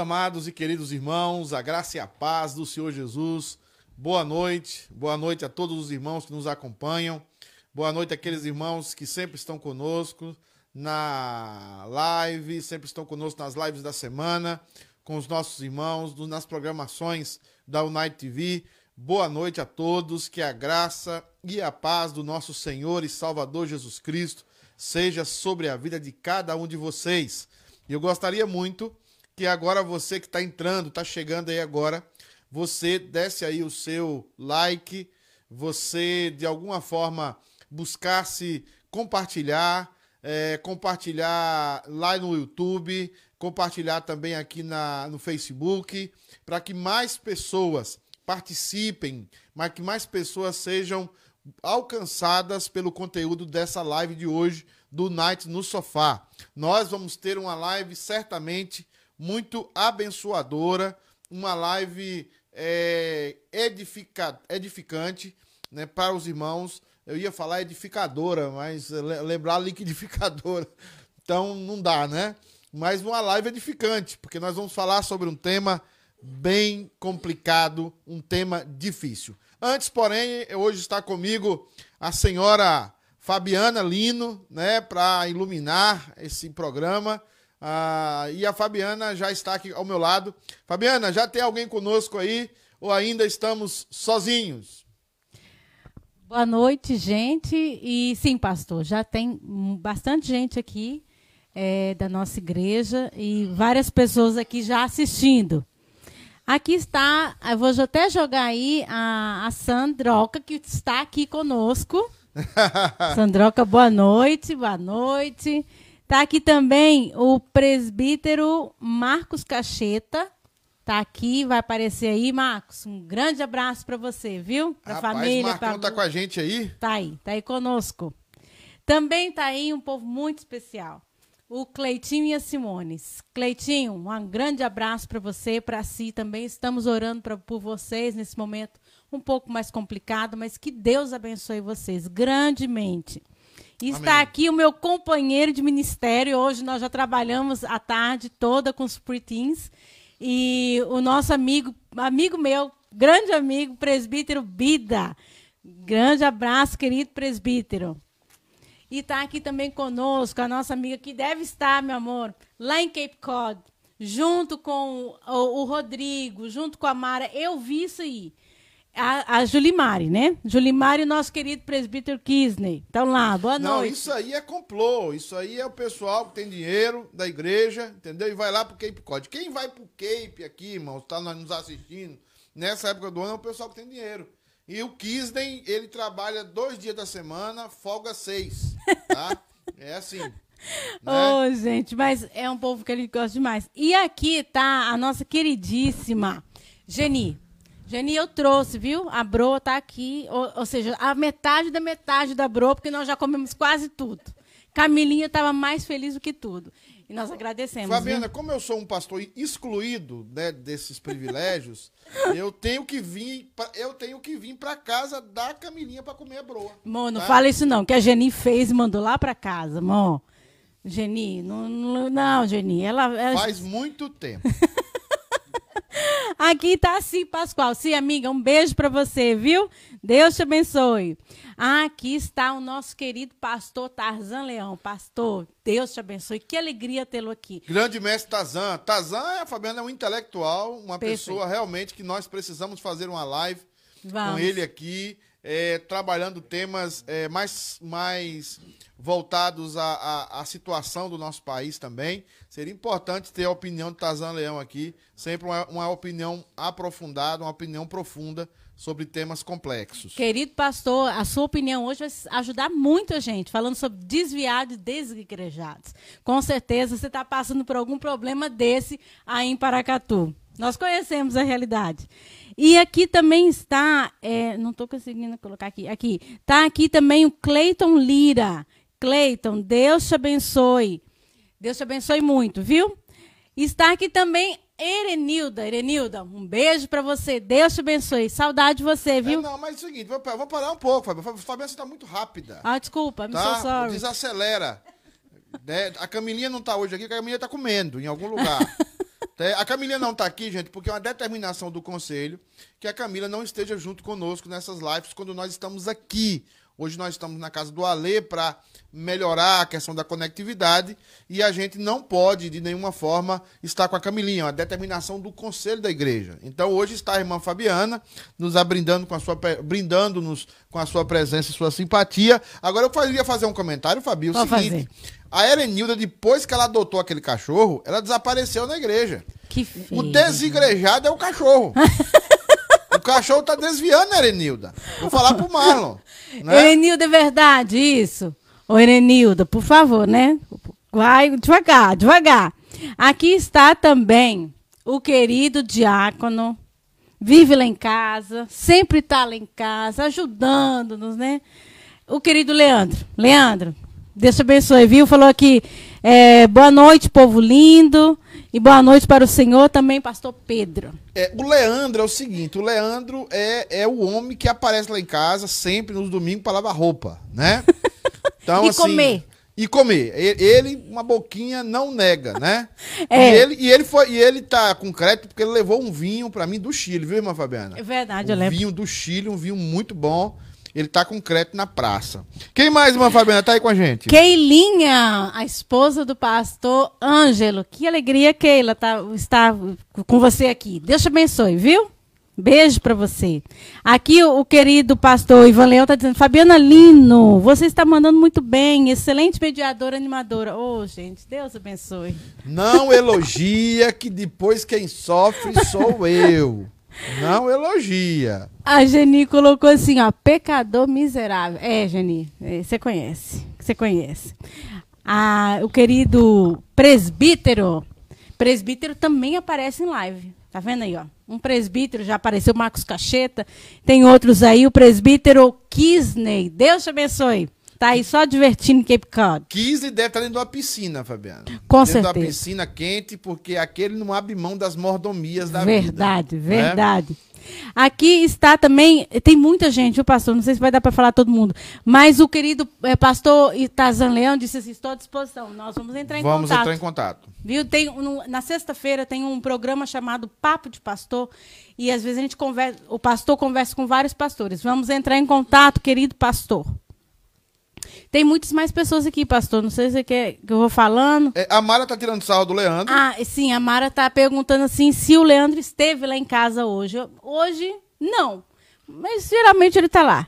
amados e queridos irmãos, a graça e a paz do Senhor Jesus. Boa noite, boa noite a todos os irmãos que nos acompanham. Boa noite àqueles irmãos que sempre estão conosco na live, sempre estão conosco nas lives da semana, com os nossos irmãos, nas programações da Unite TV. Boa noite a todos, que a graça e a paz do nosso Senhor e Salvador Jesus Cristo seja sobre a vida de cada um de vocês. Eu gostaria muito que agora você que está entrando, está chegando aí agora, você desse aí o seu like, você de alguma forma buscasse compartilhar, é, compartilhar lá no YouTube, compartilhar também aqui na, no Facebook, para que mais pessoas participem, mas que mais pessoas sejam alcançadas pelo conteúdo dessa live de hoje do Night no Sofá. Nós vamos ter uma live certamente muito abençoadora, uma live é, edifica, edificante né, para os irmãos. Eu ia falar edificadora, mas lembrar liquidificadora. Então não dá, né? Mas uma live edificante, porque nós vamos falar sobre um tema bem complicado, um tema difícil. Antes, porém, hoje está comigo a senhora Fabiana Lino, né, para iluminar esse programa. Ah, e a Fabiana já está aqui ao meu lado. Fabiana, já tem alguém conosco aí ou ainda estamos sozinhos? Boa noite, gente. E sim, pastor, já tem bastante gente aqui é, da nossa igreja e várias pessoas aqui já assistindo. Aqui está, eu vou até jogar aí a, a Sandroca, que está aqui conosco. Sandroca, boa noite, boa noite. Está aqui também o presbítero Marcos Cacheta. Está aqui, vai aparecer aí, Marcos. Um grande abraço para você, viu? Para a família. Marcão pra... tá com a gente aí? Tá aí, tá aí conosco. Também está aí um povo muito especial. O Cleitinho e a Simones. Cleitinho, um grande abraço para você, para si também. Estamos orando pra, por vocês nesse momento um pouco mais complicado, mas que Deus abençoe vocês grandemente. E está aqui o meu companheiro de ministério. Hoje nós já trabalhamos a tarde toda com os preteens. E o nosso amigo, amigo meu, grande amigo, presbítero Bida. Grande abraço, querido presbítero. E está aqui também conosco a nossa amiga que deve estar, meu amor, lá em Cape Cod, junto com o, o Rodrigo, junto com a Mara. Eu vi isso aí a, a Julimari, né? Julimari, nosso querido presbítero Kisney. Então lá, boa Não, noite. Não, isso aí é complô. Isso aí é o pessoal que tem dinheiro da igreja, entendeu? E vai lá pro Cape Cod. Quem vai pro Cape aqui, irmão, tá nos assistindo, nessa época do ano, é o pessoal que tem dinheiro. E o Kisney, ele trabalha dois dias da semana, folga seis, tá? é assim. Né? Ô, gente, mas é um povo que ele gosta demais. E aqui tá a nossa queridíssima Geni. Geni, eu trouxe, viu? A broa está aqui, ou, ou, seja, a metade da metade da broa, porque nós já comemos quase tudo. Camilinha estava mais feliz do que tudo. E nós agradecemos. Fabiana, viu? como eu sou um pastor excluído né, desses privilégios, eu tenho que vir, pra, eu tenho que vir para casa da Camilinha para comer a broa. Mô, não tá? fala isso não, que a Geni fez e mandou lá para casa, mô. Geni, não, não, não, Geni, ela, ela... Faz muito tempo. Aqui tá assim, Pascoal. Sim, amiga, um beijo para você, viu? Deus te abençoe. Aqui está o nosso querido pastor Tarzan Leão. Pastor, Deus te abençoe. Que alegria tê-lo aqui. Grande mestre Tarzan. Tarzan, Fabiana, é um intelectual, uma Perfeito. pessoa realmente que nós precisamos fazer uma live Vamos. com ele aqui, é, trabalhando temas é, mais, mais voltados à, situação do nosso país também. Seria importante ter a opinião de Tazan Leão aqui, sempre uma, uma, opinião aprofundada, uma opinião profunda sobre temas complexos. Querido pastor, a sua opinião hoje vai ajudar muito a gente, falando sobre desviados e desigrejados. Com certeza você está passando por algum problema desse aí em Paracatu. Nós conhecemos a realidade. E aqui também está, é, não estou conseguindo colocar aqui, aqui, está aqui também o Cleiton Lira. Cleiton, Deus te abençoe. Deus te abençoe muito, viu? Está aqui também Erenilda. Erenilda, um beijo para você. Deus te abençoe. Saudade de você, viu? É, não, mas é o seguinte, vou, vou parar um pouco, Fábio. Fabiana, você está muito rápida. Ah, desculpa, me tá? so sorry. Desacelera. né? A Camilinha não está hoje aqui, porque a Camilinha está comendo em algum lugar. A Camila não está aqui, gente, porque é uma determinação do conselho que a Camila não esteja junto conosco nessas lives quando nós estamos aqui. Hoje nós estamos na casa do Alê para melhorar a questão da conectividade e a gente não pode, de nenhuma forma, estar com a Camilinha, é uma determinação do conselho da igreja. Então hoje está a irmã Fabiana nos abrindando com a sua brindando-nos com a sua presença e sua simpatia. Agora eu queria fazer um comentário, Fabio, o seguinte. Fazer. A Erenilda, depois que ela adotou aquele cachorro, ela desapareceu na igreja. Que feio. O desigrejado é o cachorro. o cachorro tá desviando a Erenilda. Vou falar pro Marlon. Né? Erenilda, é verdade, isso. Ô, Erenilda, por favor, né? Vai devagar, devagar. Aqui está também o querido diácono. Vive lá em casa, sempre está lá em casa, ajudando-nos, né? O querido Leandro. Leandro, Deus te abençoe, viu? Falou aqui, é, boa noite, povo lindo. E boa noite para o senhor também, pastor Pedro. É, o Leandro é o seguinte: o Leandro é, é o homem que aparece lá em casa sempre nos domingos para lavar roupa, né? Então, e assim, comer. E comer. Ele, uma boquinha, não nega, né? É. E, ele, e, ele foi, e ele tá com crédito porque ele levou um vinho para mim do Chile, viu, irmã Fabiana? É verdade, um eu lembro. vinho do Chile, um vinho muito bom. Ele tá com crédito na praça. Quem mais, irmã Fabiana, tá aí com a gente? Keilinha, a esposa do pastor Ângelo. Que alegria, Keila, tá, estar com você aqui. Deus te abençoe, viu? Beijo para você. Aqui o, o, querido pastor Ivan Leão está dizendo: Fabiana Lino, você está mandando muito bem, excelente mediadora, animadora. Ô, oh, gente, Deus abençoe. Não elogia que depois quem sofre sou eu. Não elogia. A Geni colocou assim, ó, pecador miserável. É, Geni, é, você conhece, você conhece. Ah, o querido presbítero, presbítero também aparece em live. Tá vendo aí, ó? Um presbítero, já apareceu Marcos Cacheta. Tem outros aí, o presbítero Kisney. Deus te abençoe. Tá aí só divertindo em Cape Cod. Kisney deve estar dentro de uma piscina, Fabiana. Com dentro certeza. Dentro de uma piscina quente, porque aquele não abre mão das mordomias da verdade, vida. Verdade, verdade. Né? Aqui está também, tem muita gente, o pastor, não sei se vai dar para falar todo mundo, mas o querido é, pastor Itazan Leão disse assim, estou à disposição, nós vamos entrar em vamos contato. Vamos entrar em contato. Viu? Tem, no, na sexta-feira tem um programa chamado Papo de Pastor, e às vezes a gente conversa, o pastor conversa com vários pastores. Vamos entrar em contato, querido pastor. Tem muitas mais pessoas aqui, pastor. Não sei se você quer que eu vou falando. É, a Mara tá tirando sarro do Leandro. Ah, sim, a Mara tá perguntando assim se o Leandro esteve lá em casa hoje. Hoje, não. Mas geralmente ele tá lá.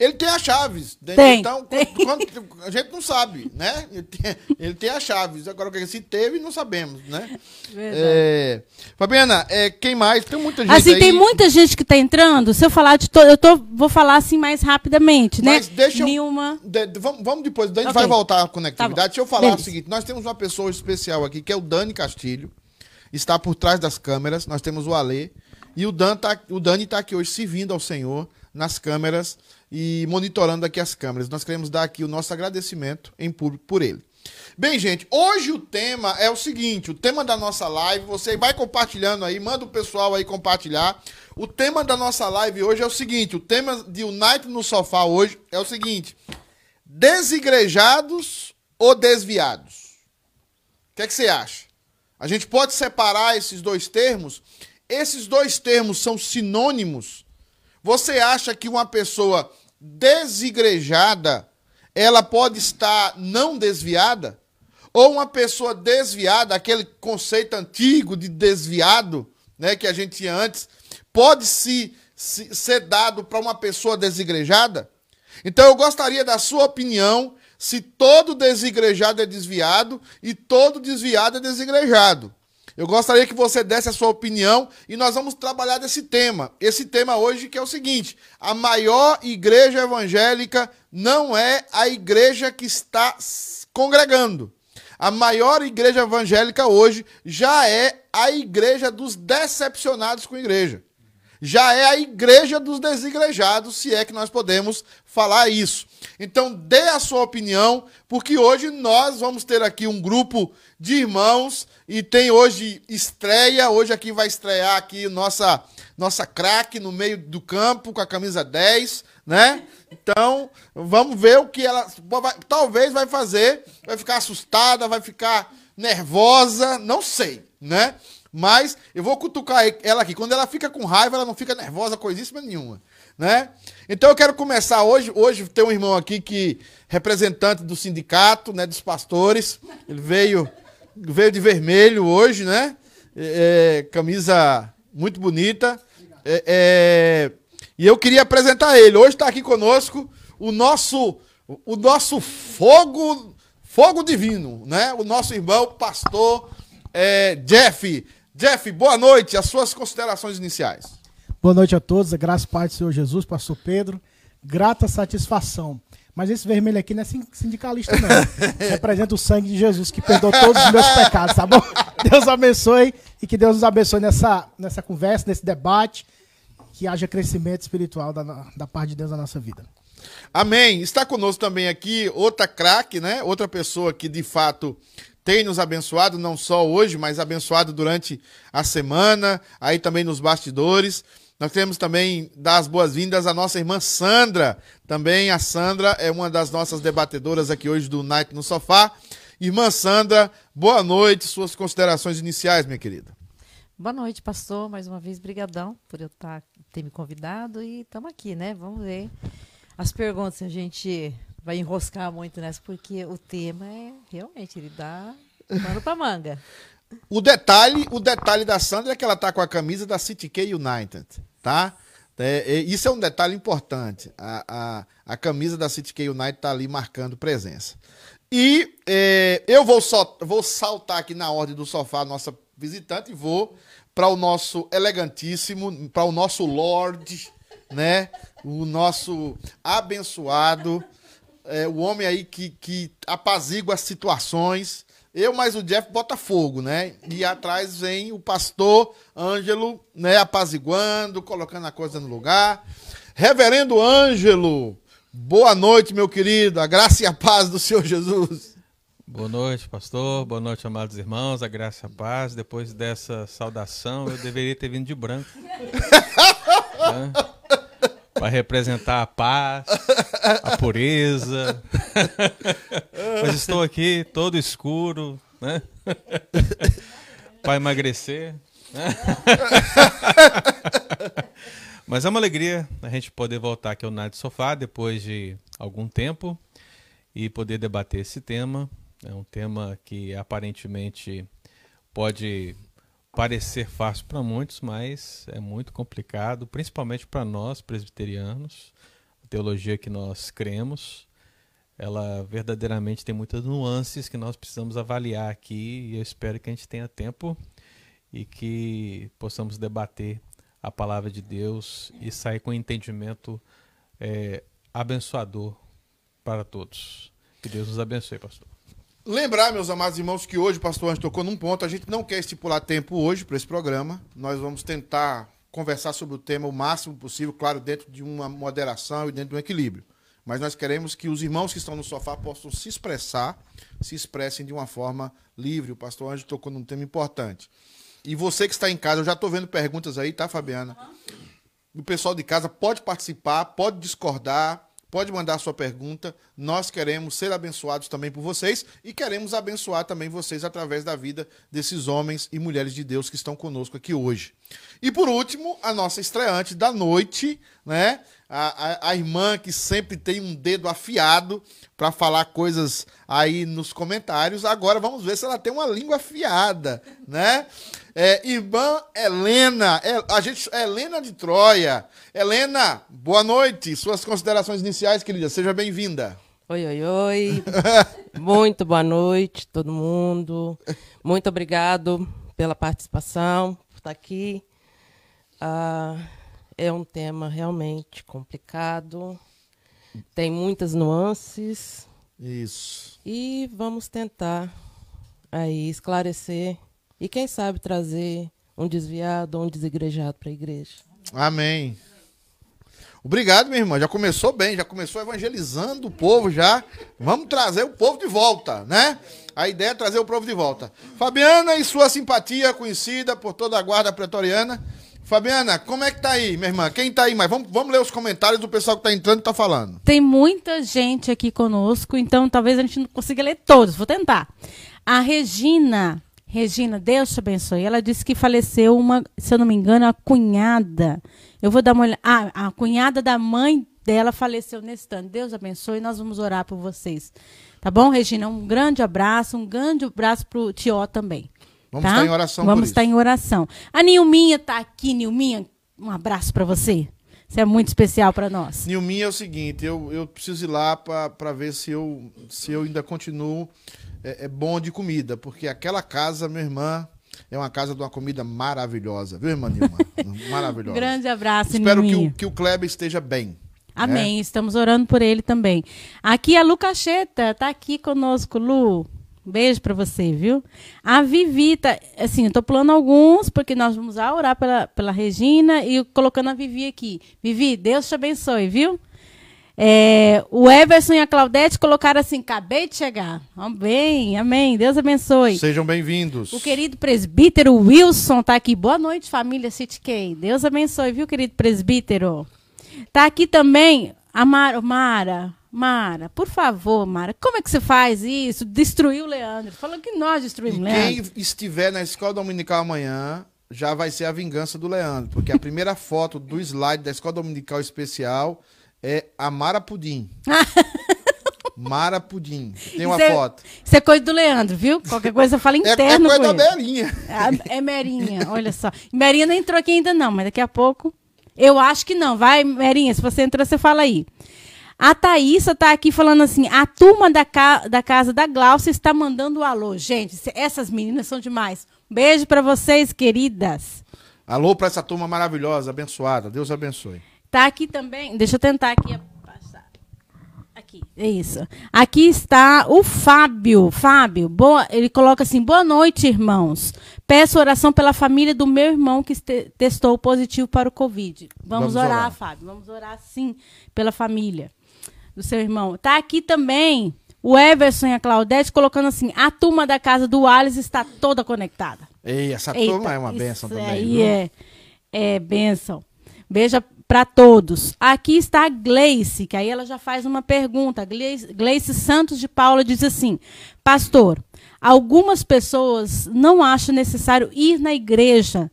Ele tem as chaves. Tem, então, tem. Quando, quando, a gente não sabe, né? Ele tem, ele tem as chaves. Agora, se teve, não sabemos, né? É, Fabiana, é, quem mais? Tem muita gente Assim, aí. tem muita gente que está entrando. Se eu falar de todo, eu tô, vou falar assim mais rapidamente, né? Mas deixa Nilma... de, de, vamos, vamos depois, a gente okay. vai voltar à conectividade. Tá deixa eu falar Beleza. o seguinte, nós temos uma pessoa especial aqui, que é o Dani Castilho. Está por trás das câmeras. Nós temos o Alê. E o, Dan tá, o Dani está aqui hoje servindo ao Senhor nas câmeras e monitorando aqui as câmeras. Nós queremos dar aqui o nosso agradecimento em público por ele. Bem, gente, hoje o tema é o seguinte: o tema da nossa live, você vai compartilhando aí, manda o pessoal aí compartilhar. O tema da nossa live hoje é o seguinte: o tema de Unite no Sofá hoje é o seguinte: desigrejados ou desviados? O que, é que você acha? A gente pode separar esses dois termos? Esses dois termos são sinônimos? Você acha que uma pessoa desigrejada, ela pode estar não desviada? Ou uma pessoa desviada, aquele conceito antigo de desviado, né, que a gente tinha antes, pode se, se ser dado para uma pessoa desigrejada? Então eu gostaria da sua opinião se todo desigrejado é desviado e todo desviado é desigrejado. Eu gostaria que você desse a sua opinião e nós vamos trabalhar desse tema. Esse tema hoje que é o seguinte: a maior igreja evangélica não é a igreja que está congregando. A maior igreja evangélica hoje já é a igreja dos decepcionados com a igreja. Já é a igreja dos desigrejados, se é que nós podemos falar isso. Então, dê a sua opinião, porque hoje nós vamos ter aqui um grupo de irmãos e tem hoje estreia, hoje aqui vai estrear aqui nossa nossa craque no meio do campo com a camisa 10, né? Então, vamos ver o que ela vai, talvez vai fazer, vai ficar assustada, vai ficar nervosa, não sei, né? Mas eu vou cutucar ela aqui. Quando ela fica com raiva, ela não fica nervosa, coisíssima nenhuma. Né? Então eu quero começar hoje. Hoje tem um irmão aqui que representante do sindicato, né, dos pastores. Ele veio veio de vermelho hoje, né? É, é camisa muito bonita. É, é, e eu queria apresentar ele. Hoje está aqui conosco o nosso o nosso fogo fogo divino, né? O nosso irmão pastor é, Jeff Jeff, boa noite. As suas considerações iniciais. Boa noite a todos. Graças Pai do Senhor Jesus, Pastor Pedro. Grata satisfação. Mas esse vermelho aqui não é sindicalista, não. Representa o sangue de Jesus que perdoou todos os meus pecados, tá bom? Deus abençoe e que Deus nos abençoe nessa, nessa conversa, nesse debate. Que haja crescimento espiritual da, da parte de Deus na nossa vida. Amém. Está conosco também aqui outra craque, né? Outra pessoa que de fato tem nos abençoado, não só hoje, mas abençoado durante a semana, aí também nos bastidores. Nós queremos também dar as boas-vindas à nossa irmã Sandra. Também a Sandra é uma das nossas debatedoras aqui hoje do Night no Sofá. Irmã Sandra, boa noite. Suas considerações iniciais, minha querida. Boa noite, pastor. Mais uma vez, brigadão por eu estar, ter me convidado e estamos aqui, né? Vamos ver as perguntas. A gente vai enroscar muito nessa, porque o tema é realmente, ele dá pano pra manga. o detalhe, o detalhe da Sandra é que ela tá com a camisa da City K United, tá? É, é, isso é um detalhe importante. A, a, a camisa da City K United tá ali marcando presença. E é, eu vou, so, vou saltar aqui na ordem do sofá, nossa visitante, e vou para o nosso elegantíssimo, para o nosso Lorde, né? O nosso abençoado é, o homem aí que, que apazigua as situações. Eu mais o Jeff bota fogo, né? E atrás vem o pastor Ângelo, né, apaziguando, colocando a coisa no lugar. Reverendo Ângelo, boa noite, meu querido. A graça e a paz do Senhor Jesus. Boa noite, pastor. Boa noite, amados irmãos. A graça e a paz. Depois dessa saudação, eu deveria ter vindo de branco. né? Para representar a paz, a pureza. Mas estou aqui todo escuro, né? para emagrecer. Mas é uma alegria a gente poder voltar aqui ao Night Sofá depois de algum tempo e poder debater esse tema. É um tema que aparentemente pode parecer fácil para muitos, mas é muito complicado, principalmente para nós presbiterianos. A teologia que nós cremos, ela verdadeiramente tem muitas nuances que nós precisamos avaliar aqui e eu espero que a gente tenha tempo e que possamos debater a palavra de Deus e sair com um entendimento é, abençoador para todos. Que Deus nos abençoe, pastor. Lembrar, meus amados irmãos, que hoje o pastor Anjo tocou num ponto. A gente não quer estipular tempo hoje para esse programa. Nós vamos tentar conversar sobre o tema o máximo possível, claro, dentro de uma moderação e dentro de um equilíbrio. Mas nós queremos que os irmãos que estão no sofá possam se expressar, se expressem de uma forma livre. O pastor Anjo tocou num tema importante. E você que está em casa, eu já estou vendo perguntas aí, tá, Fabiana? O pessoal de casa pode participar, pode discordar, Pode mandar sua pergunta. Nós queremos ser abençoados também por vocês e queremos abençoar também vocês através da vida desses homens e mulheres de Deus que estão conosco aqui hoje. E por último, a nossa estreante da noite, né? A, a, a irmã que sempre tem um dedo afiado para falar coisas aí nos comentários. Agora vamos ver se ela tem uma língua afiada, né? É, irmã Helena, é, a gente, Helena de Troia. Helena, boa noite. Suas considerações iniciais, querida. Seja bem-vinda. Oi, oi, oi. Muito boa noite, todo mundo. Muito obrigado pela participação, por estar aqui. Ah, é um tema realmente complicado. Tem muitas nuances. Isso. E vamos tentar aí esclarecer e quem sabe trazer um desviado ou um desigrejado para a igreja. Amém. Obrigado, minha irmã. Já começou bem, já começou evangelizando o povo já. Vamos trazer o povo de volta, né? A ideia é trazer o povo de volta. Fabiana e sua simpatia conhecida por toda a guarda pretoriana. Fabiana, como é que tá aí, minha irmã? Quem tá aí mais? Vamos, vamos ler os comentários do pessoal que tá entrando e tá falando. Tem muita gente aqui conosco, então talvez a gente não consiga ler todos. Vou tentar. A Regina Regina, Deus te abençoe. Ela disse que faleceu uma, se eu não me engano, a cunhada. Eu vou dar uma olhada. Ah, a cunhada da mãe dela faleceu nesse ano. Deus abençoe. Nós vamos orar por vocês. Tá bom, Regina? Um grande abraço, um grande abraço pro Tió também. Vamos tá? estar em oração Vamos estar isso. em oração. A Nilminha tá aqui, Nilminha. Um abraço para você. Isso é muito especial para nós. Nilminha é o seguinte, eu, eu preciso ir lá para ver se eu, se eu ainda continuo é, é bom de comida, porque aquela casa, minha irmã, é uma casa de uma comida maravilhosa, viu, irmã Nilma? maravilhosa. Grande abraço, Espero que o, que o Kleber esteja bem. Amém. Estamos orando por ele também. Aqui a Lu Cacheta tá aqui conosco, Lu. Um beijo para você, viu? A Vivi tá, assim, eu tô pulando alguns porque nós vamos orar pela, pela Regina e colocando a Vivi aqui. Vivi, Deus te abençoe, viu? É, o Everson e a Claudete colocaram assim: acabei de chegar. Amém, amém. Deus abençoe. Sejam bem-vindos. O querido presbítero Wilson tá aqui. Boa noite, família City K. Deus abençoe, viu, querido presbítero? Tá aqui também a Mara. Mara, Mara, por favor, Mara, como é que você faz isso? Destruiu o Leandro. Falou que nós destruímos o quem Leandro. estiver na escola dominical amanhã já vai ser a vingança do Leandro, porque a primeira foto do slide da escola dominical especial é a Mara Pudim. Mara Pudim. Tem uma Isso é- foto. Isso é coisa do Leandro, viu? Qualquer coisa fala É, é interno coisa da ele. Belinha. É, é Merinha, olha só. Merinha não entrou aqui ainda não, mas daqui a pouco. Eu acho que não. Vai, Merinha, se você entrou, você fala aí. A Thaísa tá aqui falando assim: a turma da, ca- da casa da Glaucia está mandando um alô. Gente, essas meninas são demais. Beijo para vocês, queridas. Alô para essa turma maravilhosa, abençoada. Deus abençoe. Tá aqui também. Deixa eu tentar aqui passar. Aqui, é isso. Aqui está o Fábio. Fábio, boa, ele coloca assim: boa noite, irmãos. Peço oração pela família do meu irmão que testou positivo para o Covid. Vamos, Vamos orar, orar. Fábio. Vamos orar sim pela família do seu irmão. Tá aqui também o Everson e a Claudete colocando assim: a turma da casa do Alice está toda conectada. Ei, essa Eita, turma é uma benção isso também. Aí viu? é, é benção. Beija para todos. Aqui está a Gleice, que aí ela já faz uma pergunta. Gleice, Gleice Santos de Paula diz assim: Pastor, algumas pessoas não acham necessário ir na igreja,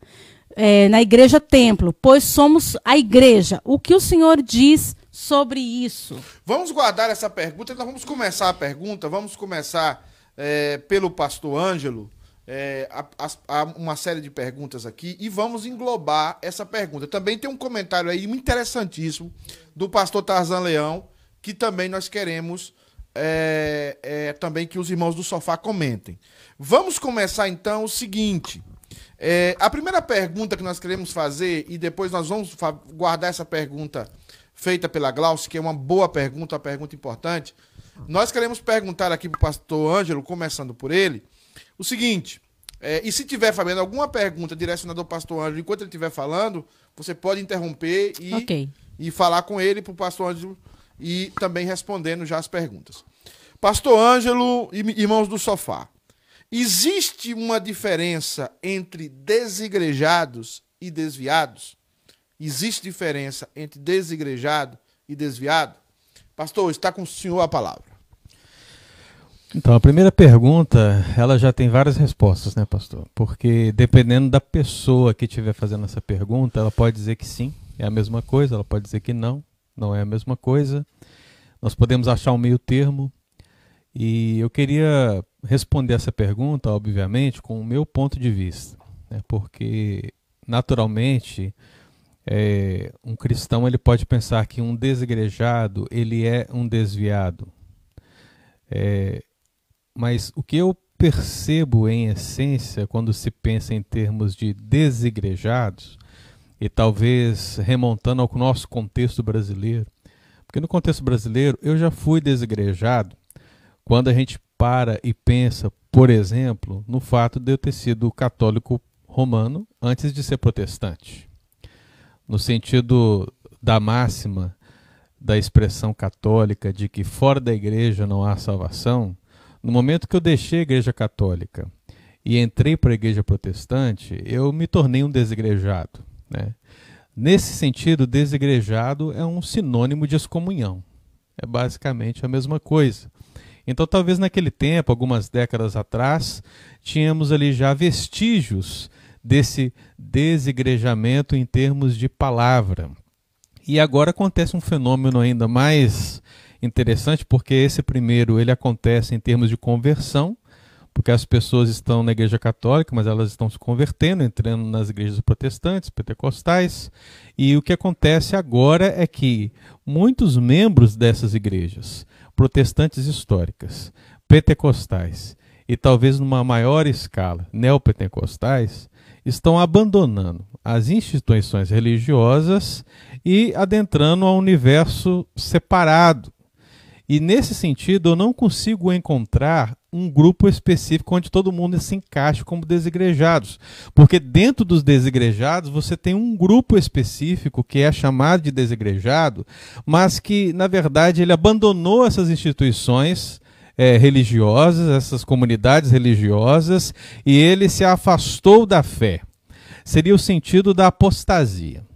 é, na igreja templo, pois somos a igreja. O que o senhor diz sobre isso? Vamos guardar essa pergunta. Nós vamos começar a pergunta. Vamos começar é, pelo pastor Ângelo. É, há- há uma série de perguntas aqui e vamos englobar essa pergunta. Também tem um comentário aí interessantíssimo do pastor Tarzan Leão, que também nós queremos é, é, também que os irmãos do sofá comentem. Vamos começar então o seguinte. É, a primeira pergunta que nós queremos fazer, e depois nós vamos guardar essa pergunta feita pela Glaucia, que é uma boa pergunta, uma pergunta importante. Nós queremos perguntar aqui para o pastor Ângelo, começando por ele, o seguinte. é, e se tiver, Fabiano, alguma pergunta direcionada ao pastor Ângelo, enquanto ele estiver falando, você pode interromper e, Ok. e falar com ele para o pastor Ângelo e também respondendo já as perguntas. Pastor Ângelo e irmãos do sofá. Existe uma diferença entre desigrejados e desviados? Existe diferença entre desigrejado e desviado? Pastor, está com o senhor a palavra. Então, a primeira pergunta, ela já tem várias respostas, né, pastor? Porque dependendo da pessoa que estiver fazendo essa pergunta, ela pode dizer que sim, é a mesma coisa, ela pode dizer que não, não é a mesma coisa. Nós podemos achar um meio termo. E eu queria responder essa pergunta, obviamente, com o meu ponto de vista, né? porque naturalmente é, um cristão ele pode pensar que um desigrejado ele é um desviado. É, mas o que eu percebo em essência quando se pensa em termos de desigrejados, e talvez remontando ao nosso contexto brasileiro, porque no contexto brasileiro eu já fui desigrejado quando a gente para e pensa, por exemplo, no fato de eu ter sido católico romano antes de ser protestante. No sentido da máxima da expressão católica de que fora da igreja não há salvação, no momento que eu deixei a igreja católica e entrei para a igreja protestante, eu me tornei um desigrejado. Né? Nesse sentido, desigrejado é um sinônimo de excomunhão. É basicamente a mesma coisa. Então, talvez naquele tempo, algumas décadas atrás, tínhamos ali já vestígios desse desigrejamento em termos de palavra. E agora acontece um fenômeno ainda mais interessante, porque esse primeiro ele acontece em termos de conversão, porque as pessoas estão na igreja católica, mas elas estão se convertendo, entrando nas igrejas protestantes, pentecostais, e o que acontece agora é que muitos membros dessas igrejas, protestantes históricas, pentecostais e talvez numa maior escala, neopentecostais, estão abandonando as instituições religiosas e adentrando a um universo separado. E nesse sentido, eu não consigo encontrar um grupo específico onde todo mundo se encaixe como desigrejados. Porque dentro dos desigrejados você tem um grupo específico que é chamado de desigrejado, mas que, na verdade, ele abandonou essas instituições é, religiosas, essas comunidades religiosas, e ele se afastou da fé. Seria o sentido da apostasia.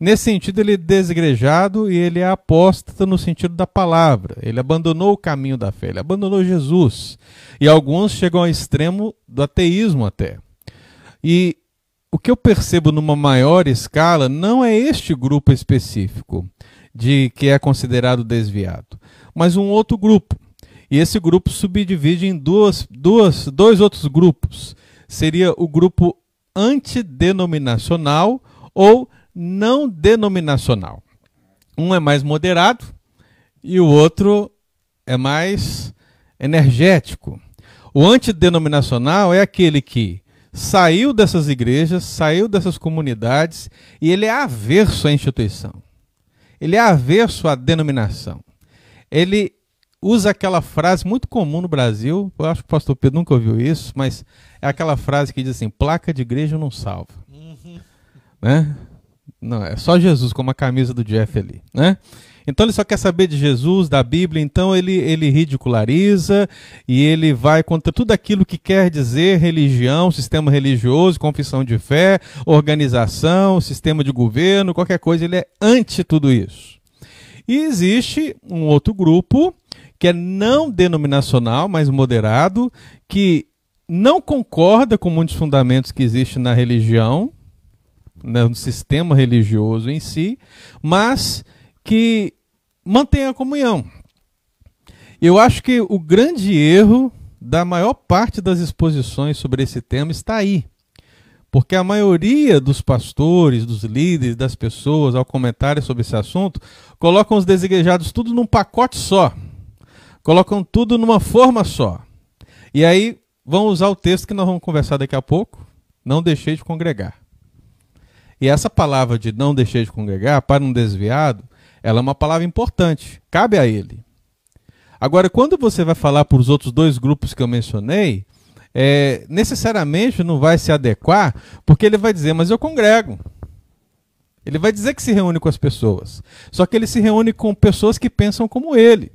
Nesse sentido, ele é desigrejado e ele é apóstata no sentido da palavra. Ele abandonou o caminho da fé, ele abandonou Jesus. E alguns chegam ao extremo do ateísmo até. E o que eu percebo numa maior escala não é este grupo específico de que é considerado desviado, mas um outro grupo. E esse grupo subdivide em duas, duas, dois outros grupos. Seria o grupo antidenominacional ou não denominacional. Um é mais moderado e o outro é mais energético. O antidenominacional é aquele que saiu dessas igrejas, saiu dessas comunidades e ele é averso à instituição. Ele é averso à denominação. Ele usa aquela frase muito comum no Brasil, eu acho que o pastor Pedro nunca ouviu isso, mas é aquela frase que diz assim: placa de igreja não salva. Uhum. Né? Não, é só Jesus, como a camisa do Jeff ali. Né? Então ele só quer saber de Jesus, da Bíblia, então ele, ele ridiculariza e ele vai contra tudo aquilo que quer dizer religião, sistema religioso, confissão de fé, organização, sistema de governo, qualquer coisa, ele é anti tudo isso. E existe um outro grupo que é não denominacional, mas moderado, que não concorda com muitos fundamentos que existem na religião, né, no sistema religioso em si, mas que mantém a comunhão. Eu acho que o grande erro da maior parte das exposições sobre esse tema está aí. Porque a maioria dos pastores, dos líderes, das pessoas, ao comentário sobre esse assunto, colocam os desigrejados tudo num pacote só colocam tudo numa forma só. E aí vão usar o texto que nós vamos conversar daqui a pouco. Não deixei de congregar. E essa palavra de não deixei de congregar, para um desviado, ela é uma palavra importante. Cabe a ele. Agora, quando você vai falar para os outros dois grupos que eu mencionei, é, necessariamente não vai se adequar, porque ele vai dizer, mas eu congrego. Ele vai dizer que se reúne com as pessoas. Só que ele se reúne com pessoas que pensam como ele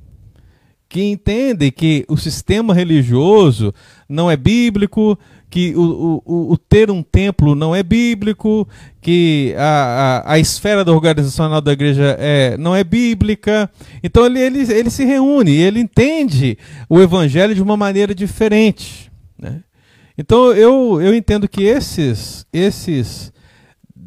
que entendem que o sistema religioso não é bíblico, que o, o, o ter um templo não é bíblico, que a, a, a esfera da organizacional da igreja é, não é bíblica. Então ele, ele, ele se reúne, ele entende o evangelho de uma maneira diferente. Né? Então eu, eu entendo que esses, esses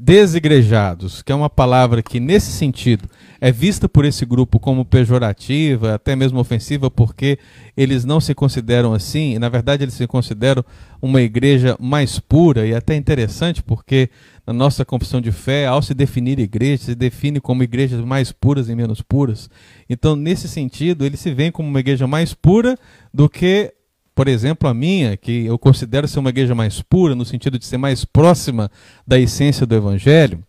desigrejados, que é uma palavra que nesse sentido é vista por esse grupo como pejorativa, até mesmo ofensiva, porque eles não se consideram assim, e na verdade eles se consideram uma igreja mais pura, e até interessante porque na nossa confissão de fé, ao se definir igreja, se define como igrejas mais puras e menos puras. Então, nesse sentido, eles se veem como uma igreja mais pura do que por exemplo, a minha, que eu considero ser uma igreja mais pura, no sentido de ser mais próxima da essência do Evangelho,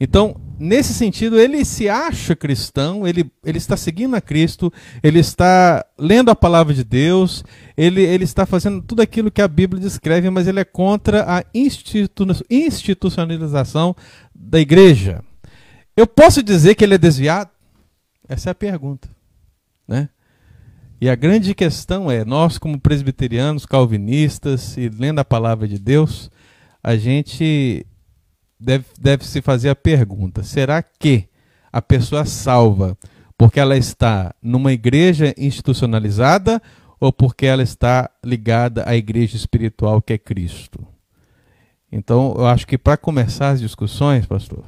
então, nesse sentido, ele se acha cristão, ele, ele está seguindo a Cristo, ele está lendo a palavra de Deus, ele, ele está fazendo tudo aquilo que a Bíblia descreve, mas ele é contra a institu institucionalização da igreja. Eu posso dizer que ele é desviado? Essa é a pergunta. Né? E a grande questão é: nós, como presbiterianos, calvinistas e lendo a palavra de Deus, a gente deve, deve se fazer a pergunta: será que a pessoa salva porque ela está numa igreja institucionalizada ou porque ela está ligada à igreja espiritual que é Cristo. Então, eu acho que para começar as discussões, pastor,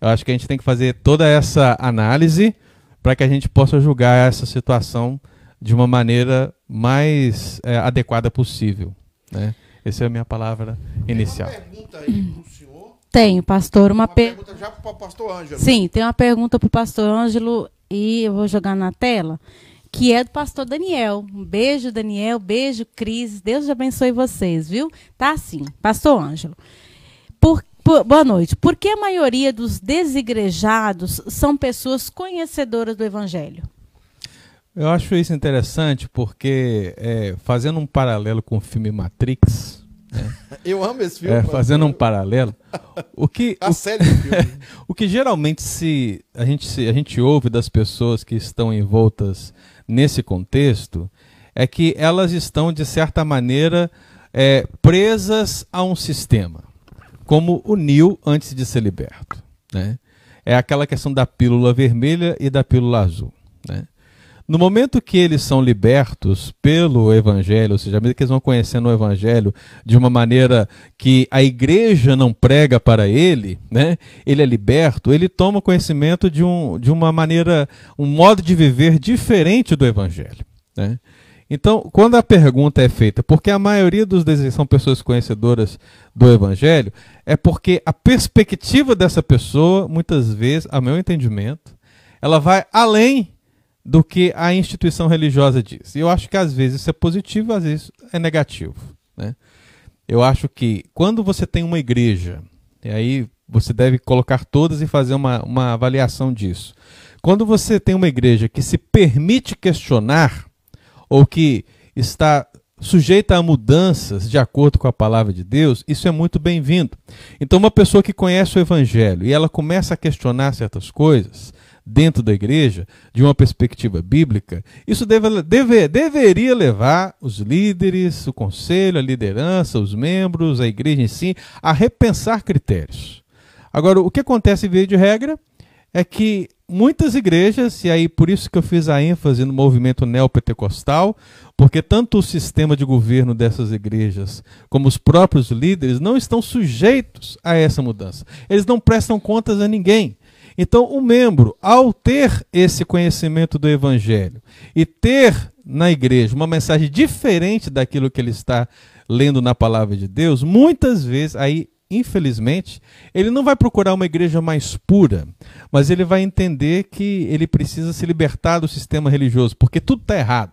eu acho que a gente tem que fazer toda essa análise para que a gente possa julgar essa situação de uma maneira mais é, adequada possível. Né? Essa é a minha palavra inicial. Tem uma pergunta aí pro senhor. Tenho, pastor, uma, Uma per... pergunta já pro pastor Ângelo. Sim, tem uma pergunta para o pastor Ângelo e eu vou jogar na tela, que é do pastor Daniel. Um beijo, Daniel. Beijo, Cris. Deus abençoe vocês, viu? Tá assim, pastor Ângelo. Por, por- boa noite. Por que a maioria dos desigrejados são pessoas conhecedoras do evangelho? Eu acho isso interessante porque, é, fazendo um paralelo com o filme Matrix, Eu amo esse filme. é, fazendo um paralelo, o que, A o série do filme. O que geralmente se a, gente, se a gente ouve das pessoas que estão envoltas nesse contexto é que elas estão, de certa maneira, é, presas a um sistema, como o Neo antes de ser liberto. Né? É aquela questão da pílula vermelha e da pílula azul. Né? No momento que eles são libertos pelo Evangelho, ou seja, à medida que eles vão conhecendo o Evangelho de uma maneira que a igreja não prega para ele, né? ele é liberto, ele toma conhecimento de, um, de uma maneira, um modo de viver diferente do Evangelho. Né? Então, quando a pergunta é feita, porque a maioria dos desejos são pessoas conhecedoras do Evangelho, é porque a perspectiva dessa pessoa, muitas vezes, a meu entendimento, ela vai além do que a instituição religiosa diz. E eu acho que às vezes isso é positivo, às vezes é negativo. Né? Eu acho que quando você tem uma igreja, e aí você deve colocar todas e fazer uma, uma avaliação disso. Quando você tem uma igreja que se permite questionar, ou que está sujeita a mudanças de acordo com a palavra de Deus, isso é muito bem-vindo. Então, uma pessoa que conhece o Evangelho e ela começa a questionar certas coisas dentro da igreja, de uma perspectiva bíblica, isso deve, deve, deveria levar os líderes, o conselho, a liderança, os membros, a igreja em si, a repensar critérios. Agora, o que acontece, via de regra, é que muitas igrejas, e aí por isso que eu fiz a ênfase no movimento neopentecostal, porque tanto o sistema de governo dessas igrejas como os próprios líderes não estão sujeitos a essa mudança. Eles não prestam contas a ninguém. Então, o membro, ao ter esse conhecimento do evangelho e ter na igreja uma mensagem diferente daquilo que ele está lendo na palavra de Deus, muitas vezes aí infelizmente, ele não vai procurar uma igreja mais pura, mas ele vai entender que ele precisa se libertar do sistema religioso, porque tudo está errado.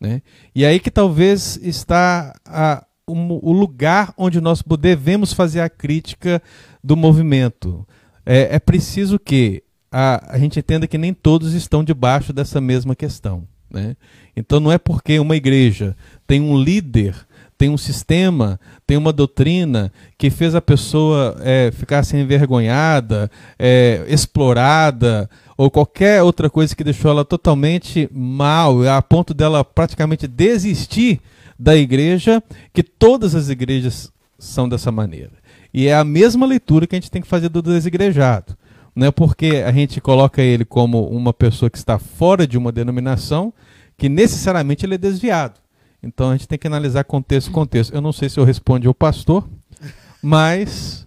Né? E aí que talvez está a, o, o lugar onde nós devemos fazer a crítica do movimento. É, é preciso que a, a gente entenda que nem todos estão debaixo dessa mesma questão. Né? Então não é porque uma igreja tem um líder tem um sistema, tem uma doutrina que fez a pessoa é, ficar assim envergonhada, é, explorada, ou qualquer outra coisa que deixou ela totalmente mal, a ponto dela praticamente desistir da igreja, que todas as igrejas são dessa maneira. E é a mesma leitura que a gente tem que fazer do desigrejado. Não é porque a gente coloca ele como uma pessoa que está fora de uma denominação que necessariamente ele é desviado. Então a gente tem que analisar contexto contexto. Eu não sei se eu respondi ao pastor, mas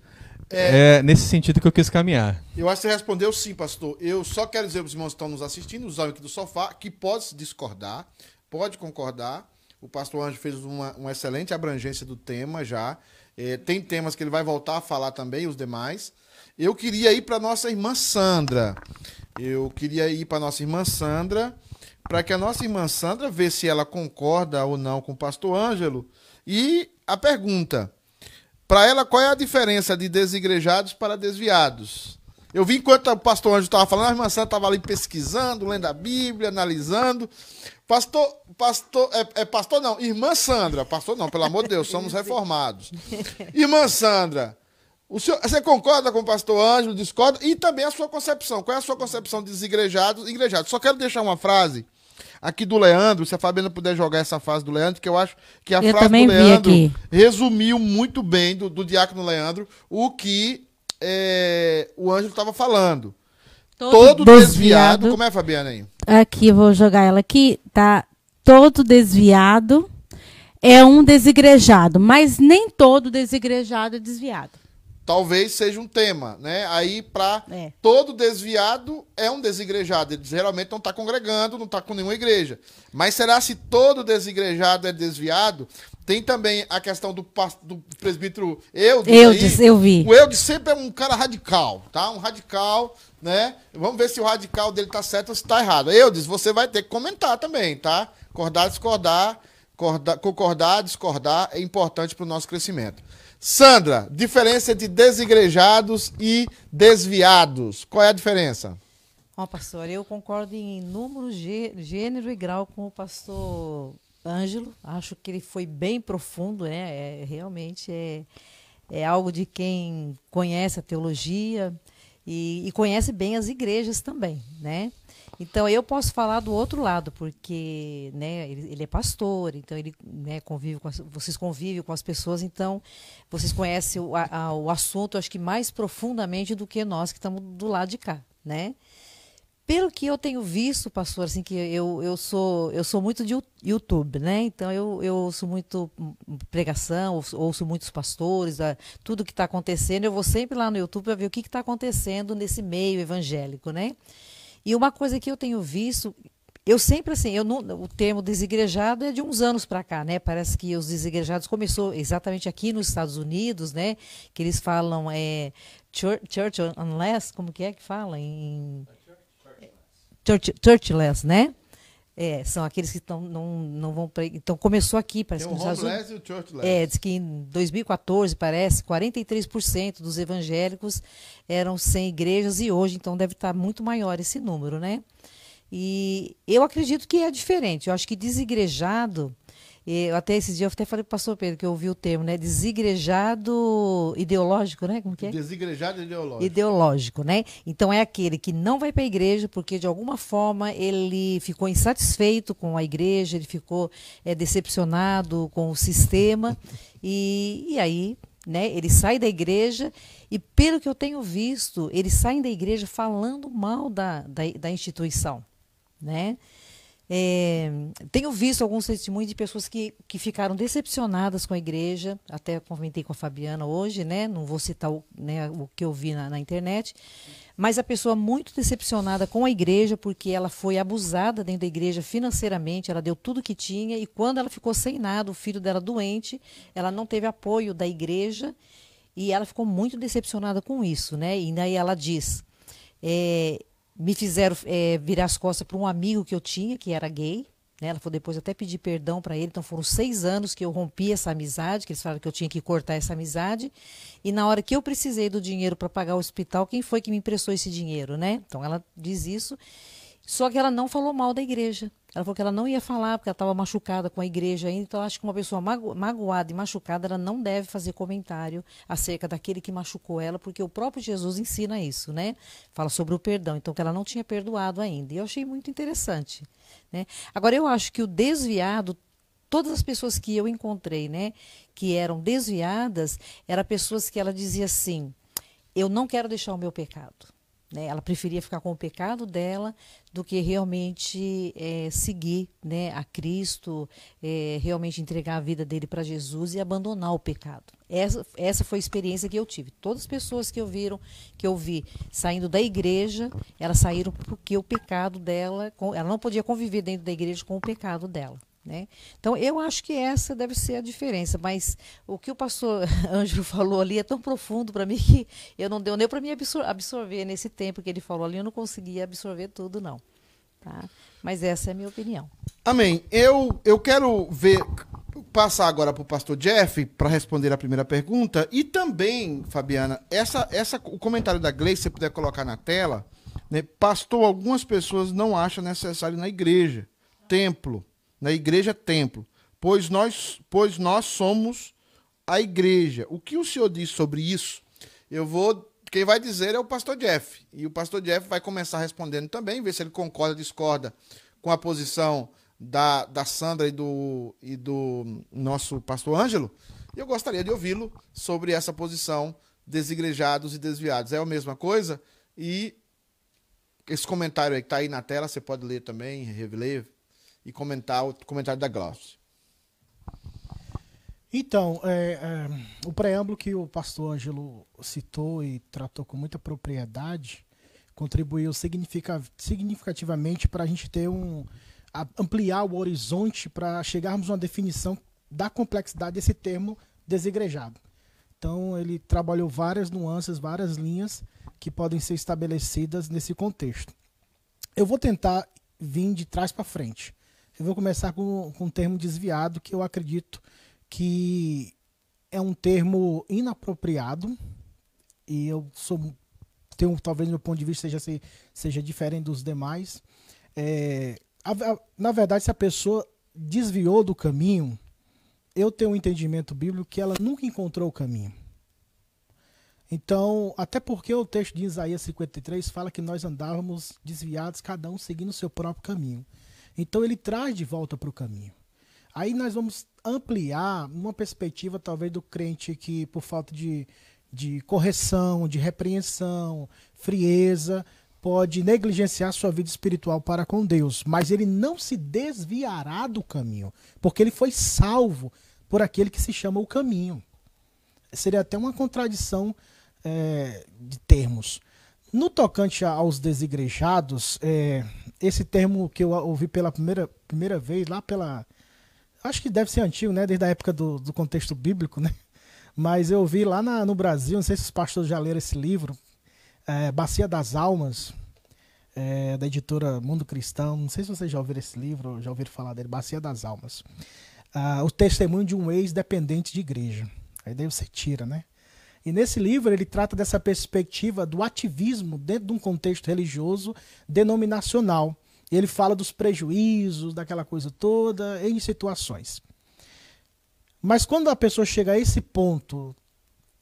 é, é nesse sentido que eu quis caminhar. Eu acho que você respondeu sim, pastor. Eu só quero dizer para os irmãos que estão nos assistindo, os homens aqui do sofá, que pode se discordar, pode concordar. O pastor Anjo fez uma, uma excelente abrangência do tema já. É, tem temas que ele vai voltar a falar também, os demais. Eu queria ir para nossa irmã Sandra. Eu queria ir para nossa irmã Sandra, para que a nossa irmã Sandra vê se ela concorda ou não com o pastor Ângelo. E a pergunta: para ela, qual é a diferença de desigrejados para desviados? Eu vi enquanto o pastor Anjo estava falando, a irmã Sandra estava ali pesquisando, lendo a Bíblia, analisando. Pastor, pastor, é, é pastor não, irmã Sandra, pastor não, pelo amor de Deus, somos reformados. Irmã Sandra, o senhor, você concorda com o pastor Ângelo, discorda? E também a sua concepção. Qual é a sua concepção de desigrejados e igrejados? Só quero deixar uma frase aqui do Leandro, se a Fabiana puder jogar essa frase do Leandro, que eu acho que a Eu frase do Leandro resumiu muito bem, do, do diácono Leandro, o que é, o Ângelo estava falando. Todo, desviado, Como é, Fabiana aí? Aqui, eu vou jogar ela aqui. Tá. todo desviado é um desigrejado, mas nem todo desigrejado é desviado. Talvez seja um tema, né? Aí, para É. todo desviado é um desigrejado. Ele geralmente não está congregando, não está com nenhuma igreja. Mas será se todo desigrejado é desviado? Tem também a questão do, do presbítero Eudes. Eudes, aí. eu vi. O Eudes sempre é um cara radical, tá? Um radical, né? Vamos ver se o radical dele tá certo ou se tá errado. Eudes, você vai ter que comentar também, tá? Concordar, discordar, corda- concordar, discordar é importante para o nosso crescimento. Sandra, diferença entre desigrejados e desviados. Qual é a diferença? Ó, pastor, eu concordo em número, gê- gênero e grau com o pastor Ângelo. Acho que ele foi bem profundo, né? É, realmente é, é algo de quem conhece a teologia e, e conhece bem as igrejas também, né? Então eu posso falar do outro lado, porque né, ele, ele é pastor, então ele né, convive com as, vocês convivem com as pessoas, então vocês conhecem o, a- o assunto, acho que mais profundamente do que nós que estamos do lado de cá, né? Pelo que eu tenho visto, pastor, assim, que eu, eu sou eu sou muito de YouTube, né? Então eu, eu ouço muito pregação, ouço, muitos pastores, tudo que está acontecendo, eu vou sempre lá no YouTube para ver o que está acontecendo nesse meio evangélico, né? E uma coisa que eu tenho visto, eu sempre assim, eu não, o termo desigrejado é de uns anos para cá, né? Parece que os desigrejados começou exatamente aqui nos Estados Unidos, né? Que eles falam é church, church unless, como que é que fala em churchless, né? É, são aqueles que estão não, não vão então começou aqui, parece Tem que o nos Estados Unidos. e o churchless. É, diz que em 2014, parece, 43% dos evangélicos eram sem igrejas e hoje, então, deve estar muito maior esse número, né? E eu acredito que é diferente. Eu acho que desigrejado, eu até esses dias eu até falei para o pastor Pedro, que eu ouvi o termo, né? Desigrejado ideológico, né? Como que é? Desigrejado ideológico. ideológico, né? Então é aquele que não vai para a igreja porque de alguma forma ele ficou insatisfeito com a igreja, ele ficou é, decepcionado com o sistema e, e aí, né? Ele sai da igreja e pelo que eu tenho visto, eles saem da igreja falando mal da, da, da instituição, né? É, tenho visto alguns testemunhos de pessoas que, que ficaram decepcionadas com a igreja, até comentei com a Fabiana hoje, né? Não vou citar o, né, o que eu vi na, na internet, mas a pessoa muito decepcionada com a igreja porque ela foi abusada dentro da igreja financeiramente, ela deu tudo que tinha e quando ela ficou sem nada, o filho dela doente, ela não teve apoio da igreja e ela ficou muito decepcionada com isso, né? E daí ela diz: é, me fizeram é, virar as costas para um amigo que eu tinha, que era gay. Né? Ela foi depois até pedir perdão para ele. Então foram seis anos que eu rompi essa amizade, que eles falaram que eu tinha que cortar essa amizade. E na hora que eu precisei do dinheiro para pagar o hospital, quem foi que me emprestou esse dinheiro, né? Então ela diz isso. Só que ela não falou mal da igreja. Ela falou que ela não ia falar porque ela estava machucada com a igreja ainda. Então, acho que uma pessoa mago magoada e machucada, ela não deve fazer comentário acerca daquele que machucou ela, porque o próprio Jesus ensina isso, né? Fala sobre o perdão. Então, que ela não tinha perdoado ainda. E eu achei muito interessante. Né? Agora, eu acho que o desviado, todas as pessoas que eu encontrei, né, que eram desviadas, eram pessoas que ela dizia assim: eu não quero deixar o meu pecado. Né? Ela preferia ficar com o pecado dela do que realmente é, seguir né, a Cristo, é, realmente entregar a vida dele para Jesus e abandonar o pecado. Essa, essa foi a experiência que eu tive. Todas as pessoas que eu viram, que eu vi saindo da igreja, elas saíram porque o pecado dela, ela não podia conviver dentro da igreja com o pecado dela. Né? Então, eu acho que essa deve ser a diferença, mas o que o pastor Ângelo falou ali é tão profundo para mim que eu não deu nem para mim absor absorver nesse tempo que ele falou ali, eu não conseguia absorver tudo, não. Tá? Mas essa é a minha opinião. Amém. Eu, eu quero ver passar agora para o pastor Jeff para responder a primeira pergunta e também, Fabiana, essa, essa, o comentário da Gleice, se puder colocar na tela, né? Pastor, algumas pessoas não acham necessário na igreja, templo na igreja templo, pois nós, pois nós somos a igreja. O que o senhor diz sobre isso? Eu vou. Quem vai dizer é o pastor Jeff. E o pastor Jeff vai começar respondendo também, ver se ele concorda discorda com a posição da, da Sandra e do, e do nosso pastor Ângelo. Eu gostaria de ouvi-lo sobre essa posição desigrejados e desviados. É a mesma coisa? E esse comentário aí que está aí na tela, você pode ler também, reler, e comentar o comentário da Glaucia. Então, é, é, o preâmbulo que o pastor Ângelo citou e tratou com muita propriedade contribuiu significa, significativamente para a gente ter um. Ampliar o horizonte para chegarmos a uma definição da complexidade desse termo desigrejado. Então, ele trabalhou várias nuances, várias linhas que podem ser estabelecidas nesse contexto. Eu vou tentar vir de trás para frente. Eu vou começar com, com um termo desviado que eu acredito que é um termo inapropriado e eu sou tenho talvez meu ponto de vista seja seja diferente dos demais. É, a, a, na verdade, se a pessoa desviou do caminho, eu tenho um entendimento bíblico que ela nunca encontrou o caminho. Então, até porque o texto de Isaías 53 fala que nós andávamos desviados, cada um seguindo o seu próprio caminho. Então, ele traz de volta para o caminho. Aí nós vamos ampliar uma perspectiva, talvez, do crente que, por falta de, de correção, de repreensão, frieza, pode negligenciar sua vida espiritual para com Deus. Mas ele não se desviará do caminho, porque ele foi salvo por aquele que se chama o caminho. Seria até uma contradição é, de termos. No tocante aos desigrejados, é, esse termo que eu ouvi pela primeira, primeira vez, lá pela. Acho que deve ser antigo, né? Desde a época do, do contexto bíblico, né? Mas eu vi lá na, no Brasil, não sei se os pastores já leram esse livro, é, Bacia das Almas, é, da editora Mundo Cristão. Não sei se vocês já ouviram esse livro, já ouviram falar dele, Bacia das Almas. Ah, o testemunho de um ex-dependente de igreja. Aí daí você tira, né? E nesse livro ele trata dessa perspectiva do ativismo dentro de um contexto religioso denominacional. Ele fala dos prejuízos, daquela coisa toda, em situações. Mas quando a pessoa chega a esse ponto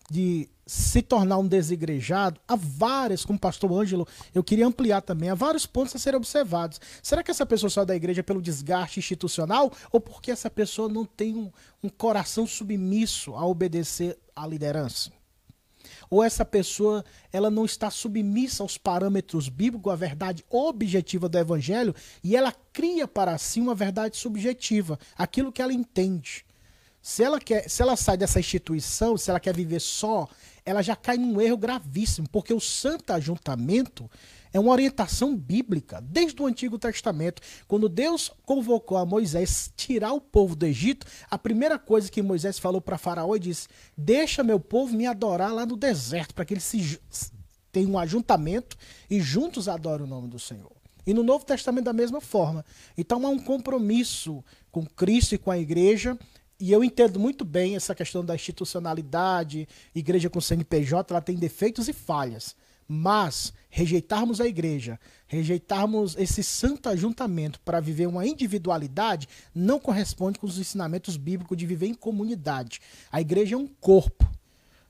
de se tornar um desigrejado, há várias, como o pastor Ângelo, eu queria ampliar também, há vários pontos a serem observados. Será que essa pessoa sai da igreja pelo desgaste institucional ou porque essa pessoa não tem um, um coração submisso a obedecer à liderança? Ou essa pessoa ela não está submissa aos parâmetros bíblicos, à verdade objetiva do evangelho, e ela cria para si uma verdade subjetiva, aquilo que ela entende. Se ela quer, se ela sai dessa instituição, se ela quer viver só, ela já cai num erro gravíssimo, porque o santo ajuntamento é uma orientação bíblica, desde o Antigo Testamento. Quando Deus convocou a Moisés tirar o povo do Egito, a primeira coisa que Moisés falou para Faraó e disse: Deixa meu povo me adorar lá no deserto, para que eles se tenham um ajuntamento e juntos adorem o nome do Senhor. E no Novo Testamento da mesma forma. Então há um compromisso com Cristo e com a igreja e eu entendo muito bem essa questão da institucionalidade, igreja com CNPJ, ela tem defeitos e falhas. Mas rejeitarmos a igreja, rejeitarmos esse santo ajuntamento para viver uma individualidade, não corresponde com os ensinamentos bíblicos de viver em comunidade. A igreja é um corpo,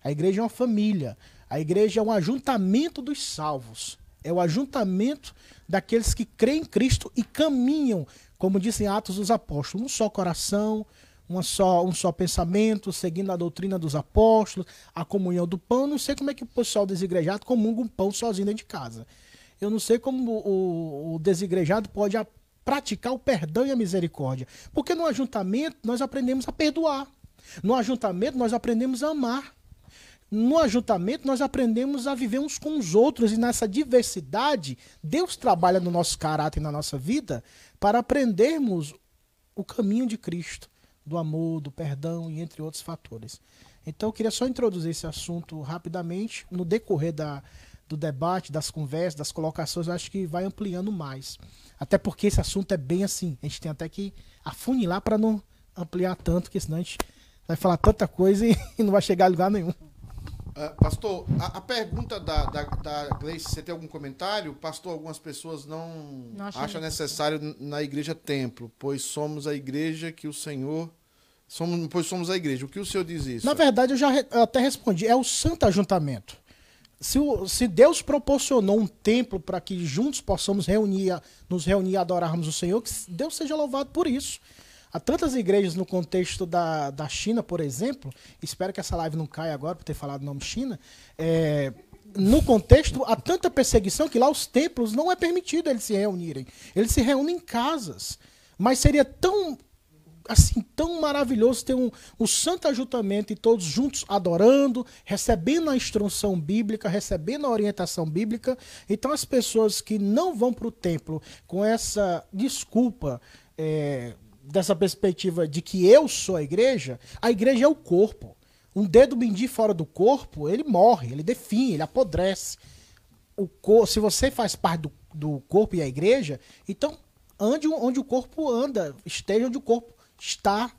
a igreja é uma família, a igreja é um ajuntamento dos salvos. É o ajuntamento daqueles que creem em Cristo e caminham, como dizem Atos dos Apóstolos, um só coração, uma só, um só pensamento, seguindo a doutrina dos apóstolos, a comunhão do pão. Não sei como é que o pessoal desigrejado comunga um pão sozinho dentro de casa. Eu não sei como o, o desigrejado pode a, praticar o perdão e a misericórdia. Porque no ajuntamento nós aprendemos a perdoar. No ajuntamento nós aprendemos a amar. No ajuntamento nós aprendemos a viver uns com os outros e nessa diversidade, Deus trabalha no nosso caráter e na nossa vida para aprendermos o caminho de Cristo do amor, do perdão e entre outros fatores. Então eu queria só introduzir esse assunto rapidamente. No decorrer da, do debate, das conversas, das colocações, eu acho que vai ampliando mais. Até porque esse assunto é bem assim. A gente tem até que afunilar para não ampliar tanto, porque senão a gente vai falar tanta coisa e, e não vai chegar a lugar nenhum. Uh, pastor, a, a, pergunta da, da, da Gleice, você tem algum comentário? Pastor, algumas pessoas não, não acham necessário na igreja templo, pois somos a igreja que o Senhor Somos, pois somos a igreja. O que o senhor diz isso? Na verdade, eu já eu até respondi. É o santo ajuntamento. Se, se Deus proporcionou um templo para que juntos possamos reunir, nos reunir e adorarmos o Senhor, que Deus seja louvado por isso. Há tantas igrejas no contexto da, da China, por exemplo, espero que essa live não caia agora por ter falado o nome China. É, no contexto, há tanta perseguição que lá os templos não é permitido eles se reunirem. Eles se reúnem em casas. Mas seria tão assim tão maravilhoso ter um, um santo ajuntamento e todos juntos adorando, recebendo a instrução bíblica, recebendo a orientação bíblica. Então as pessoas que não vão para o templo com essa desculpa é, dessa perspectiva de que eu sou a igreja, a igreja é o corpo. Um dedo mindinho fora do corpo, ele morre, ele define, ele apodrece. O cor, se você faz parte do, do corpo e a igreja, então ande onde o corpo anda, esteja onde o corpo está,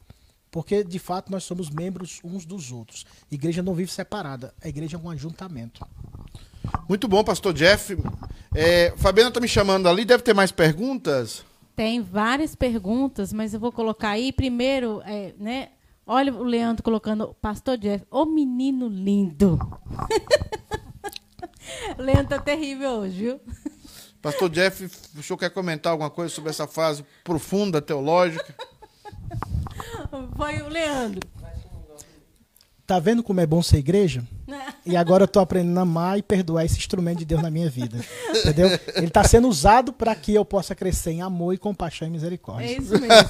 porque de fato nós somos membros uns dos outros. A igreja não vive separada, a igreja é um ajuntamento. Muito bom, pastor Jeff. É, Fabiana está me chamando ali, deve ter mais perguntas? Tem várias perguntas, mas eu vou colocar aí primeiro, é, né? Olha o Leandro colocando, pastor Jeff, ô menino lindo. o Leandro tá terrível hoje, viu? Pastor Jeff, o senhor quer comentar alguma coisa sobre essa fase profunda teológica? Foi o Leandro. Tá vendo como é bom ser igreja? E agora eu tô aprendendo a amar e perdoar esse instrumento de Deus na minha vida. Entendeu? Ele está sendo usado para que eu possa crescer em amor e compaixão e misericórdia. É isso mesmo.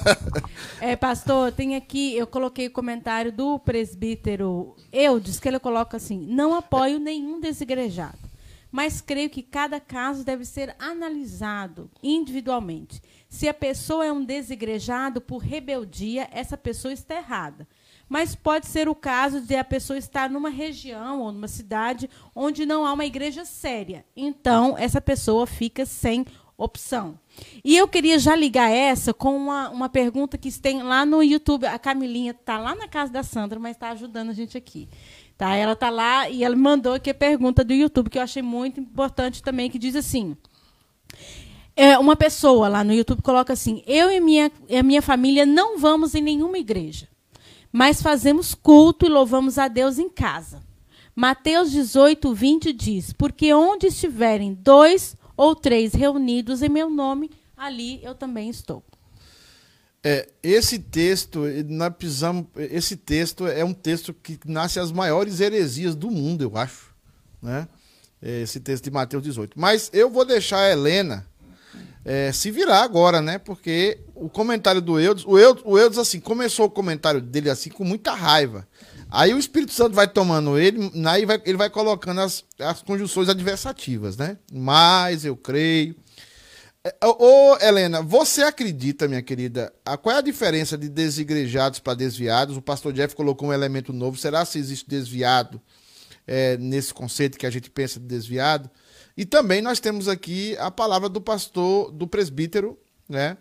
É, pastor, tem aqui, eu coloquei o comentário do presbítero Eudes, que ele coloca assim: não apoio nenhum desigrejado, mas creio que cada caso deve ser analisado individualmente. Se a pessoa é um desigrejado por rebeldia, essa pessoa está errada mas pode ser o caso de a pessoa estar numa região ou numa cidade onde não há uma igreja séria. Então, essa pessoa fica sem opção. E eu queria já ligar essa com uma, uma pergunta que tem lá no YouTube. A Camilinha está lá na casa da Sandra, mas está ajudando a gente aqui. Tá? Ela está lá e ela mandou aqui a pergunta do YouTube, que eu achei muito importante também, que diz assim. É, uma pessoa lá no YouTube coloca assim: Eu e minha, a minha família não vamos em nenhuma igreja mas fazemos culto e louvamos a Deus em casa. Mateus 18, 20 diz: Porque onde estiverem dois ou três reunidos em meu nome, ali eu também estou. É, esse texto, nós precisamos, esse texto é um texto que nasce as maiores heresias do mundo, eu acho. Né? Esse texto de Mateus 18. Mas eu vou deixar a Helena é, se virar agora, né? Porque o comentário do Eudes, o Eudes, o Eudes, assim, começou o comentário dele assim com muita raiva. Aí o Espírito Santo vai tomando ele, aí vai, ele vai colocando as, as conjunções adversativas, né? Mas eu creio. É, ô, Helena, você acredita, minha querida, a, qual é a diferença de desigrejados para desviados? O pastor Jeff colocou um elemento novo. Será se existe desviado é, nesse conceito que a gente pensa de desviado? E também nós temos aqui a palavra do pastor, do presbítero, né?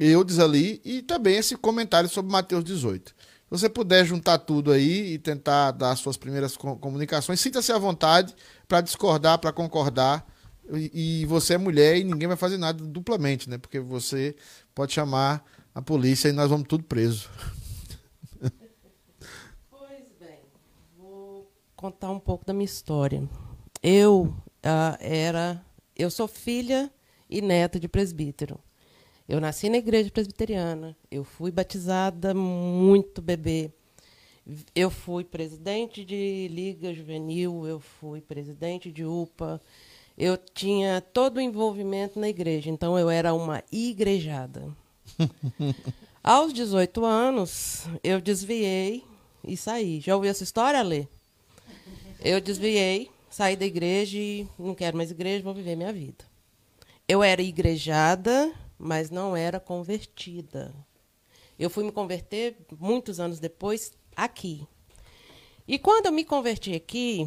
Eudes ali, e também esse comentário sobre Mateus 18. Se você puder juntar tudo aí e tentar dar suas primeiras comunicações, sinta-se à vontade para discordar, para concordar. E, e, você é mulher e ninguém vai fazer nada duplamente, né? Porque você pode chamar a polícia e nós vamos tudo preso. Pois bem, vou contar um pouco da minha história. Eu uh, era. Eu sou filha e neta de presbítero. Eu nasci na igreja presbiteriana. Eu fui batizada muito bebê. Eu fui presidente de Liga Juvenil, eu fui presidente de UPA. Eu tinha todo o envolvimento na igreja, então eu era uma igrejada. Aos 18 anos, eu desviei e saí. Já ouviu essa história, Lê? Eu desviei saí da igreja e não quero mais igreja, vou viver minha vida. Eu era igrejada, mas não era convertida. Eu fui me converter muitos anos depois aqui. E quando eu me converti aqui,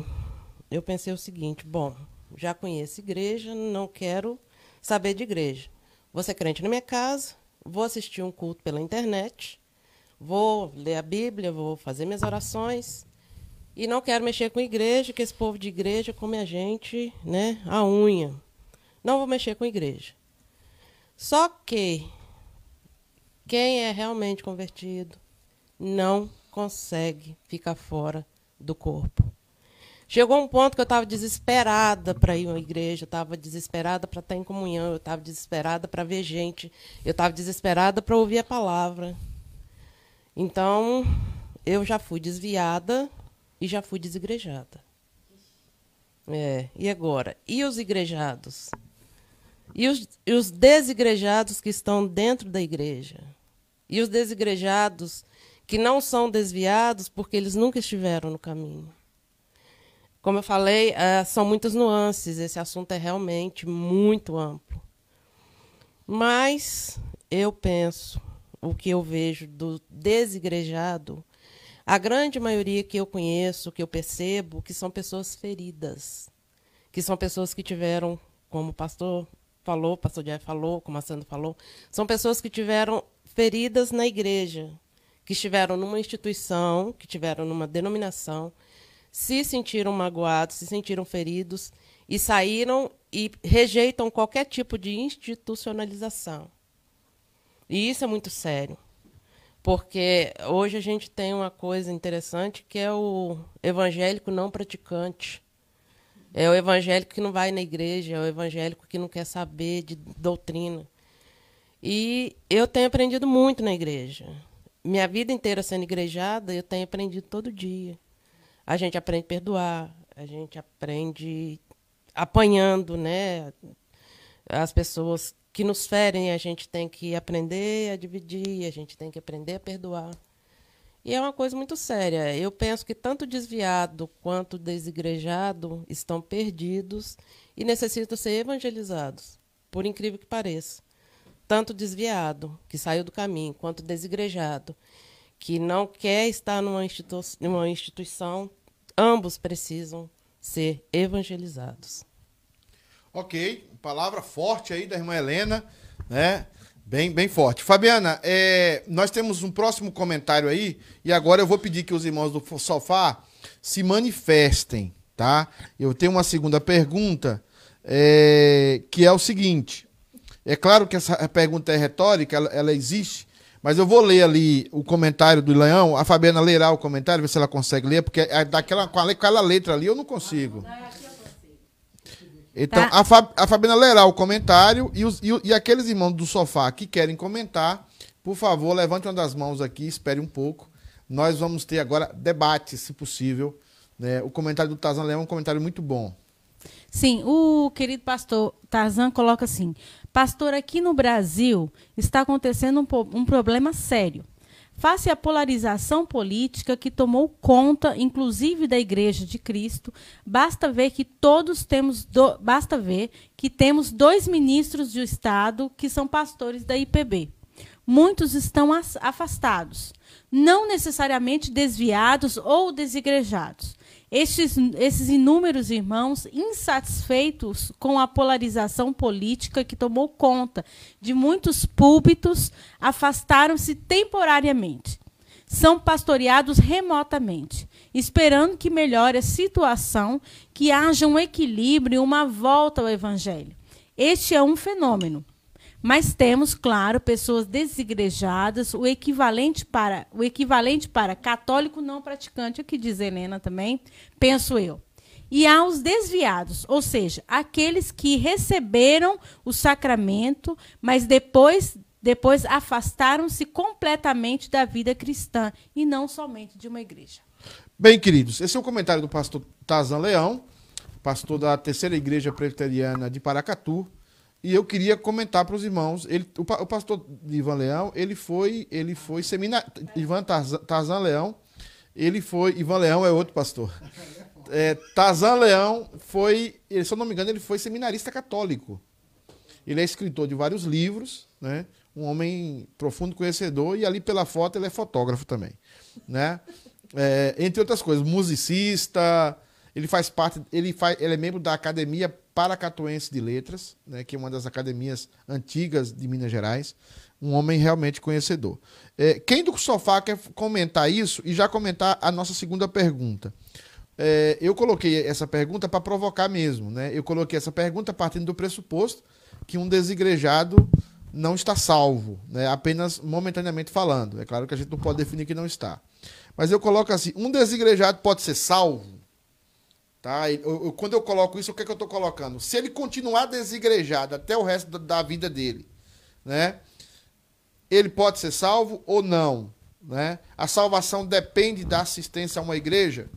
eu pensei o seguinte: bom, já conheço igreja, não quero saber de igreja. Vou ser crente na minha casa, vou assistir um culto pela internet, vou ler a Bíblia, vou fazer minhas orações e não quero mexer com igreja, que esse povo de igreja come a gente, né, a unha. Não vou mexer com igreja. Só que quem é realmente convertido não consegue ficar fora do corpo. Chegou um ponto que eu estava desesperada para ir à igreja, eu estava desesperada para estar em comunhão, eu estava desesperada para ver gente, eu estava desesperada para ouvir a palavra. Então, eu já fui desviada e já fui desigrejada. É, e agora? E os igrejados? E os, e os desigrejados que estão dentro da igreja. E os desigrejados que não são desviados porque eles nunca estiveram no caminho. Como eu falei, é, são muitas nuances, esse assunto é realmente muito amplo. Mas eu penso, o que eu vejo do desigrejado, a grande maioria que eu conheço, que eu percebo, que são pessoas feridas, que são pessoas que tiveram, como o pastor falou, o pastor Jair falou, como a Sandra falou, são pessoas que tiveram feridas na igreja, que estiveram numa instituição, que tiveram numa denominação, se sentiram magoados, se sentiram feridos e saíram e rejeitam qualquer tipo de institucionalização. E isso é muito sério. Porque hoje a gente tem uma coisa interessante que é o evangélico não praticante. É o evangélico que não vai na igreja, é o evangélico que não quer saber de doutrina. E eu tenho aprendido muito na igreja minha vida inteira sendo igrejada, eu tenho aprendido todo dia. A gente aprende a perdoar, a gente aprende apanhando, né? As pessoas que nos ferem, a gente tem que aprender a dividir, a gente tem que aprender a perdoar. E é uma coisa muito séria. Eu penso que tanto desviado quanto desigrejado estão perdidos e necessitam ser evangelizados, por incrível que pareça tanto desviado, que saiu do caminho, quanto desigrejado, que não quer estar numa, institu numa instituição, ambos precisam ser evangelizados. Ok, palavra forte aí da irmã Helena, né? Bem, bem forte. Fabiana, é, nós temos um próximo comentário aí, e agora eu vou pedir que os irmãos do sofá se manifestem, tá? Eu tenho uma segunda pergunta, é, que é o seguinte: é claro que essa pergunta é retórica, ela, ela existe, mas eu vou ler ali o comentário do Leão. A Fabiana lerá o comentário, ver se ela consegue ler, porque é daquela, com aquela letra ali eu não consigo. Então, tá. a, Fab, a Fabiana lerá o comentário e, os, e, e, aqueles irmãos do sofá que querem comentar, por favor, levante uma das mãos aqui, espere um pouco. Nós vamos ter agora debate, se possível. Né? O comentário do Tazan Leão é um comentário muito bom. Sim, o querido pastor Tarzan coloca assim: Pastor, aqui no Brasil está acontecendo um, um problema sério. Face à polarização política que tomou conta, inclusive da Igreja de Cristo, basta ver que todos temos do, basta ver que temos dois ministros de Estado que são pastores da IPB. Muitos estão afastados, não necessariamente desviados ou desigrejados, estes, esses inúmeros irmãos, insatisfeitos com a polarização política que tomou conta de muitos púlpitos, afastaram-se temporariamente. São pastoreados remotamente, esperando que melhore a situação, que haja um equilíbrio e uma volta ao Evangelho. Este é um fenômeno mas temos, claro, pessoas desigrejadas, o equivalente para o equivalente para católico não praticante, o que diz Helena também, penso eu. E há os desviados, ou seja, aqueles que receberam o sacramento, mas depois depois afastaram-se completamente da vida cristã e não somente de uma igreja. Bem, queridos, esse é o comentário do pastor Tazan Leão, pastor da Terceira Igreja Presbiteriana de Paracatu, e eu queria comentar para os irmãos, ele, o, o, pastor Ivan Leão, ele foi, ele foi seminar, Ivan Tarzan, Tarzan Leão, ele foi, Ivan Leão é outro pastor. É, Tarzan Leão foi, se eu não me engano, ele foi seminarista católico. Ele é escritor de vários livros, né? Um homem profundo conhecedor e ali pela foto ele é fotógrafo também, né? É, entre outras coisas, musicista, ele faz parte, ele, faz, ele é membro da Academia Paracatuense de Letras, né, que é uma das academias antigas de Minas Gerais. Um homem realmente conhecedor. É, quem do sofá quer comentar isso e já comentar a nossa segunda pergunta? É, eu coloquei essa pergunta para provocar mesmo. Né? Eu coloquei essa pergunta partindo do pressuposto que um desigrejado não está salvo, né? apenas momentaneamente falando. É claro que a gente não pode definir que não está. Mas eu coloco assim: um desigrejado pode ser salvo? Tá? Eu, eu, quando eu coloco isso, o que, é que eu estou colocando? Se ele continuar desigrejado até o resto da, da, vida dele, né? ele pode ser salvo ou não? Né? A salvação depende da assistência a uma igreja?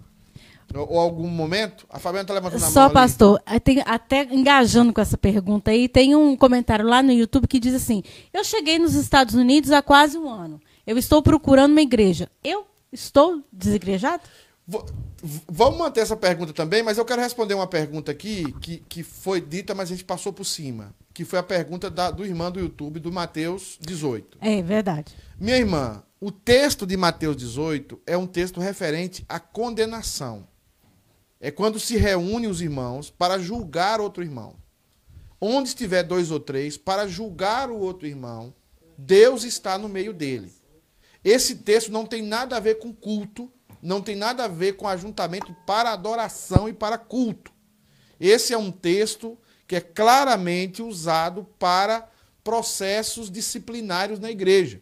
Ou, ou algum momento? A Fabiana está levantando a mão. Só, pastor, tem- até engajando com essa pergunta aí, tem um comentário lá no YouTube que diz assim: Eu cheguei nos Estados Unidos há quase um ano. Eu estou procurando uma igreja. Eu estou desigrejado? Vamos manter essa pergunta também, mas eu quero responder uma pergunta aqui que, que foi dita, mas a gente passou por cima. Que foi a pergunta da- do irmão do YouTube, do Mateus 18. É verdade. Minha irmã, o texto de Mateus 18 é um texto referente à condenação. É quando se reúnem os irmãos para julgar outro irmão. Onde estiver dois ou três, para julgar o outro irmão, Deus está no meio dele. Esse texto não tem nada a ver com culto, não tem nada a ver com ajuntamento para adoração e para culto. Esse é um texto que é claramente usado para processos disciplinários na igreja.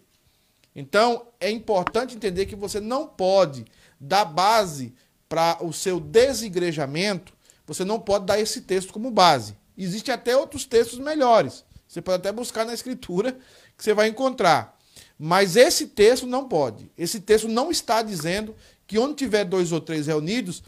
Então, é importante entender que você não pode dar base para o seu desigrejamento, você não pode dar esse texto como base. Existem até outros textos melhores. Você pode até buscar na escritura que você vai encontrar. Mas esse texto não pode. Esse texto não está dizendo que onde tiver dois ou três reunidos,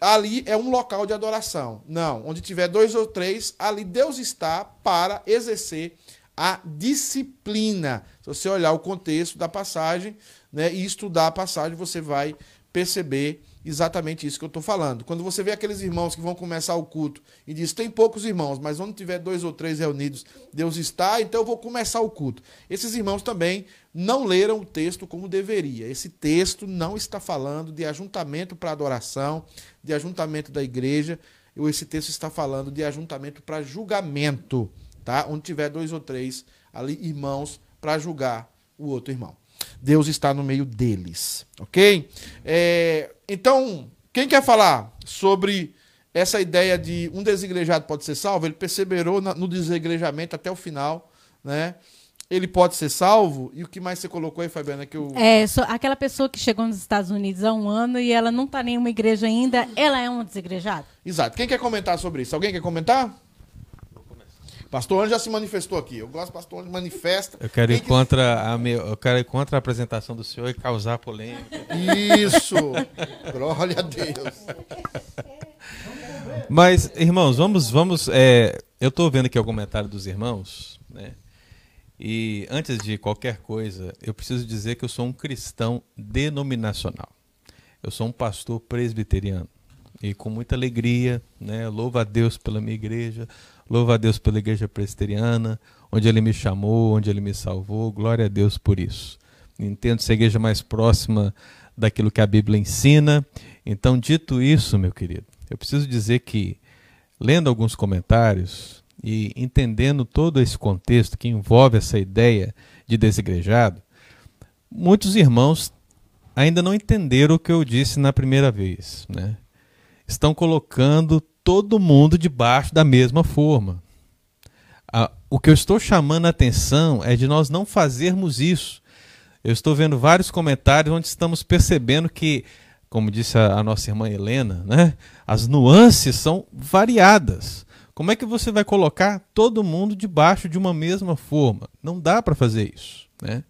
ali é um local de adoração. Não. Onde tiver dois ou três, ali Deus está para exercer a disciplina. Se você olhar o contexto da passagem né, e estudar a passagem, você vai perceber exatamente isso que eu estou falando. Quando você vê aqueles irmãos que vão começar o culto e diz, tem poucos irmãos, mas onde tiver dois ou três reunidos, Deus está, então eu vou começar o culto. Esses irmãos também não leram o texto como deveria. Esse texto não está falando de ajuntamento para adoração, de ajuntamento da igreja. Esse texto está falando de ajuntamento para julgamento, tá? Onde tiver dois ou três ali irmãos para julgar o outro irmão. Deus está no meio deles, ok? É, então, quem quer falar sobre essa ideia de um desigrejado pode ser salvo? Ele perseverou no desigrejamento até o final, né? Ele pode ser salvo? E o que mais você colocou aí, Fabiana? Que o... É, só aquela pessoa que chegou nos Estados Unidos há um ano e ela não está em nenhuma igreja ainda, ela é uma desigrejada? Exato. Quem quer comentar sobre isso? Alguém quer comentar? Pastor Anjo já se manifestou aqui. Eu gosto do pastor Anjo manifesta. Eu quero ir Quem contra a, meu, eu quero ir contra a apresentação do senhor e causar polêmica. Isso! Glória a Deus. Mas, irmãos, vamos, vamos. é, eu estou vendo aqui o comentário dos irmãos, né? E antes de qualquer coisa, eu preciso dizer que eu sou um cristão denominacional. Eu sou um pastor presbiteriano. E com muita alegria, né? Louvo a Deus pela minha igreja, louvo a Deus pela igreja presbiteriana, onde Ele me chamou, onde Ele me salvou. Glória a Deus por isso. Entendo ser a igreja mais próxima daquilo que a Bíblia ensina. Então, dito isso, meu querido, eu preciso dizer que, lendo alguns comentários e entendendo todo esse contexto que envolve essa ideia de desigrejado, muitos irmãos ainda não entenderam o que eu disse na primeira vez. Né? Estão colocando todo mundo debaixo da mesma forma. Ah, o que eu estou chamando a atenção é de nós não fazermos isso. Eu estou vendo vários comentários onde estamos percebendo que, como disse a, a nossa irmã Helena, né, as nuances são variadas. Como é que você vai colocar todo mundo debaixo de uma mesma forma? Não dá para fazer isso. Né?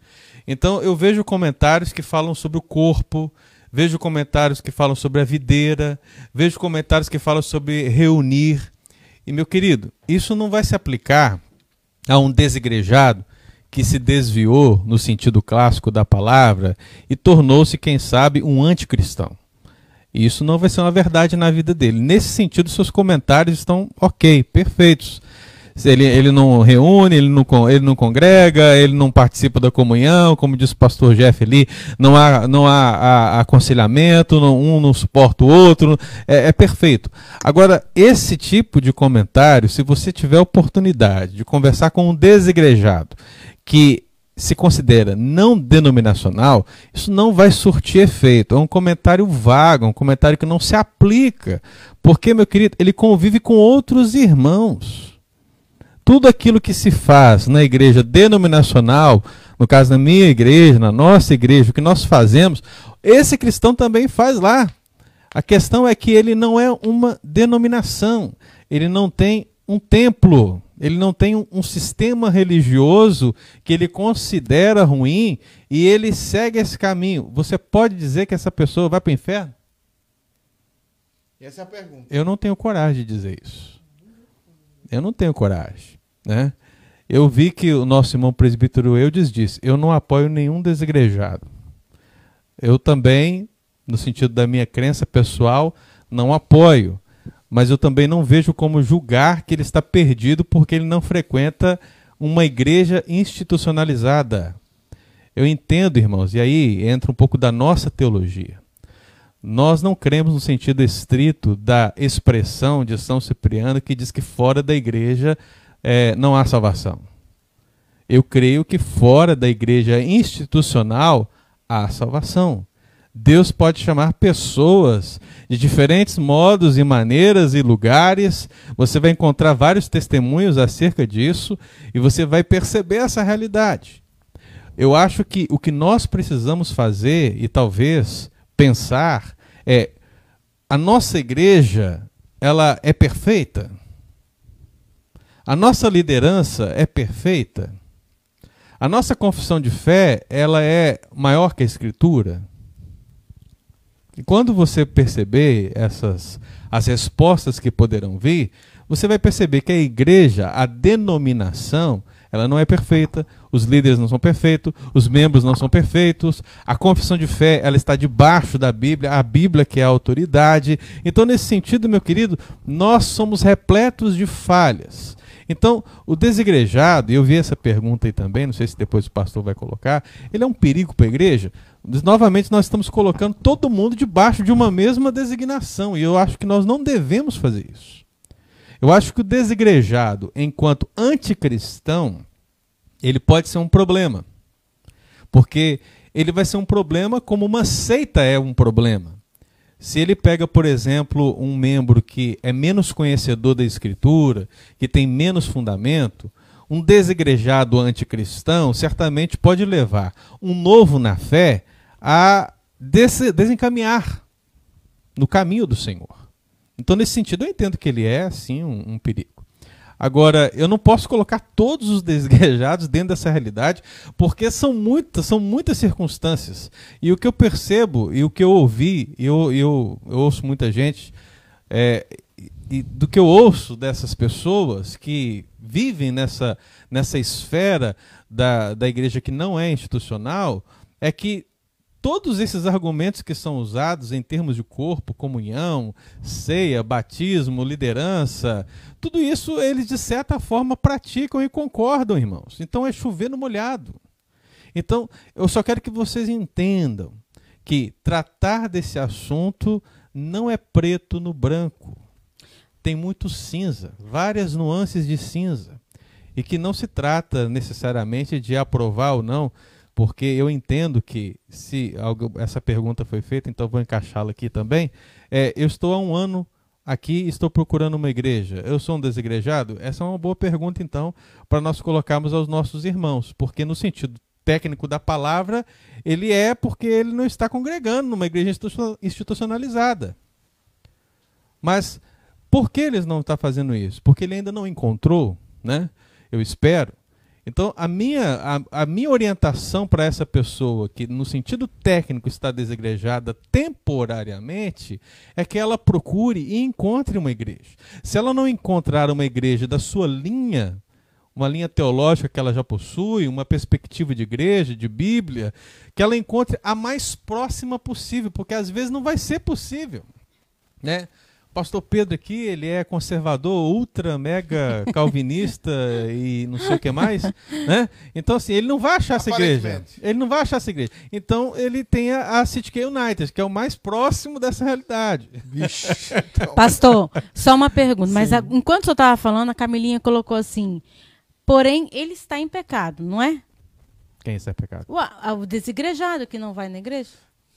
Então eu vejo comentários que falam sobre o corpo, vejo comentários que falam sobre a videira, vejo comentários que falam sobre reunir. E meu querido, isso não vai se aplicar a um desigrejado que se desviou no sentido clássico da palavra e tornou-se, quem sabe, um anticristão. Isso não vai ser uma verdade na vida dele. Nesse sentido, seus comentários estão ok, perfeitos. Ele, ele não reúne, ele não, ele não congrega, ele não participa da comunhão, como disse o pastor Jeff ali, não há, não há, há aconselhamento, não- um não suporta o outro, é, é perfeito. Agora, esse tipo de comentário, se você tiver oportunidade de conversar com um desigrejado que se considera não denominacional, isso não vai surtir efeito. É um comentário vago, um comentário que não se aplica. Porque, meu querido, ele convive com outros irmãos. Tudo aquilo que se faz na igreja denominacional, no caso da minha igreja, na nossa igreja, o que nós fazemos, esse cristão também faz lá. A questão é que ele não é uma denominação, ele não tem um templo, ele não tem um, um sistema religioso que ele considera ruim e ele segue esse caminho. Você pode dizer que essa pessoa vai para o inferno? Essa é a pergunta. Eu não tenho coragem de dizer isso. Eu não tenho coragem, né? Eu vi que o nosso irmão presbítero Eudes disse: Eu não apoio nenhum desigrejado. Eu também, no sentido da minha crença pessoal, não apoio. Mas eu também não vejo como julgar que ele está perdido porque ele não frequenta uma igreja institucionalizada. Eu entendo, irmãos, e aí entra um pouco da nossa teologia. Nós não cremos no sentido estrito da expressão de São Cipriano que diz que fora da igreja é, não há salvação. Eu creio que fora da igreja institucional há salvação. Deus pode chamar pessoas de diferentes modos e maneiras e lugares. Você vai encontrar vários testemunhos acerca disso e você vai perceber essa realidade. Eu acho que o que nós precisamos fazer e talvez pensar é a nossa igreja, ela é perfeita? A nossa liderança é perfeita? A nossa confissão de fé, ela é maior que a escritura? E quando você perceber essas as respostas que poderão vir, você vai perceber que a igreja, a denominação, ela não é perfeita, os líderes não são perfeitos, os membros não são perfeitos, a confissão de fé ela está debaixo da Bíblia, a Bíblia que é a autoridade. Então, nesse sentido, meu querido, nós somos repletos de falhas. Então, o desigrejado, e eu vi essa pergunta aí também, não sei se depois o pastor vai colocar, ele é um perigo para a igreja? Novamente, nós estamos colocando todo mundo debaixo de uma mesma designação, e eu acho que nós não devemos fazer isso. Eu acho que o desigrejado, enquanto anticristão, ele pode ser um problema. Porque ele vai ser um problema como uma seita é um problema. Se ele pega, por exemplo, um membro que é menos conhecedor da Escritura, que tem menos fundamento, um desigrejado anticristão certamente pode levar um novo na fé a desencaminhar no caminho do Senhor. Então, nesse sentido, eu entendo que ele é, sim, um, um perigo. Agora, eu não posso colocar todos os desgrejados dentro dessa realidade, porque são muitas, são muitas circunstâncias. E o que eu percebo, e o que eu ouvi, eu, eu, eu ouço muita gente, é, e do que eu ouço dessas pessoas que vivem nessa, nessa esfera da, da igreja que não é institucional, é que todos esses argumentos que são usados em termos de corpo, comunhão, ceia, batismo, liderança, tudo isso eles de certa forma praticam e concordam, irmãos. Então é chover no molhado. Então, eu só quero que vocês entendam que tratar desse assunto não é preto no branco. Tem muito cinza, várias nuances de cinza. E que não se trata necessariamente de aprovar ou não porque eu entendo que se algo, essa pergunta foi feita, então vou encaixá-la aqui também. É, eu estou há um ano aqui estou procurando uma igreja. Eu sou um desigrejado? Essa é uma boa pergunta, então, para nós colocarmos aos nossos irmãos, porque no sentido técnico da palavra, ele é porque ele não está congregando numa igreja institucionalizada. Mas por que eles não estão fazendo isso? Porque ele ainda não encontrou, né? Eu espero então, a minha, a, a minha orientação para essa pessoa que, no sentido técnico, está desegrejada temporariamente, é que ela procure e encontre uma igreja. Se ela não encontrar uma igreja da sua linha, uma linha teológica que ela já possui, uma perspectiva de igreja, de Bíblia, que ela encontre a mais próxima possível, porque às vezes não vai ser possível. Né? Pastor Pedro aqui, ele é conservador, ultra, mega calvinista e não sei o que mais, né? Então, assim, ele não vai achar essa igreja. Ele não vai achar essa igreja. Então, ele tem a, a City K United, que é o mais próximo dessa realidade. Vixe, então... Pastor, só uma pergunta. Sim. Mas a, enquanto o senhor estava falando, a Camilinha colocou assim, porém, ele está em pecado, não é? Quem está em pecado? O, o desigrejado que não vai na igreja.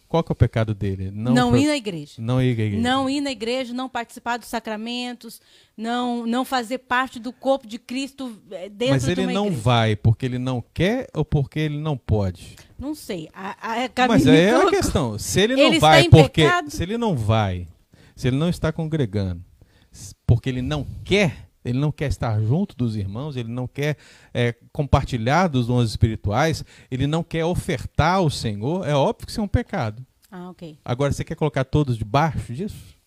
Qual que é o pecado dele? Não, não ir na igreja. Não ir à igreja. Não ir na igreja, não participar dos sacramentos, não, não fazer parte do corpo de Cristo eh, dentro Mas ele não igreja. vai porque ele não quer ou porque ele não pode? Não sei. A, a, a Mas é a questão. Se ele não ele vai porque pecado? se ele não vai, se ele não está congregando, porque ele não quer ele não quer estar junto dos irmãos, ele não quer é, compartilhar dos dons espirituais, ele não quer ofertar ao Senhor, é óbvio que isso é um pecado. Ah, ok. Agora, você quer colocar todos debaixo disso?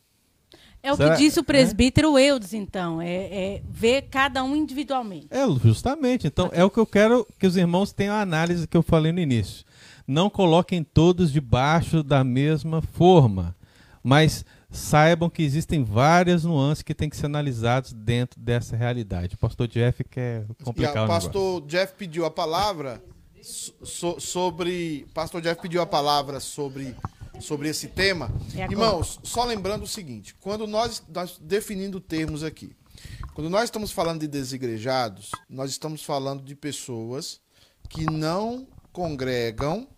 É o Será- que disse o presbítero Eudes, então. É, é ver cada um individualmente. É, justamente. Então, é o que eu quero que os irmãos tenham a análise que eu falei no início. Não coloquem todos debaixo da mesma forma, mas saibam que existem várias nuances que têm que ser analisadas dentro dessa realidade. O pastor Jeff quer E complicar a- o o negócio. pastor Jeff pediu a palavra so- sobre. Pastor Jeff pediu a palavra sobre, sobre esse tema. Irmãos, só lembrando o seguinte: quando nós, nós definindo termos aqui, quando nós estamos falando de desigrejados, nós estamos falando de pessoas que não congregam.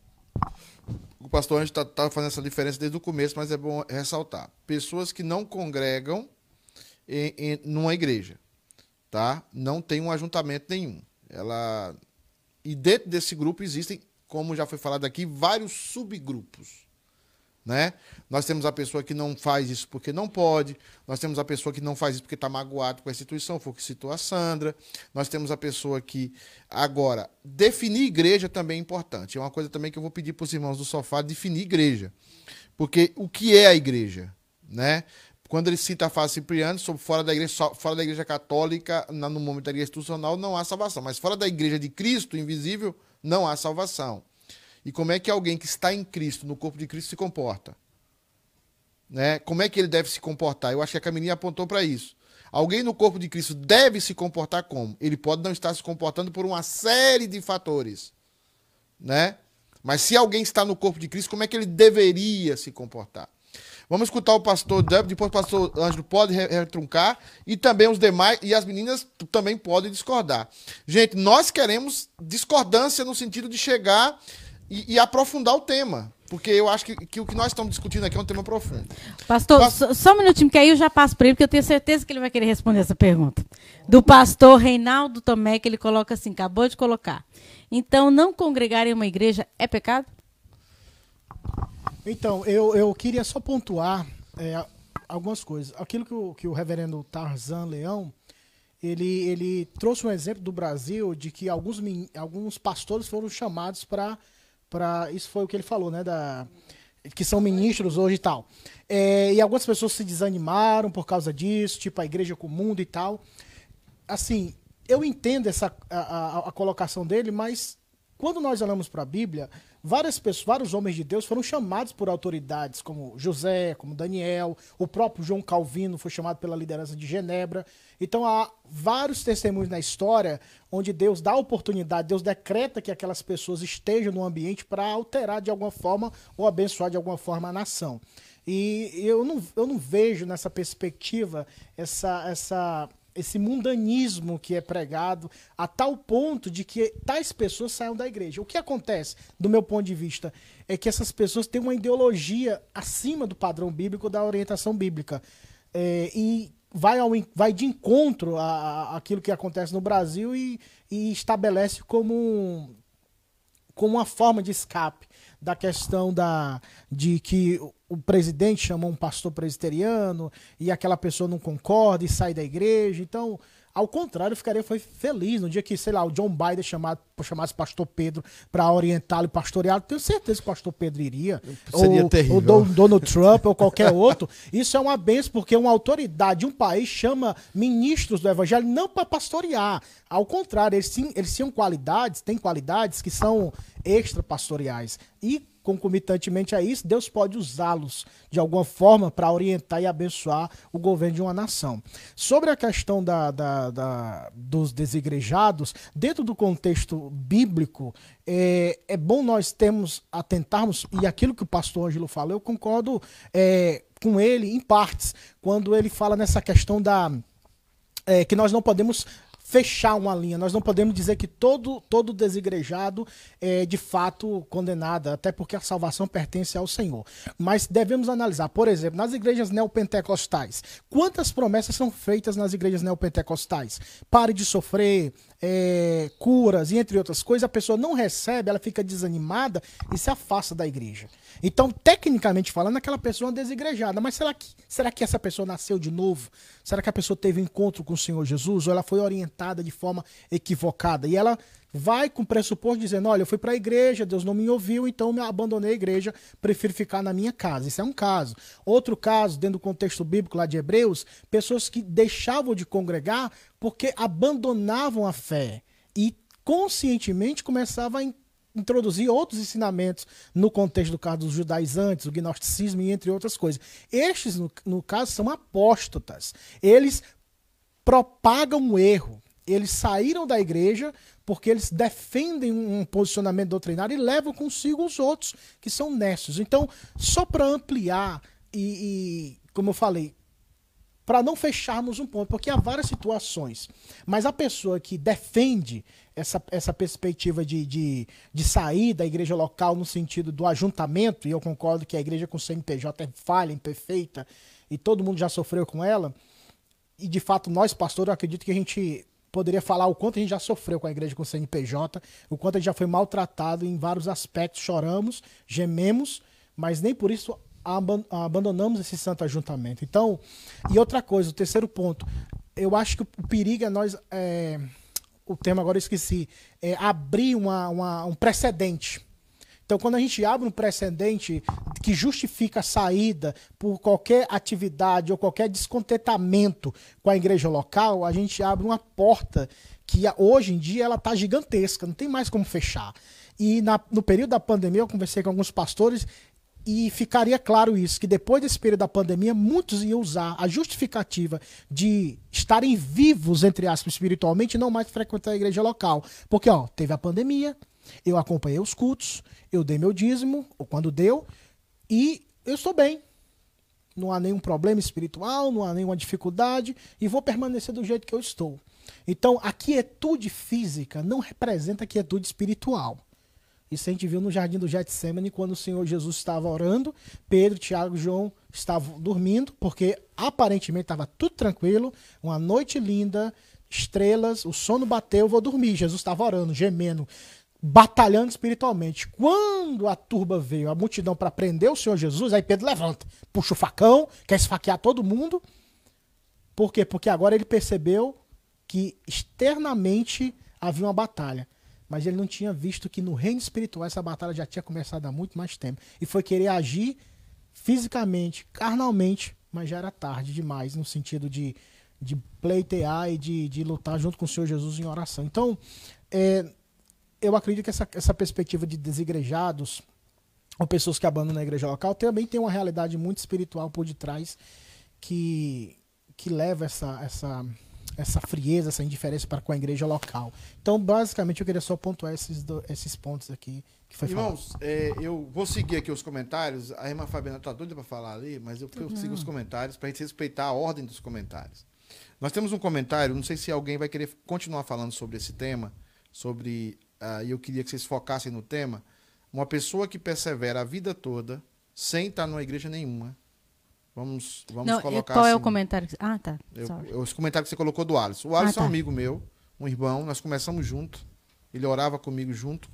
O pastor Anjo está fazendo essa diferença desde o começo, mas é bom ressaltar. Pessoas que não congregam em, em numa igreja tá? Não tem um ajuntamento nenhum. Ela e dentro desse grupo existem, como já foi falado aqui, vários subgrupos, né? Nós temos a pessoa que não faz isso porque não pode, nós temos a pessoa que não faz isso porque está magoado com a instituição, foi o que citou a Sandra. Nós temos a pessoa que agora definir igreja também é importante. É uma coisa também que eu vou pedir para os irmãos do sofá definir igreja, porque o que é a igreja, né? Quando ele cita a fase Cipriano, sobre fora da igreja, fora da igreja católica, no momento da igreja institucional, não há salvação. Mas fora da igreja de Cristo, invisível, não há salvação. E como é que alguém que está em Cristo, no corpo de Cristo, se comporta? Né? Como é que ele deve se comportar? Eu acho que a Camininha apontou para isso. Alguém no corpo de Cristo deve se comportar como? Ele pode não estar se comportando por uma série de fatores. Né? Mas se alguém está no corpo de Cristo, como é que ele deveria se comportar? Vamos escutar o pastor Deb, depois o pastor Ângelo pode re- retruncar e também os demais, e as meninas também podem discordar. Gente, nós queremos discordância no sentido de chegar e, e aprofundar o tema, porque eu acho que, que o que nós estamos discutindo aqui é um tema profundo. Pastor, Pas- só, só um minutinho, que aí eu já passo para ele, porque eu tenho certeza que ele vai querer responder essa pergunta. Do pastor Reinaldo Tomé, que ele coloca assim, acabou de colocar. Então, não congregar em uma igreja é pecado? Então, eu, eu queria só pontuar é, algumas coisas. Aquilo que o, que o reverendo Tarzan Leão, ele, ele trouxe um exemplo do Brasil de que alguns, alguns pastores foram chamados para... Isso foi o que ele falou, né? Da, que são ministros hoje e tal. É, e algumas pessoas se desanimaram por causa disso, tipo a igreja com o mundo e tal. Assim, eu entendo essa, a, a- a colocação dele, mas quando nós olhamos para a Bíblia, várias pessoas, vários homens de Deus foram chamados por autoridades, como José, como Daniel, o próprio João Calvino foi chamado pela liderança de Genebra. Então há vários testemunhos na história onde Deus dá oportunidade, Deus decreta que aquelas pessoas estejam no ambiente para alterar de alguma forma ou abençoar de alguma forma a nação. E eu não, eu não vejo nessa perspectiva essa, essa, esse mundanismo que é pregado a tal ponto de que tais pessoas saiam da igreja. O que acontece, do meu ponto de vista, é que essas pessoas têm uma ideologia acima do padrão bíblico, da orientação bíblica. É, e vai, ao, vai de encontro aquilo que acontece no Brasil e, e estabelece como como uma forma de escape da questão da, de que o- presidente chamou um pastor presbiteriano e aquela pessoa não concorda e sai da igreja. Então, ao contrário, eu ficaria foi feliz no dia que, sei lá, o John Biden chamado, chamasse pastor Pedro para orientá-lo e pastoreá-lo. Tenho certeza que o pastor Pedro iria. Seria ou, terrível. ou Don- Donald Trump ou qualquer outro. Isso é uma benção, porque uma autoridade de um país chama ministros do evangelho não para pastorear. Ao contrário, eles, sim, eles tinham qualidades, têm qualidades que são extra-pastoriais. E, concomitantemente a isso, Deus pode usá-los de alguma forma para orientar e abençoar o governo de uma nação. Sobre a questão da, da- da- dos desigrejados, dentro do contexto bíblico, é, é bom nós termos, atentarmos, e aquilo que o pastor Ângelo falou, eu concordo é, com ele em partes, quando ele fala nessa questão da é, que nós não podemos fechar uma linha, nós não podemos dizer que todo, todo desigrejado é de fato condenado, até porque a salvação pertence ao Senhor. Mas devemos analisar, por exemplo, nas igrejas neopentecostais, quantas promessas são feitas nas igrejas neopentecostais? Pare de sofrer, é, curas e entre outras coisas, a pessoa não recebe, ela fica desanimada e se afasta da igreja. Então, tecnicamente falando, aquela pessoa é uma desigrejada. Mas será que, será que essa pessoa nasceu de novo? Será que a pessoa teve um encontro com o Senhor Jesus? Ou ela foi orientada orientada de forma equivocada. E ela vai com pressuposto dizendo: olha, eu fui para a igreja, Deus não me ouviu, então eu abandonei a igreja, prefiro ficar na minha casa. Isso é um caso. Outro caso, dentro do contexto bíblico lá de Hebreus, pessoas que deixavam de congregar porque abandonavam a fé e conscientemente começavam a introduzir outros ensinamentos no contexto do caso dos judaizantes, o gnosticismo e entre outras coisas. Estes, no, no caso, são apóstatas. Eles propagam o erro. Eles saíram da igreja porque eles defendem um posicionamento doutrinário e levam consigo os outros que são nessos. Então, só para ampliar e, e, como eu falei, para não fecharmos um ponto, porque há várias situações, mas a pessoa que defende essa, essa perspectiva de, de, de sair da igreja local no sentido do ajuntamento, e eu concordo que a igreja com CNPJ é falha, imperfeita, e todo mundo já sofreu com ela, e de fato nós, pastores, eu acredito que a gente poderia falar o quanto a gente já sofreu com a igreja com CNPJ, o quanto a gente já foi maltratado em vários aspectos, choramos, gememos, mas nem por isso abandonamos esse santo ajuntamento. Então, e outra coisa, o terceiro ponto, eu acho que o perigo é nós. É, o termo agora eu esqueci. É abrir uma, uma, um precedente. Então, quando a gente abre um precedente que justifica a saída por qualquer atividade ou qualquer descontentamento com a igreja local, a gente abre uma porta que hoje em dia ela está gigantesca, não tem mais como fechar. E na, no período da pandemia, eu conversei com alguns pastores e ficaria claro isso, que depois desse período da pandemia, muitos iam usar a justificativa de estarem vivos, entre aspas, espiritualmente, e não mais frequentar a igreja local. Porque, ó, teve a pandemia, eu acompanhei os cultos, eu dei meu dízimo, ou quando deu, e eu estou bem. Não há nenhum problema espiritual, não há nenhuma dificuldade, e vou permanecer do jeito que eu estou. Então, a quietude física não representa a quietude espiritual. Isso a gente viu no jardim do Getsemane, quando o Senhor Jesus estava orando, Pedro, Tiago e João estavam dormindo, porque aparentemente estava tudo tranquilo, uma noite linda, estrelas, o sono bateu, vou dormir. Jesus estava orando, gemendo, batalhando espiritualmente. Quando a turba veio, a multidão para prender o Senhor Jesus, aí Pedro levanta, puxa o facão, quer esfaquear todo mundo. Por quê? Porque agora ele percebeu que externamente havia uma batalha mas ele não tinha visto que no reino espiritual essa batalha já tinha começado há muito mais tempo. E foi querer agir fisicamente, carnalmente, mas já era tarde demais, no sentido de, de pleitear e de, de lutar junto com o Senhor Jesus em oração. Então, é, eu acredito que essa, essa perspectiva de desigrejados, ou pessoas que abandonam a igreja local, também tem uma realidade muito espiritual por detrás que, que leva essa, essa, essa frieza, essa indiferença para com a igreja local. Então, basicamente, eu queria só pontuar esses, do, esses pontos aqui que foi Irmãos, é, eu vou seguir aqui os comentários. A irmã Fabiana está doida para falar ali, mas eu, eu sigo os comentários para a gente respeitar a ordem dos comentários. Nós temos um comentário, não sei se alguém vai querer continuar falando sobre esse tema, sobre, e eu queria que vocês focassem no tema, uma pessoa que persevera a vida toda sem estar numa igreja nenhuma, Vamos, vamos Não, colocar Qual assim, é o assim. comentário? Ah, tá. Eu, esse comentário que você colocou do Alisson. O Alisson ah, tá. é um amigo meu, um irmão. Nós começamos junto. Ele orava comigo junto.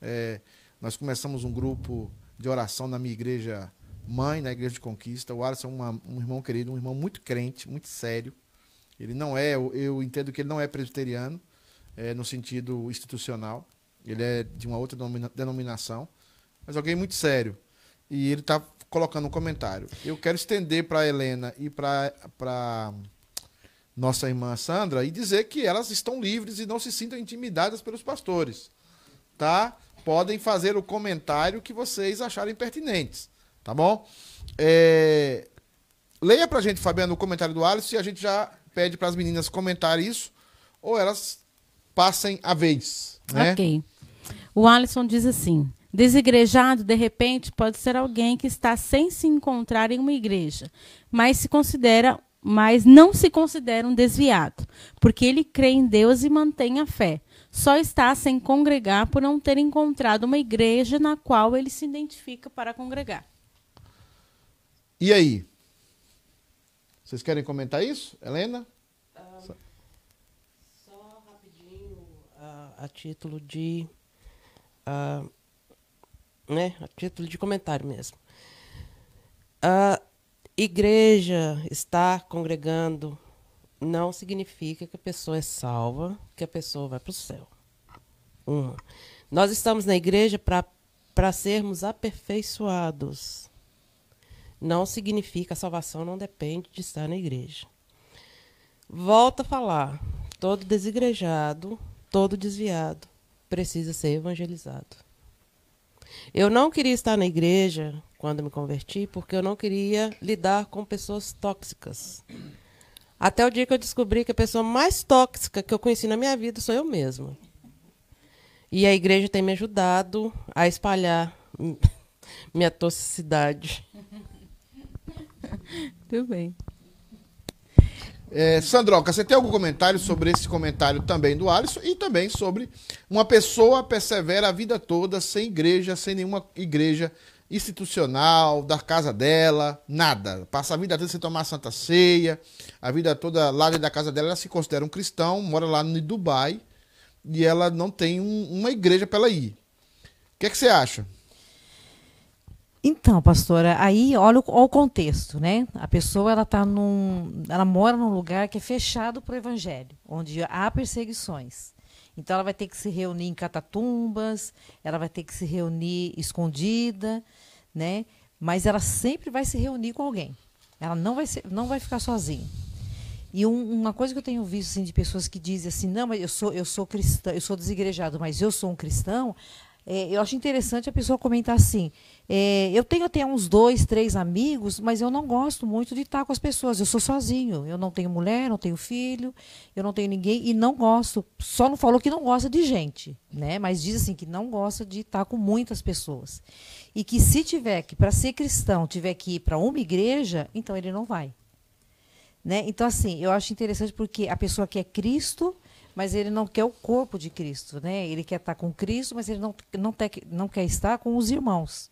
É, nós começamos um grupo de oração na minha igreja mãe, na igreja de Conquista. O Alisson é uma, um irmão querido, um irmão muito crente, muito sério. Ele não é, eu, eu entendo que ele não é presbiteriano, é, no sentido institucional. Ele é de uma outra denominação, mas alguém muito sério. E ele está colocando um comentário. Eu quero estender para Helena e para nossa irmã Sandra e dizer que elas estão livres e não se sintam intimidadas pelos pastores. Tá? Podem fazer o comentário que vocês acharem pertinentes. Tá bom? É... Leia para a gente, Fabiano, o comentário do Alisson e a gente já pede para as meninas comentarem isso ou elas passem a vez. Né? Ok. O Alisson diz assim: Desigrejado, de repente, pode ser alguém que está sem se encontrar em uma igreja, mas se considera, mas não se considera um desviado, porque ele crê em Deus e mantém a fé. Só está sem congregar por não ter encontrado uma igreja na qual ele se identifica para congregar. E aí? Vocês querem comentar isso, Helena? Uh, só rapidinho, uh, a título de uh, né? A título de comentário mesmo. A igreja está congregando não significa que a pessoa é salva, que a pessoa vai para o céu. Uma. Nós estamos na igreja para sermos aperfeiçoados. Não significa a salvação não depende de estar na igreja. Volta a falar. Todo desigrejado, todo desviado precisa ser evangelizado. Eu não queria estar na igreja quando me converti porque eu não queria lidar com pessoas tóxicas. Até o dia que eu descobri que a pessoa mais tóxica que eu conheci na minha vida sou eu mesma. E a igreja tem me ajudado a espalhar minha toxicidade. Tudo bem. É, Sandroca, você tem algum comentário sobre esse comentário também do Alisson e também sobre uma pessoa persevera a vida toda sem igreja, sem nenhuma igreja institucional, da casa dela, nada. Passa a vida toda sem tomar santa ceia, a vida toda lá dentro da casa dela, ela se considera um cristão, mora lá no Dubai e ela não tem um, uma igreja para ela ir. O que, é que você acha? Então, pastora, aí olha o, olha o, contexto, né? A pessoa ela tá num, ela mora num lugar que é fechado para o evangelho, onde há perseguições. Então ela vai ter que se reunir em catatumbas, ela vai ter que se reunir escondida, né? Mas ela sempre vai se reunir com alguém. Ela não vai, ser, não vai ficar sozinha. E um, uma coisa que eu tenho visto assim, de pessoas que dizem assim, não, mas eu sou, eu sou cristão, eu sou desigrejado, mas eu sou um cristão, é, eu acho interessante a pessoa comentar assim. É, eu tenho até uns dois, três amigos, mas eu não gosto muito de estar com as pessoas. Eu sou sozinho. Eu não tenho mulher, não tenho filho, eu não tenho ninguém e não gosto. Só não falou que não gosta de gente, né? Mas diz assim que não gosta de estar com muitas pessoas. E que se tiver que, para ser cristão, tiver que ir para uma igreja, então ele não vai. Né? Então, assim, eu acho interessante porque a pessoa quer Cristo, mas ele não quer o corpo de Cristo, né? Ele quer estar com Cristo, mas ele não, não, te, não quer estar com os irmãos.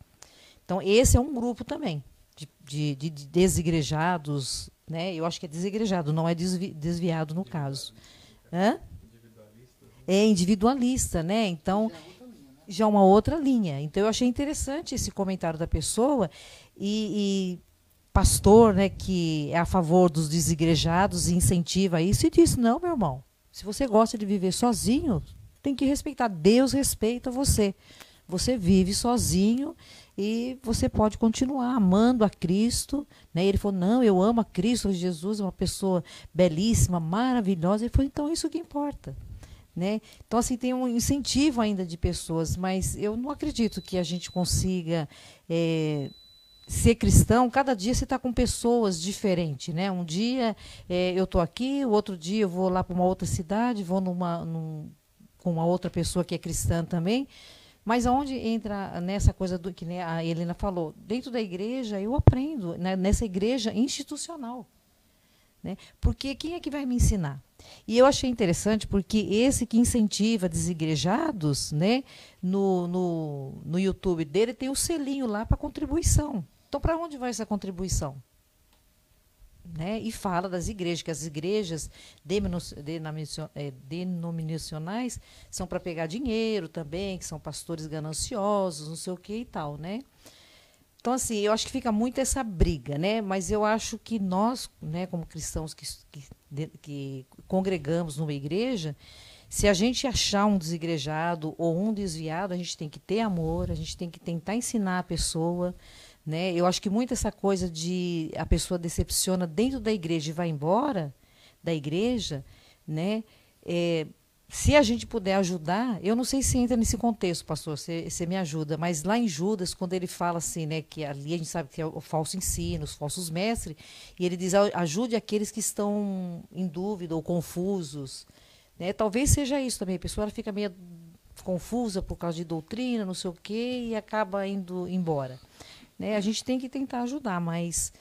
Então, esse é um grupo também de, de, de desigrejados, né? Eu acho que é desigrejado, não é desvi, desviado no caso. Hã? É individualista, né? Então, já uma outra linha. Então, eu achei interessante esse comentário da pessoa e, e pastor, né, que é a favor dos desigrejados e incentiva isso e disse: "Não, meu irmão. Se você gosta de viver sozinho, tem que respeitar. Deus respeita você. Você vive sozinho e você pode continuar amando a Cristo. Né? Ele falou: Não, eu amo a Cristo. Jesus é uma pessoa belíssima, maravilhosa. Ele falou: Então, isso que importa. Né? Então, assim, tem um incentivo ainda de pessoas, mas eu não acredito que a gente consiga. É, ser cristão, cada dia você está com pessoas diferentes, né? Um dia é, eu estou aqui, o outro dia eu vou lá para uma outra cidade, vou numa, num, com uma outra pessoa que é cristã também. Mas aonde entra nessa coisa do que a Helena falou? Dentro da igreja eu aprendo, né, nessa igreja institucional. Né? Porque quem é que vai me ensinar? E eu achei interessante porque esse que incentiva desigrejados, né, no, no, no YouTube dele tem o selinho lá para contribuição. Então, para onde vai essa contribuição? Né? E fala das igrejas, que as igrejas é, denominacionais são para pegar dinheiro também, que são pastores gananciosos, não sei o que e tal, né? Então, assim, eu acho que fica muito essa briga, né? Mas eu acho que nós, né, como cristãos que, que, que congregamos numa igreja, se a gente achar um desigrejado ou um desviado, a gente tem que ter amor, a gente tem que tentar ensinar a pessoa, né? Eu acho que muito essa coisa de a pessoa decepciona dentro da igreja e vai embora da igreja, né? É, se a gente puder ajudar, eu não sei se entra nesse contexto, pastor, você, me ajuda, mas lá em Judas, quando ele fala assim, né, que ali a gente sabe que é o falso ensino, os falsos mestres, e ele diz: ajude aqueles que estão em dúvida ou confusos. Né? Talvez seja isso também, a pessoa fica meio confusa por causa de doutrina, não sei o quê, e acaba indo embora. Né? A gente tem que tentar ajudar, mas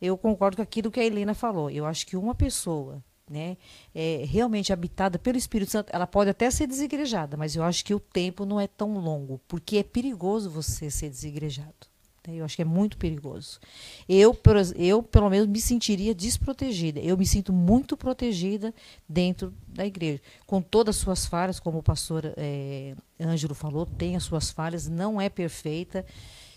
eu concordo com aquilo que a Helena falou. Eu acho que uma pessoa né, é, realmente habitada pelo Espírito Santo, ela pode até ser desigrejada, mas eu acho que o tempo não é tão longo, porque é perigoso você ser desigrejado. Né? Eu acho que é muito perigoso. Eu, eu, pelo menos, me sentiria desprotegida. Eu me sinto muito protegida dentro da igreja, com todas as suas falhas, como o pastor é, Ângelo falou, tem as suas falhas, não é perfeita.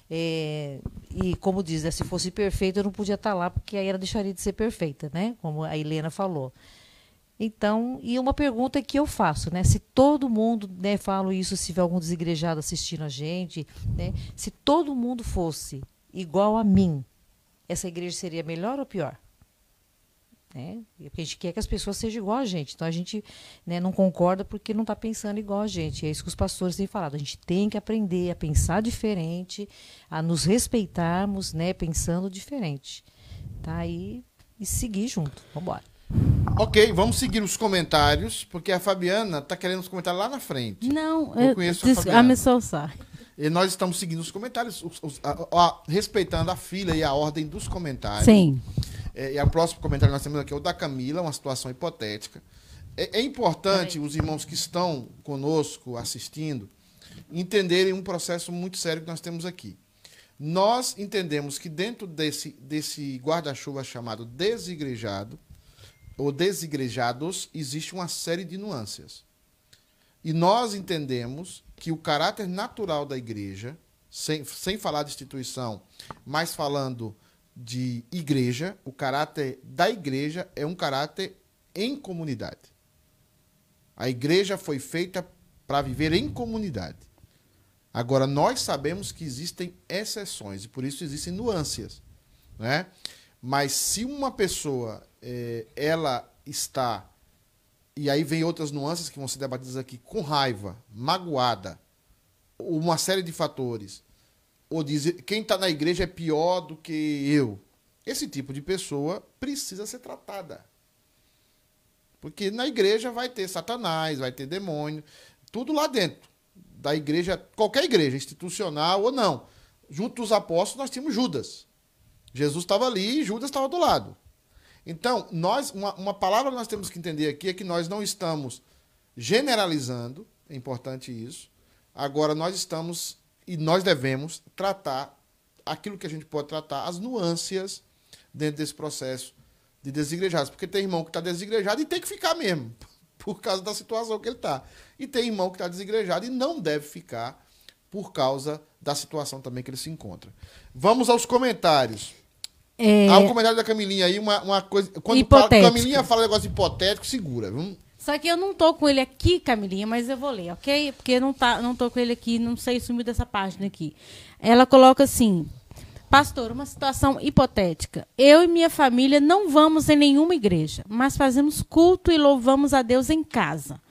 É, e como diz, né, se fosse perfeita, eu não podia estar lá, porque aí ela deixaria de ser perfeita, né? Como a Helena falou. Então, e uma pergunta que eu faço, né? Se todo mundo, né, falo isso se tiver algum desigrejado assistindo a gente, né? Se todo mundo fosse igual a mim, essa igreja seria melhor ou pior? Né? Porque a gente quer que as pessoas sejam igual a gente. Então a gente né, não concorda porque não está pensando igual a gente. É isso que os pastores têm falado. A gente tem que aprender a pensar diferente, a nos respeitarmos, né, pensando diferente. Tá? E, e seguir junto. Vamos embora. Ok, vamos seguir os comentários, porque a Fabiana está querendo os comentários lá na frente. Não, Eu eu, conheço a Fabiana. a soltar. E nós estamos seguindo os comentários, os- os- a- a- respeitando a fila e a ordem dos comentários. Sim. É, e o próximo comentário que nós temos aqui é o da Camila, uma situação hipotética. É, é importante os irmãos que estão conosco assistindo entenderem um processo muito sério que nós temos aqui. Nós entendemos que dentro desse, desse guarda-chuva chamado desigrejado, ou desigrejados, existe uma série de nuances. E nós entendemos que o caráter natural da igreja, sem, sem falar de instituição, mas falando de igreja, o caráter da igreja é um caráter em comunidade. A igreja foi feita para viver em comunidade. Agora, nós sabemos que existem exceções, e por isso existem nuances. Né? Mas se uma pessoa eh, ela está, e aí vem outras nuances que vão ser debatidas aqui, com raiva, magoada, uma série de fatores, ou dizer quem está na igreja é pior do que eu. Esse tipo de pessoa precisa ser tratada. Porque na igreja vai ter Satanás, vai ter demônio, tudo lá dentro. Da igreja, qualquer igreja, institucional ou não. Junto dos apóstolos nós tínhamos Judas. Jesus estava ali e Judas estava do lado. Então, nós, uma, uma palavra que nós temos que entender aqui é que nós não estamos generalizando, é importante isso. Agora, nós estamos e nós devemos tratar aquilo que a gente pode tratar, as nuances dentro desse processo de desigrejados. Porque tem irmão que está desigrejado e tem que ficar mesmo, por causa da situação que ele está. E tem irmão que está desigrejado e não deve ficar por causa da situação também que ele se encontra. Vamos aos comentários. É, Há um comentário da Camilinha aí, uma, uma coisa. Quando fala, Camilinha fala negócio hipotético, segura. Vamos, Só que eu não tô com ele aqui, Camilinha, mas eu vou ler, ok? Porque não, tá, não tô com ele aqui, não sei sumir dessa página aqui. Ela coloca assim: Pastor, uma situação hipotética. Eu e minha família não vamos em nenhuma igreja, mas fazemos culto e louvamos a Deus em casa.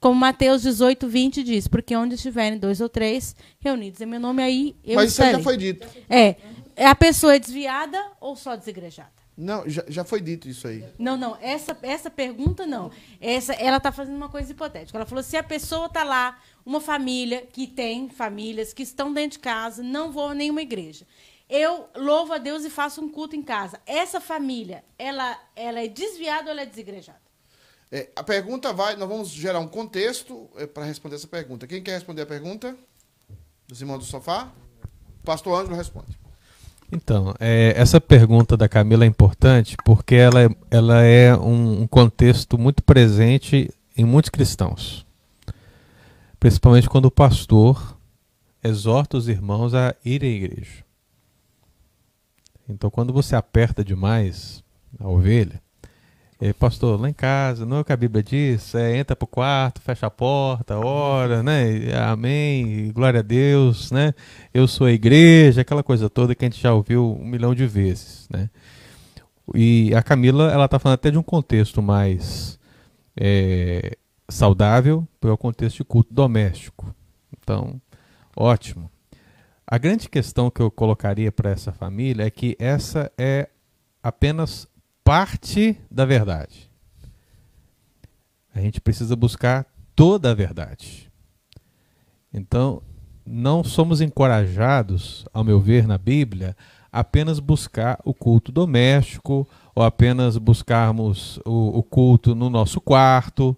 Como Mateus 18, 20 diz, porque onde estiverem dois ou três reunidos em meu nome, aí eu Mas isso aí já foi dito. É, a pessoa é desviada ou só desigrejada? Não, já, já foi dito isso aí. Não, não, essa, essa pergunta não. Essa, ela está fazendo uma coisa hipotética. Ela falou: se a pessoa está lá, uma família que tem famílias que estão dentro de casa, não vou a nenhuma igreja. Eu louvo a Deus e faço um culto em casa. Essa família, ela, ela é desviada ou ela é desigrejada? É, a pergunta vai. Nós vamos gerar um contexto para responder essa pergunta. Quem quer responder a pergunta? Dos irmãos do sofá? Pastor Ângelo responde. Então, é, essa pergunta da Camila é importante porque ela é, ela é um, um contexto muito presente em muitos cristãos. Principalmente quando o pastor exorta os irmãos a ir à igreja. Então, quando você aperta demais a ovelha, é, pastor, lá em casa, não é o que a Bíblia diz? É, entra pro quarto, fecha a porta, ora, né? e Amém, e glória a Deus, né? Eu sou a igreja, aquela coisa toda que a gente já ouviu um milhão de vezes, né? E a Camila, ela tá falando até de um contexto mais é, saudável, para o contexto de culto doméstico. Então, ótimo. A grande questão que eu colocaria para essa família é que essa é apenas parte da verdade. A gente precisa buscar toda a verdade. Então, não somos encorajados, ao meu ver, na Bíblia, apenas buscar o culto doméstico ou apenas buscarmos o, o culto no nosso quarto,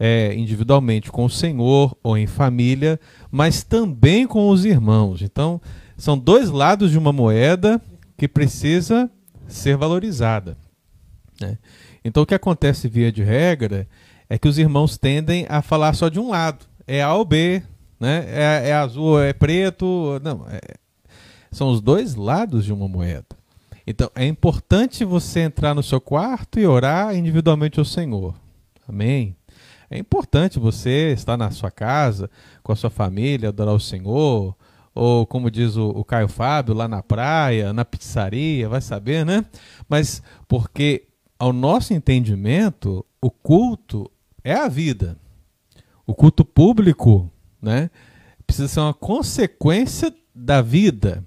é, individualmente com o Senhor ou em família, mas também com os irmãos. Então, são dois lados de uma moeda que precisa ser valorizada. Né? Então, o que acontece via de regra é que os irmãos tendem a falar só de um lado. É A ou B, né? é, é azul, é preto. Não, é- são os dois lados de uma moeda. Então, é importante você entrar no seu quarto e orar individualmente ao Senhor. Amém? É importante você estar na sua casa, com a sua família, adorar o Senhor, ou como diz o, o Caio Fábio, lá na praia, na pizzaria, vai saber, né? Mas porque, ao nosso entendimento, o culto é a vida. O culto público, né? Precisa ser uma consequência da vida.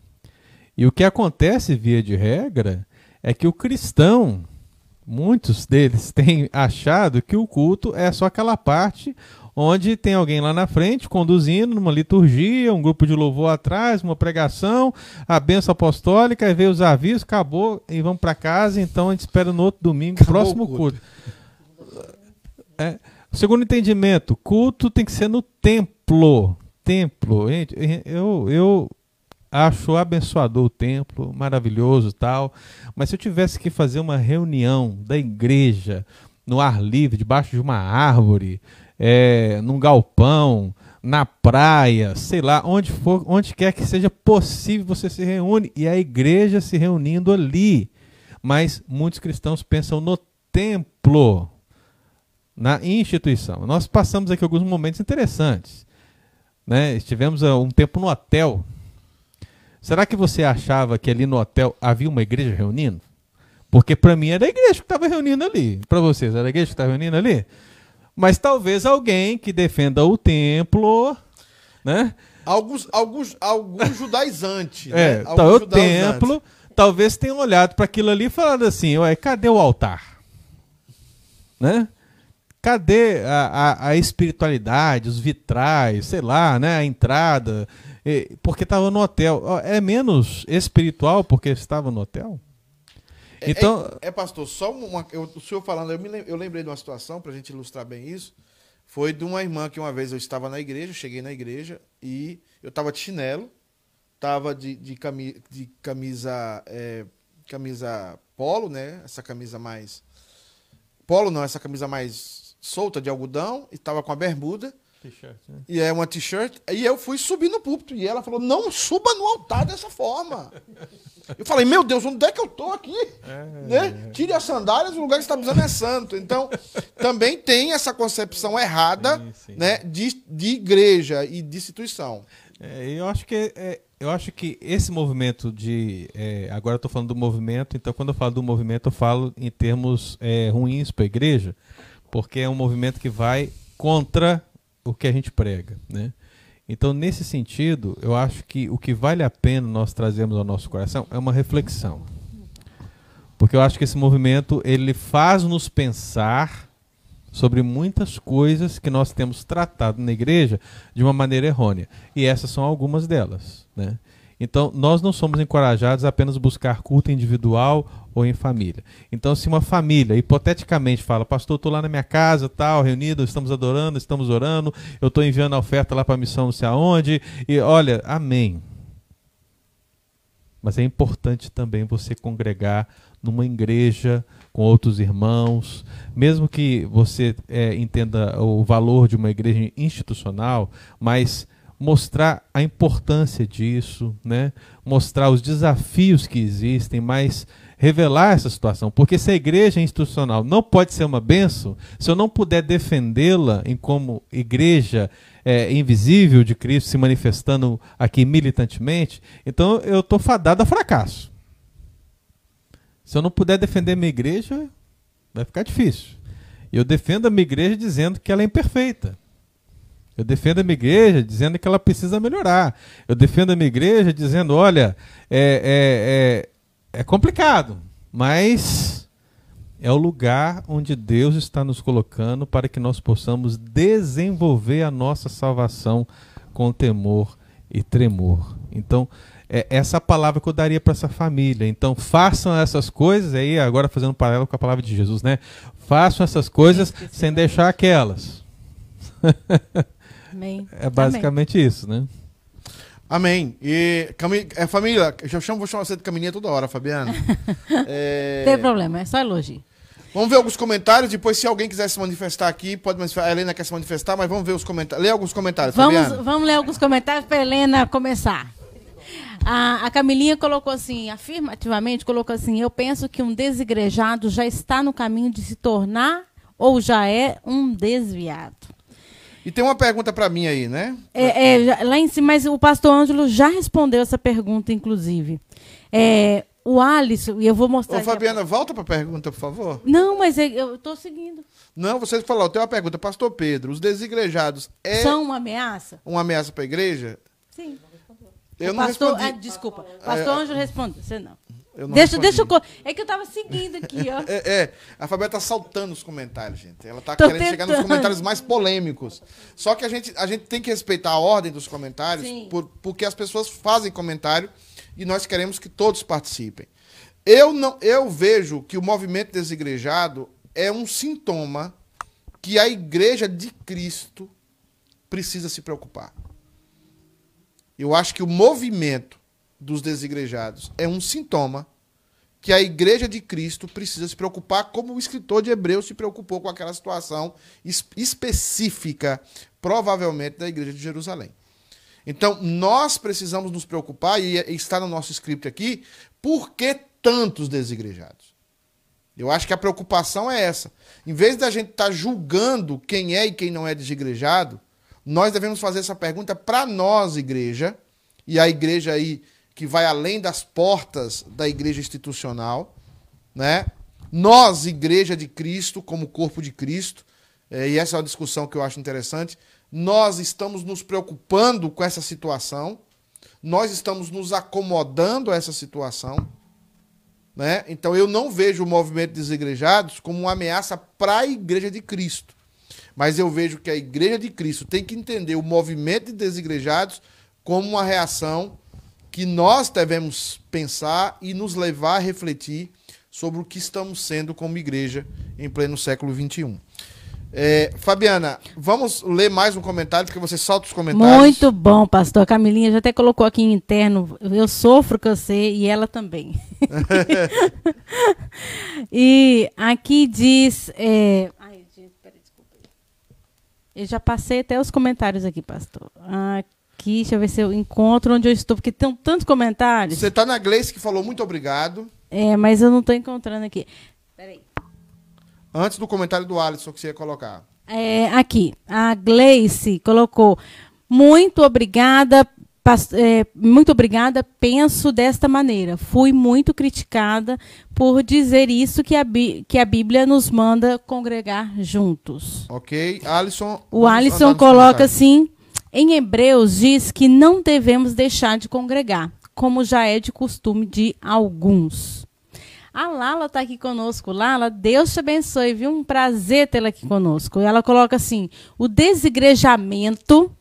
E o que acontece, via de regra, é que o cristão, muitos deles têm achado que o culto é só aquela parte onde tem alguém lá na frente conduzindo numa liturgia, um grupo de louvor atrás, uma pregação, a benção apostólica, aí veio os avisos, acabou e vamos para casa, então a gente espera no outro domingo, Acabou próximo culto. culto. É, segundo entendimento, culto tem que ser no templo. Templo. Gente, eu, eu acho abençoador o templo, maravilhoso e tal. Mas se eu tivesse que fazer uma reunião da igreja no ar livre, debaixo de uma árvore, é, num galpão, na praia, sei lá, onde for, onde quer que seja possível, você se reúne e a igreja se reunindo ali. Mas muitos cristãos pensam no templo, na instituição. Nós passamos aqui alguns momentos interessantes. Né? Estivemos há um tempo no hotel. Será que você achava que ali no hotel havia uma igreja reunindo? Porque para mim era a igreja que estava reunindo ali. Para vocês, era a igreja que estava reunindo ali? Mas talvez alguém que defenda o templo, né? Alguns, alguns, alguns judaizantes. É, né? então, Alguns o templo, talvez tenham olhado para aquilo ali e falado assim, ué, cadê o altar? Né? Cadê a, a, a espiritualidade, os vitrais, sei lá, né? A entrada, porque estava no hotel. É menos espiritual porque estava no hotel? É, Então, é, é, pastor, só uma. Eu, o senhor falando, eu, me eu lembrei de uma situação, para a gente ilustrar bem isso. Foi de uma irmã que uma vez eu estava na igreja, cheguei na igreja e eu estava de chinelo, estava de, de, cami, de camisa, é, camisa polo, né? Essa camisa mais. Polo não, essa camisa mais solta de algodão, e estava com a bermuda. E é uma t-shirt. E eu fui subir no púlpito. E ela falou: não suba no altar dessa forma. Eu falei, meu Deus, onde é que eu tô aqui? Né? Tire as sandálias, o lugar que você está pisando é santo. Então, também tem essa concepção errada Sim, sim. Né, de, de igreja e de instituição. É, eu acho que é, eu acho que esse movimento de é, agora eu estou falando do movimento, então quando eu falo do movimento eu falo em termos é, ruins para a igreja, porque é um movimento que vai contra o que a gente prega, né? Então nesse sentido eu acho que o que vale a pena nós trazermos ao nosso coração é uma reflexão, porque eu acho que esse movimento ele faz nos pensar sobre muitas coisas que nós temos tratado na igreja de uma maneira errônea. E essas são algumas delas. Né? Então, nós não somos encorajados a apenas buscar culto individual ou em família. Então, se uma família, hipoteticamente, fala, pastor, estou lá na minha casa, tal, reunido, estamos adorando, estamos orando, eu estou enviando a oferta lá para a missão não sei aonde, e olha, amém. Mas é importante também você congregar numa igreja com outros irmãos, mesmo que você é, entenda o valor de uma igreja institucional, mas mostrar a importância disso, né? mostrar os desafios que existem, mas revelar essa situação. Porque se a igreja institucional não pode ser uma benção, se eu não puder defendê-la em como igreja é, invisível de Cristo se manifestando aqui militantemente, então eu estou fadado a fracasso. Se eu não puder defender minha igreja, vai ficar difícil. Eu defendo a minha igreja dizendo que ela é imperfeita. Eu defendo a minha igreja dizendo que ela precisa melhorar. Eu defendo a minha igreja dizendo, olha, é, é, é, é complicado, mas é o lugar onde Deus está nos colocando para que nós possamos desenvolver a nossa salvação com temor e tremor. Então, é essa palavra que eu daria para essa família. Então, façam essas coisas, aí agora fazendo um paralelo com a palavra de Jesus, né? Façam essas coisas sem deixar aquelas. Amém. É basicamente isso, né? Amém. E Cami- é, família, eu chamo, vou chamar você de Camininha toda hora, Fabiana. É, Não tem problema, é só elogio. Vamos ver alguns comentários. Depois, se alguém quiser se manifestar aqui, pode manifestar. A Helena quer se manifestar, mas vamos ver os comentários. Lê alguns comentários, Vamos, Fabiana. vamos ler alguns comentários para Helena começar. A, a Camilinha colocou assim, afirmativamente, colocou assim: Eu penso que um desigrejado já está no caminho de se tornar ou já é um desviado? E tem uma pergunta para mim aí, né? É, é, já- lá em cima, mas o pastor Ângelo já respondeu essa pergunta, inclusive. É, o Alisson, e eu vou mostrar. Ô, aqui a- Fabiana, volta para a pergunta, por favor. Não, mas é- eu estou seguindo. Não, você falou, tem uma pergunta. Pastor Pedro, os desigrejados é São uma ameaça? uma ameaça para a igreja? Sim. Eu O não pastor, respondi. ah, desculpa. Pastor Ângelo respondeu. Você não. Eu não deixa, respondi. deixa eu. É que eu estava seguindo aqui, ó. É, é, a Fabiana tá saltando os comentários, gente. Ela tá Tô querendo chegar nos tentando. comentários mais polêmicos. Só que a gente, a gente tem que respeitar a ordem dos comentários, por- porque as pessoas fazem comentário e nós queremos que todos participem. Eu não, eu vejo que o movimento desigrejado é um sintoma que a igreja de Cristo precisa se preocupar. Eu acho que o movimento dos desigrejados é um sintoma que a igreja de Cristo precisa se preocupar, como o escritor de Hebreus se preocupou com aquela situação es- específica, provavelmente, da igreja de Jerusalém. Então, nós precisamos nos preocupar, e e está no nosso script aqui, por que tantos desigrejados? Eu acho que a preocupação é essa. Em vez da gente estar julgando quem é e quem não é desigrejado, nós devemos fazer essa pergunta para nós, igreja, e a igreja aí que vai além das portas da igreja institucional, né? Nós, igreja de Cristo, como corpo de Cristo, eh, e essa é uma discussão que eu acho interessante, nós estamos nos preocupando com essa situação, nós estamos nos acomodando a essa situação, né? Então eu não vejo o movimento desigrejados como uma ameaça para a igreja de Cristo. Mas eu vejo que a igreja de Cristo tem que entender o movimento de desigrejados como uma reação que nós devemos pensar e nos levar a refletir sobre o que estamos sendo como igreja em pleno século XXI. É, Fabiana, vamos ler mais um comentário, porque você solta os comentários. Muito bom, pastor. A Camilinha já até colocou aqui em interno. Eu sofro com você e ela também. e aqui diz. é, Ai, gente, peraí, desculpa. Eu já passei até os comentários aqui, pastor. Aqui, deixa eu ver se eu encontro onde eu estou, porque tem tantos comentários. Você está na Gleice que falou muito obrigado. É, mas eu não estou encontrando aqui. Peraí. Antes do comentário do Alisson que você ia colocar. É, aqui, a Gleice colocou. Muito obrigada, é, muito obrigada, penso desta maneira. Fui muito criticada por dizer isso que a, Bí- que a Bíblia nos manda congregar juntos. Ok? Alisson. O Alisson coloca assim: em Hebreus diz que não devemos deixar de congregar, como já é de costume de alguns. A Lala está aqui conosco. Lala, Deus te abençoe, viu? Um prazer tê-la aqui conosco. E ela coloca assim: o desigrejamento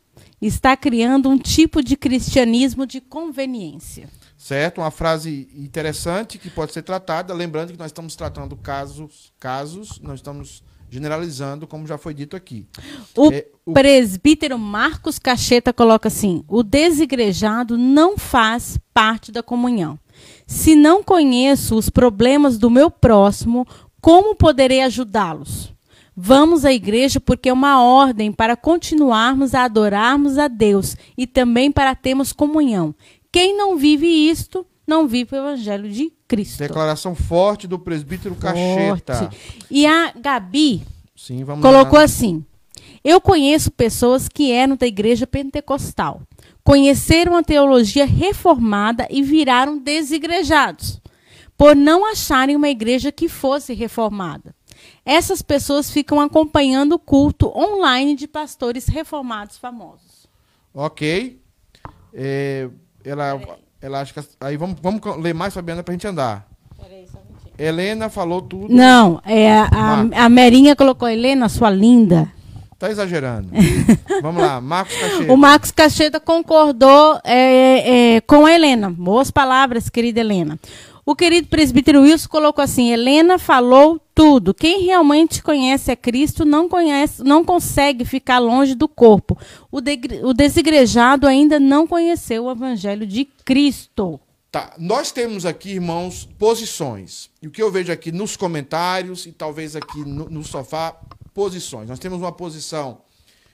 está criando um tipo de cristianismo de conveniência. Certo? Uma frase interessante que pode ser tratada. Lembrando que nós estamos tratando casos, casos, nós estamos generalizando, como já foi dito aqui. O É, o- presbítero Marcos Cacheta coloca assim: o desigrejado não faz parte da comunhão. Se não conheço os problemas do meu próximo, como poderei ajudá-los? Vamos à igreja porque é uma ordem para continuarmos a adorarmos a Deus e também para termos comunhão. Quem não vive isto, não vive o evangelho de Cristo. Declaração forte do presbítero Cacheta. Forte. E a Gabi Sim, vamos colocou lá. assim: Eu conheço pessoas que eram da igreja pentecostal, conheceram a teologia reformada e viraram desigrejados, por não acharem uma igreja que fosse reformada. Essas pessoas ficam acompanhando o culto online de pastores reformados famosos. Ok. É, ela, ela acha que. Aí vamos, vamos ler mais, Fabiana, pra gente andar. Helena falou tudo. Não, é a, Marcos. a Merinha colocou, Helena, sua linda. Tá exagerando. vamos lá, Marcos Cacheta. O Marcos Cacheta concordou é, é, com a Helena. Boas palavras, querida Helena. O querido presbítero Wilson colocou assim: Helena falou tudo. Quem realmente conhece a Cristo não conhece, não consegue ficar longe do corpo. O, degre- o desigrejado ainda não conheceu o evangelho de Cristo. Tá, nós temos aqui, irmãos, posições. E o que eu vejo aqui nos comentários e talvez aqui no, no sofá, posições. Nós temos uma posição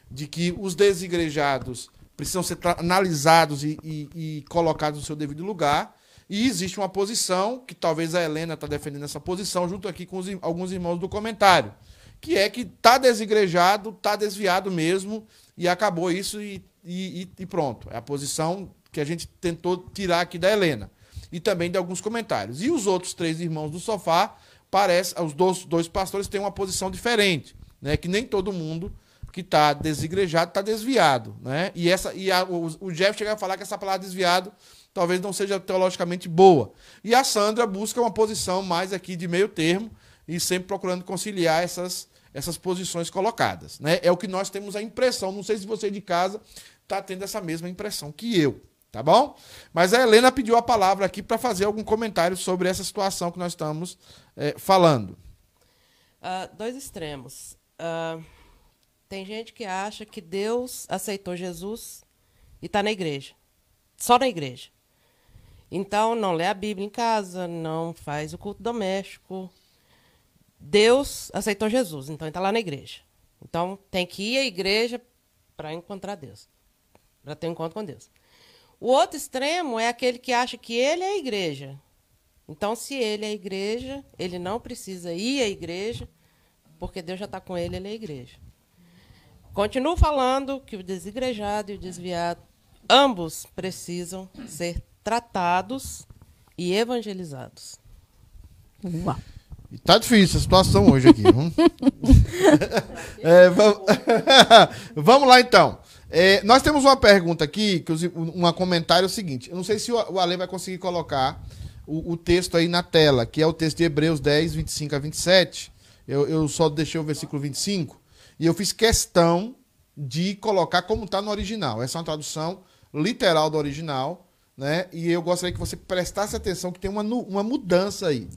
de que os desigrejados precisam ser analisados e, e- e colocados no seu devido lugar. E existe uma posição, que talvez a Helena está defendendo essa posição, junto aqui com os alguns irmãos do comentário, que é que tá desigrejado, tá desviado mesmo, e acabou isso e, e, e pronto. É a posição que a gente tentou tirar aqui da Helena. E também de alguns comentários. E os outros três irmãos do sofá, parece, os dois, dois pastores têm uma posição diferente, né? Que nem todo mundo que está desigrejado está desviado, né? E essa e a, o, o Jeff chega a falar que essa palavra desviado talvez não seja teologicamente boa. E a Sandra busca uma posição mais aqui de meio termo e sempre procurando conciliar essas essas posições colocadas, né? É o que nós temos a impressão. Não sei se você de casa está tendo essa mesma impressão que eu, tá bom? Mas a Helena pediu a palavra aqui para fazer algum comentário sobre essa situação que nós estamos é, falando. Uh, dois extremos. Uh, tem gente que acha que Deus aceitou Jesus e está na igreja, só na igreja. Então não lê a Bíblia em casa, não faz o culto doméstico, Deus aceitou Jesus, então ele está lá na igreja. Então tem que ir à igreja para encontrar Deus, para ter um encontro com Deus. O outro extremo é aquele que acha que ele é a igreja. Então, se ele é a igreja, ele não precisa ir à igreja, porque Deus já está com ele, ele é a igreja. Continuo falando que o desigrejado e o desviado, ambos precisam ser tratados e evangelizados. Uau. Tá difícil a situação hoje aqui. é, vamos... vamos... lá então. É, nós temos uma pergunta aqui, um comentário seguinte. Eu não sei se o Ale vai conseguir colocar o, o, texto aí na tela, que é o texto de Hebreus 10, 25 a 27. Eu, eu só deixei o versículo 25. E eu fiz questão de colocar como está no original. Essa é uma tradução literal do original. Né? E eu gostaria que você prestasse atenção que tem uma, uma mudança aí.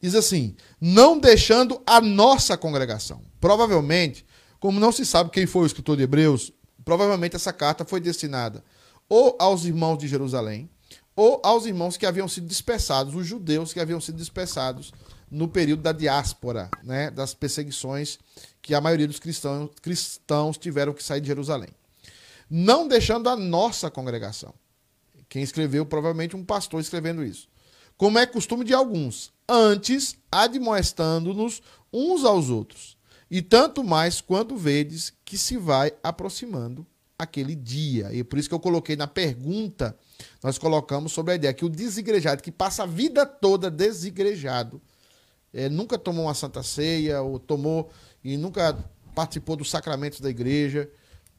Diz assim: não deixando a nossa congregação. Provavelmente, como não se sabe quem foi o escritor de Hebreus, provavelmente essa carta foi destinada ou aos irmãos de Jerusalém, ou aos irmãos que haviam sido dispersados, os judeus que haviam sido dispersados no período da diáspora, né, das perseguições que a maioria dos cristãos, cristãos tiveram que sair de Jerusalém. Não deixando a nossa congregação. Quem escreveu, provavelmente um pastor escrevendo isso. Como é costume de alguns, antes admoestando-nos uns aos outros, e tanto mais quando vedes que se vai aproximando aquele dia. E é por isso que eu coloquei na pergunta, nós colocamos sobre a ideia que o desigrejado, que passa a vida toda desigrejado, é, nunca tomou uma santa ceia, ou tomou e nunca participou dos sacramentos da igreja,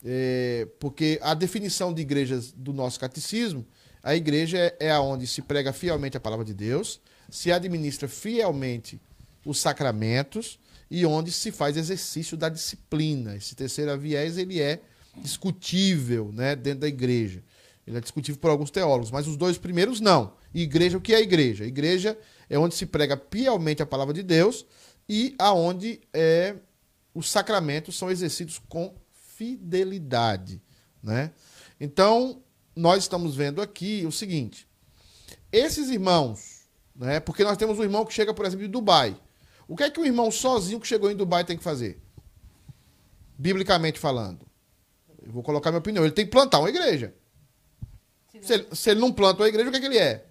é, porque a definição de igrejas do nosso catecismo, a igreja é, é aonde se prega fielmente a palavra de Deus, se administra fielmente os sacramentos e onde se faz exercício da disciplina. Esse terceiro viés ele é discutível né, dentro da igreja. Ele é discutível por alguns teólogos, mas os dois primeiros não. Igreja, o que é igreja? Igreja é onde se prega piamente a palavra de Deus e aonde é, os sacramentos são exercidos com fidelidade. Né? Então, nós estamos vendo aqui o seguinte: esses irmãos né? Porque nós temos um irmão que chega, por exemplo, de Dubai. O que é que um irmão sozinho que chegou em Dubai tem que fazer? Biblicamente falando. Eu vou colocar minha opinião. Ele tem que plantar uma igreja. Se ele, se ele não planta uma igreja, o que é que ele é?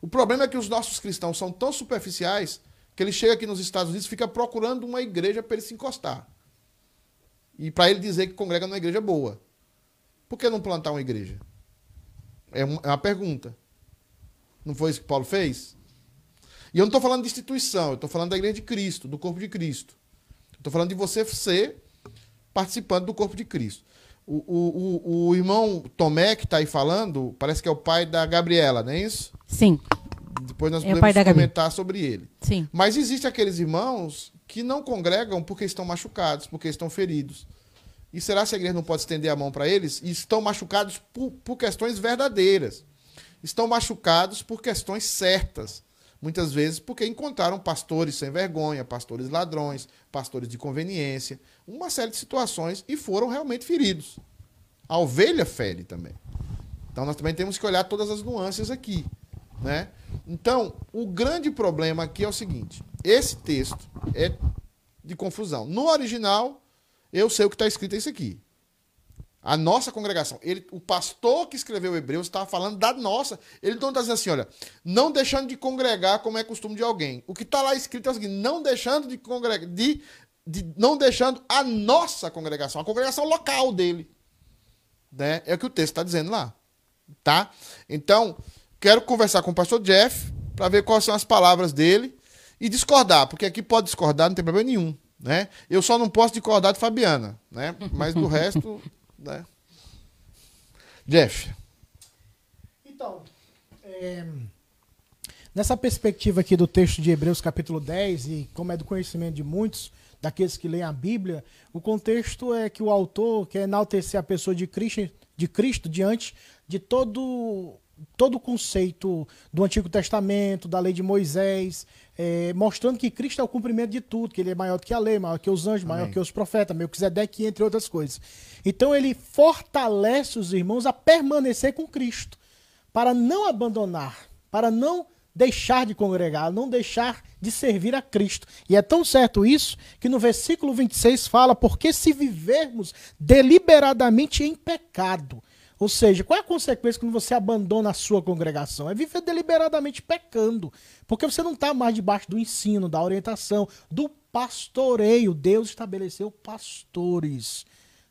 O problema é que os nossos cristãos são tão superficiais que ele chega aqui nos Estados Unidos e fica procurando uma igreja para ele se encostar. E para ele dizer que congrega numa igreja boa. Por que não plantar uma igreja? É uma é pergunta. Não foi isso que Paulo fez? E eu não estou falando de instituição, eu estou falando da igreja de Cristo, do corpo de Cristo. Estou falando de você ser participante do corpo de Cristo. O, o, o, o irmão Tomé, que está aí falando, parece que é o pai da Gabriela, não é isso? Sim. Depois nós é podemos comentar sobre ele. Sim. Mas existem aqueles irmãos que não congregam porque estão machucados, porque estão feridos. E será que a igreja não pode estender a mão para eles? E estão machucados por, por questões verdadeiras estão machucados por questões certas. Muitas vezes porque encontraram pastores sem vergonha, pastores ladrões, pastores de conveniência, uma série de situações e foram realmente feridos. A ovelha fere também. Então nós também temos que olhar todas as nuances aqui. Né? Então, o grande problema aqui é o seguinte: esse texto é de confusão. No original, eu sei o que está escrito é isso aqui. A nossa congregação. Ele, o pastor que escreveu Hebreus estava falando da nossa. Ele não está dizendo assim, olha, não deixando de congregar como é costume de alguém. O que está lá escrito é o seguinte, não deixando de congregar, de de, não deixando a nossa congregação, a congregação local dele. Né? É o que o texto está dizendo lá. Tá? Então, quero conversar com o pastor Jeff para ver quais são as palavras dele e discordar, porque aqui pode discordar, não tem problema nenhum. Né? Eu só não posso discordar de Fabiana, né? mas do resto. Né? Jeff. Então, é, nessa perspectiva aqui do texto de Hebreus, capítulo 10, e como é do conhecimento de muitos, daqueles que leem a Bíblia, o contexto é que o autor quer enaltecer a pessoa de Cristo, de Cristo diante de todo todo o conceito do Antigo Testamento, da lei de Moisés, é, mostrando que Cristo é o cumprimento de tudo, que ele é maior do que a lei, maior que os anjos, Amém. maior que os profetas, Melquisedeque, entre outras coisas. Então ele fortalece os irmãos a permanecer com Cristo, para não abandonar, para não deixar de congregar, não deixar de servir a Cristo. E é tão certo isso que no versículo 26 fala: porque se vivermos deliberadamente em pecado. Ou seja, qual é a consequência quando você abandona a sua congregação? É viver deliberadamente pecando. Porque você não está mais debaixo do ensino, da orientação, do pastoreio. Deus estabeleceu pastores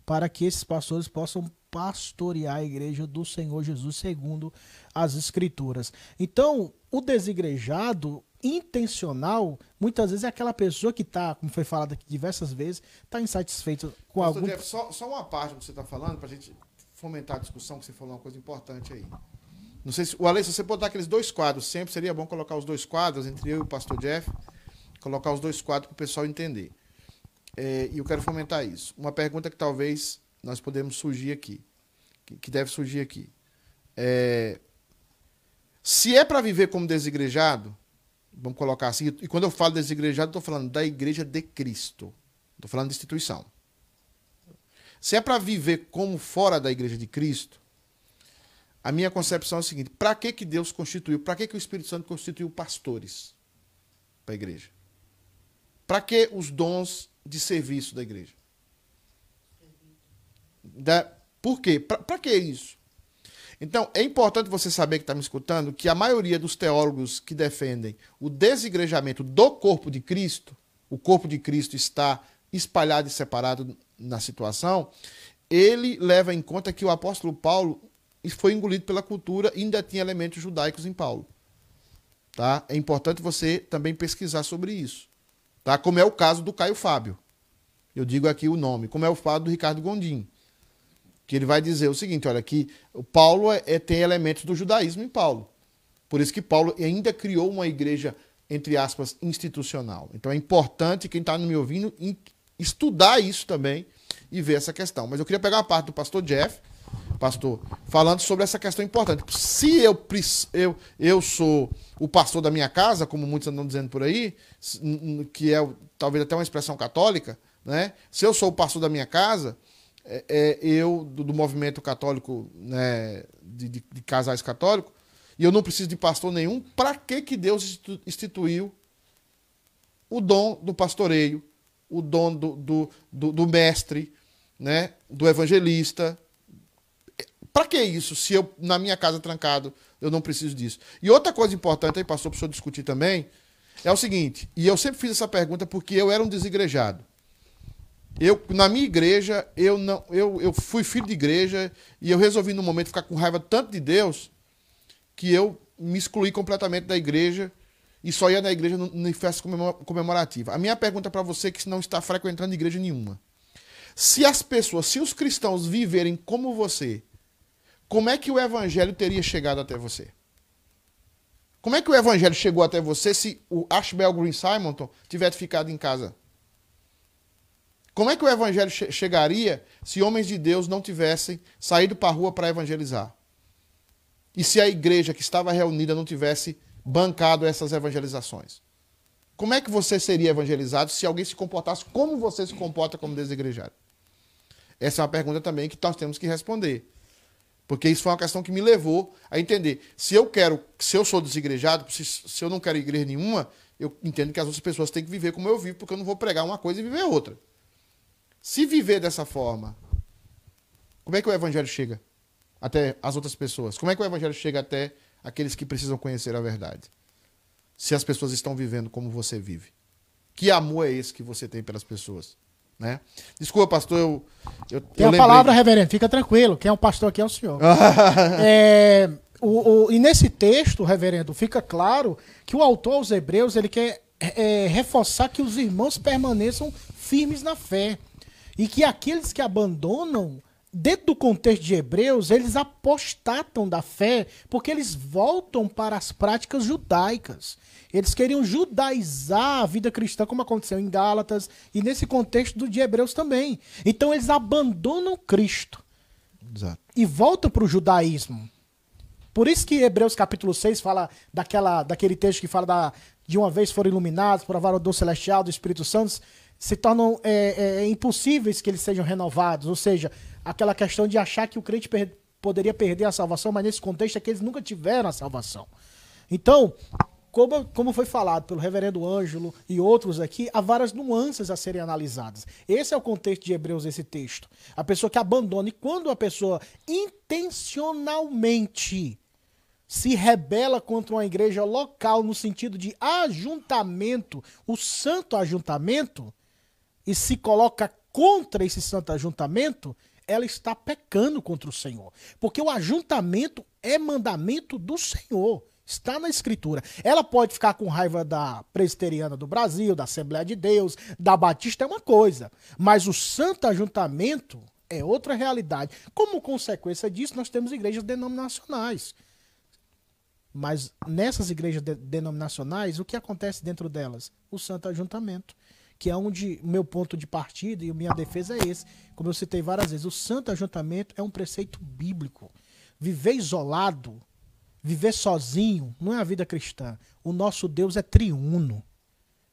para que esses pastores possam pastorear a igreja do Senhor Jesus segundo as escrituras. Então, o desigrejado intencional, muitas vezes é aquela pessoa que está, como foi falado aqui diversas vezes, está insatisfeito com Pastor algum... Jeff, só, só uma parte do que você está falando, para a gente fomentar a discussão, que você falou uma coisa importante aí. Não sei se. O Ale, se você botar aqueles dois quadros sempre, seria bom colocar os dois quadros entre eu e o pastor Jeff, colocar os dois quadros para o pessoal entender. É, e eu quero fomentar isso. Uma pergunta que talvez nós podemos surgir aqui, que, que deve surgir aqui. É, se é para viver como desigrejado, vamos colocar assim, e quando eu falo desigrejado, estou falando da igreja de Cristo. Estou falando de instituição. Se é para viver como fora da igreja de Cristo, a minha concepção é a seguinte: para que, que Deus constituiu, para que, que o Espírito Santo constituiu pastores para a igreja? Para que os dons de serviço da igreja? Da, por quê? Para que isso? Então, é importante você saber que está me escutando que a maioria dos teólogos que defendem o desigrejamento do corpo de Cristo, o corpo de Cristo está espalhado e separado na situação, ele leva em conta que o apóstolo Paulo foi engolido pela cultura e ainda tinha elementos judaicos em Paulo. Tá? É importante você também pesquisar sobre isso. Tá? Como é o caso do Caio Fábio. Eu digo aqui o nome. Como é o caso do Ricardo Gondim que ele vai dizer o seguinte, olha, que o Paulo é, é, tem elementos do judaísmo em Paulo. Por isso que Paulo ainda criou uma igreja, entre aspas, institucional. Então é importante quem está me ouvindo estudar isso também e ver essa questão. Mas eu queria pegar a parte do pastor Jeff, pastor, falando sobre essa questão importante. Se eu, eu, eu sou o pastor da minha casa, como muitos andam dizendo por aí, que é talvez até uma expressão católica, né? Se eu sou o pastor da minha casa, é, é, eu, do, do, movimento católico, né, de, de, de, casais católicos, e eu não preciso de pastor nenhum, para que, que Deus instituiu o dom do pastoreio, o dom do, do, do, do mestre, né, do evangelista? Para que isso, se eu, na minha casa trancado, eu não preciso disso? E outra coisa importante aí, pastor, para o senhor discutir também, é o seguinte, e eu sempre fiz essa pergunta porque eu era um desigrejado. Eu, na minha igreja, eu não, eu, eu fui filho de igreja e eu resolvi no momento ficar com raiva tanto de Deus que eu me excluí completamente da igreja e só ia na igreja em festa comemorativa. A minha pergunta para você que não está frequentando igreja nenhuma. Se as pessoas, se os cristãos viverem como você, como é que o evangelho teria chegado até você? Como é que o evangelho chegou até você se o Ashbel Green Simonton tivesse ficado em casa? Como é que o evangelho che chegaria se homens de Deus não tivessem saído para a rua para evangelizar? E se a igreja que estava reunida não tivesse bancado essas evangelizações? Como é que você seria evangelizado se alguém se comportasse como você se comporta como desegrejado? Essa é uma pergunta também que nós temos que responder. Porque isso foi uma questão que me levou a entender. Se eu quero, se eu sou desigrejado, se, se eu não quero igreja nenhuma, eu entendo que as outras pessoas têm que viver como eu vivo, porque eu não vou pregar uma coisa e viver outra. Se viver dessa forma, como é que o evangelho chega até as outras pessoas? Como é que o evangelho chega até aqueles que precisam conhecer a verdade? Se as pessoas estão vivendo como você vive. Que amor é esse que você tem pelas pessoas? Né? Desculpa, pastor, eu. eu Tem eu a lembrei palavra, reverendo, fica tranquilo. Quem é o pastor aqui é o senhor. É, o- o- e nesse texto, reverendo, fica claro que o autor aos Hebreus ele quer é, reforçar que os irmãos permaneçam firmes na fé. E que aqueles que abandonam, dentro do contexto de Hebreus, eles apostatam da fé porque eles voltam para as práticas judaicas. Eles queriam judaizar a vida cristã, como aconteceu em Gálatas e nesse contexto do de Hebreus também. Então eles abandonam Cristo Exato. e voltam para o judaísmo. Por isso que Hebreus capítulo 6 fala daquela, daquele texto que fala da, de uma vez foram iluminados, provaram o dom celestial do Espírito Santo, se tornam é, é, impossíveis que eles sejam renovados. Ou seja, aquela questão de achar que o crente per- poderia perder a salvação, mas nesse contexto é que eles nunca tiveram a salvação. Então, como, como foi falado pelo reverendo Ângelo e outros aqui, há várias nuances a serem analisadas. Esse é o contexto de Hebreus, esse texto. A pessoa que abandona. E quando a pessoa intencionalmente se rebela contra uma igreja local no sentido de ajuntamento, o santo ajuntamento, e se coloca contra esse santo ajuntamento, ela está pecando contra o Senhor. Porque o ajuntamento é mandamento do Senhor. Está na Escritura. Ela pode ficar com raiva da presbiteriana do Brasil, da Assembleia de Deus, da Batista, é uma coisa. Mas o santo ajuntamento é outra realidade. Como consequência disso, nós temos igrejas denominacionais. Mas nessas igrejas de- denominacionais, o que acontece dentro delas? O santo ajuntamento, que é onde o meu ponto de partida e a minha defesa é esse. Como eu citei várias vezes, o santo ajuntamento é um preceito bíblico. Viver isolado, viver sozinho, não é a vida cristã. O nosso Deus é triuno.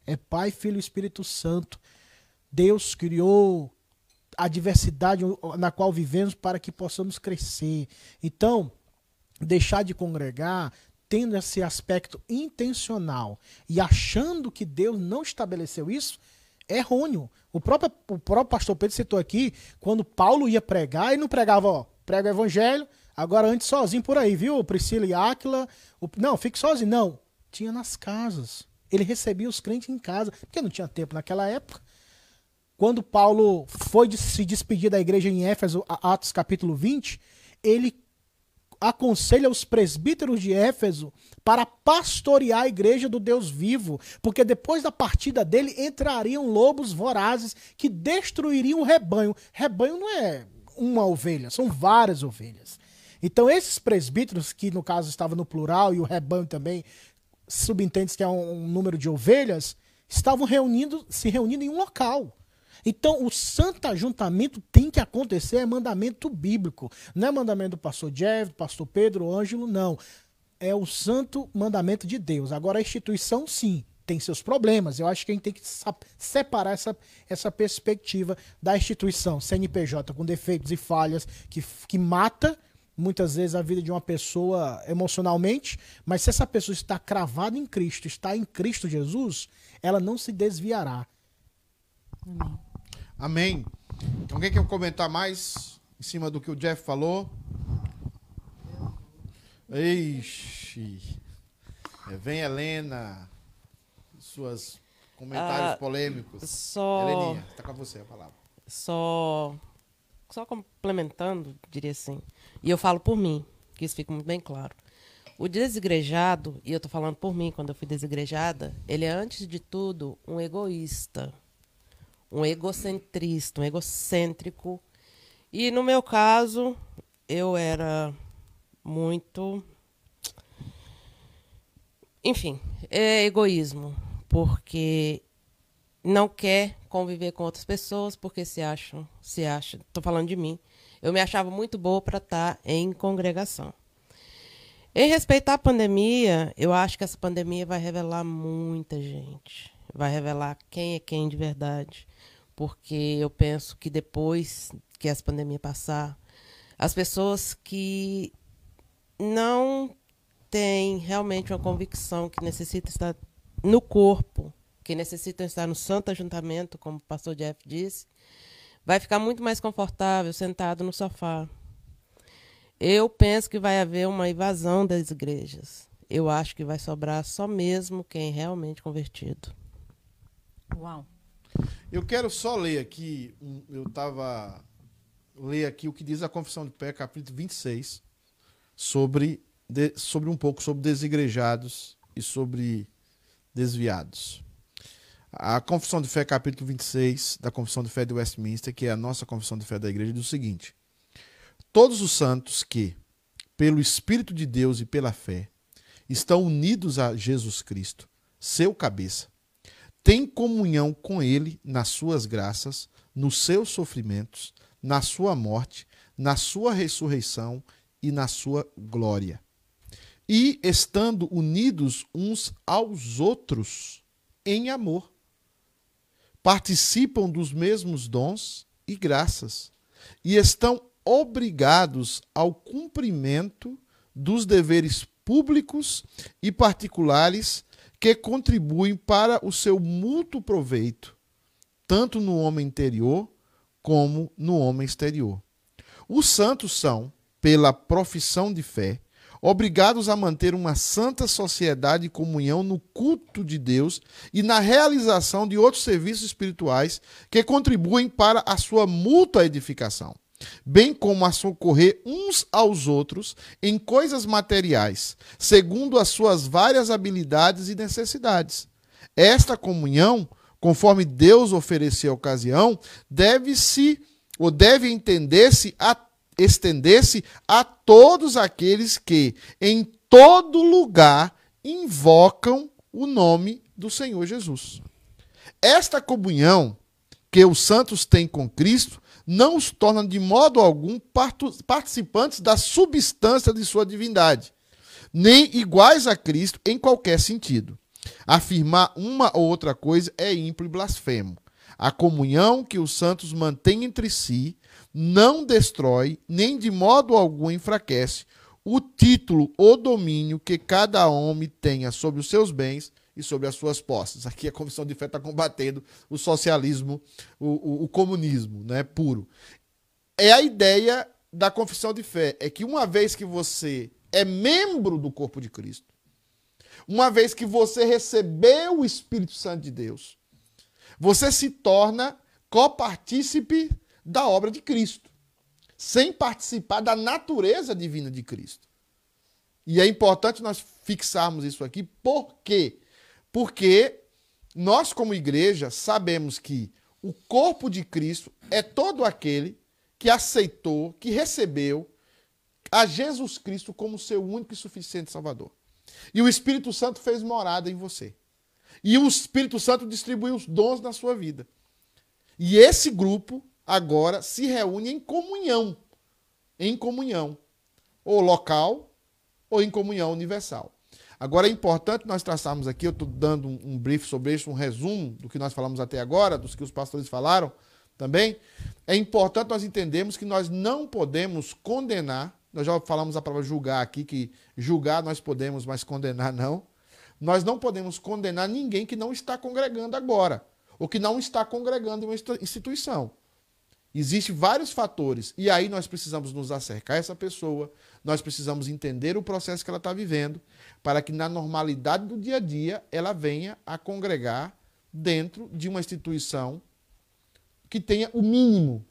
É Pai, Filho e Espírito Santo. Deus criou a diversidade na qual vivemos para que possamos crescer. Então, deixar de congregar tendo esse aspecto intencional e achando que Deus não estabeleceu isso, errôneo. O próprio, o próprio pastor Pedro citou aqui, quando Paulo ia pregar, ele não pregava, ó, prega o evangelho, agora antes sozinho por aí, viu? Priscila e Áquila, o- não, fique sozinho. Não, tinha nas casas. Ele recebia os crentes em casa, porque não tinha tempo naquela época. Quando Paulo foi se despedir da igreja em Éfeso, Atos capítulo 20, ele aconselha os presbíteros de Éfeso para pastorear a igreja do Deus vivo, porque depois da partida dele entrariam lobos vorazes que destruiriam o rebanho. Rebanho não é uma ovelha, são várias ovelhas. Então esses presbíteros, que no caso estavam no plural e o rebanho também subentende que é um, um número de ovelhas, estavam reunindo, se reunindo em um local. Então, o santo ajuntamento tem que acontecer, é mandamento bíblico. Não é mandamento do pastor Jeff, do pastor Pedro, Ângelo, não. É o santo mandamento de Deus. Agora, a instituição, sim, tem seus problemas. Eu acho que a gente tem que separar essa, essa perspectiva da instituição CNPJ com defeitos e falhas que, que mata muitas vezes a vida de uma pessoa emocionalmente, mas se essa pessoa está cravada em Cristo, está em Cristo Jesus, ela não se desviará. Amém. Alguém quer comentar mais em cima do que o Jeff falou? Ixi. É, Vem, Helena. Suas comentários Ah, polêmicos. Só, Heleninha, está com você a palavra. só, só complementando, diria assim. E eu falo por mim, que isso fica muito bem claro. O desigrejado, e eu tô falando por mim quando eu fui desigrejada, ele é antes de tudo um egoísta, um egocentrista, um egocêntrico. E no meu caso, eu era muito enfim, é egoísmo, porque não quer conviver com outras pessoas porque se acham, se acha, tô falando de mim. Eu me achava muito boa para estar em congregação. Em respeitar a pandemia, eu acho que essa pandemia vai revelar muita gente. Vai revelar quem é quem de verdade. Porque eu penso que depois que essa pandemia passar, as pessoas que não têm realmente uma convicção que necessita estar no corpo, que necessitam estar no santo ajuntamento, como o pastor Jeff disse, vai ficar muito mais confortável sentado no sofá. Eu penso que vai haver uma invasão das igrejas. Eu acho que vai sobrar só mesmo quem é realmente convertido. Uau. Eu quero só ler aqui, eu estava ler aqui o que diz a Confissão de Fé, capítulo 26, sobre, de- sobre um pouco sobre desigrejados e sobre desviados. A Confissão de Fé, capítulo 26, da Confissão de Fé de Westminster, que é a nossa Confissão de Fé da Igreja, diz o seguinte: Todos os santos que, pelo Espírito de Deus e pela fé, estão unidos a Jesus Cristo, seu cabeça, têm comunhão com Ele nas suas graças, nos seus sofrimentos, na sua morte, na sua ressurreição e na sua glória. E estando unidos uns aos outros em amor, participam dos mesmos dons e graças, e estão obrigados ao cumprimento dos deveres públicos e particulares que contribuem para o seu mútuo proveito, tanto no homem interior como no homem exterior. Os santos são, pela profissão de fé, obrigados a manter uma santa sociedade e comunhão no culto de Deus e na realização de outros serviços espirituais que contribuem para a sua mútua edificação, bem como a socorrer uns aos outros em coisas materiais, segundo as suas várias habilidades e necessidades. Esta comunhão, conforme Deus ofereceu a ocasião, deve-se ou deve entender-se estender-se a todos aqueles que em todo lugar invocam o nome do Senhor Jesus. Esta comunhão que os santos têm com Cristo não os torna de modo algum participantes da substância de sua divindade, nem iguais a Cristo em qualquer sentido. Afirmar uma ou outra coisa é ímpio e blasfemo. A comunhão que os santos mantêm entre si não destrói, nem de modo algum enfraquece, o título ou domínio que cada homem tenha sobre os seus bens e sobre as suas posses. Aqui a Comissão de Fé está combatendo o socialismo, o, o- o comunismo né, puro. É a ideia da confissão de fé, é que uma vez que você é membro do corpo de Cristo, uma vez que você recebeu o Espírito Santo de Deus, você se torna copartícipe da obra de Cristo, sem participar da natureza divina de Cristo. E é importante nós fixarmos isso aqui, por quê? Porque nós, como igreja, sabemos que o corpo de Cristo é todo aquele que aceitou, que recebeu a Jesus Cristo como seu único e suficiente Salvador. E o Espírito Santo fez morada em você. E o Espírito Santo distribuiu os dons na sua vida. E esse grupo agora se reúne em comunhão. Em comunhão. Ou local, ou em comunhão universal. Agora é importante nós traçarmos aqui, eu estou dando um, um brief sobre isso, um resumo do que nós falamos até agora, dos que os pastores falaram também. É importante nós entendermos que nós não podemos condenar, nós já falamos a palavra julgar aqui, que julgar nós podemos, mas condenar não. Nós não podemos condenar ninguém que não está congregando agora, ou que não está congregando em uma institu- instituição. Existem vários fatores. E aí nós precisamos nos acercar a essa pessoa, nós precisamos entender o processo que ela está vivendo, para que na normalidade do dia a dia ela venha a congregar dentro de uma instituição que tenha o mínimo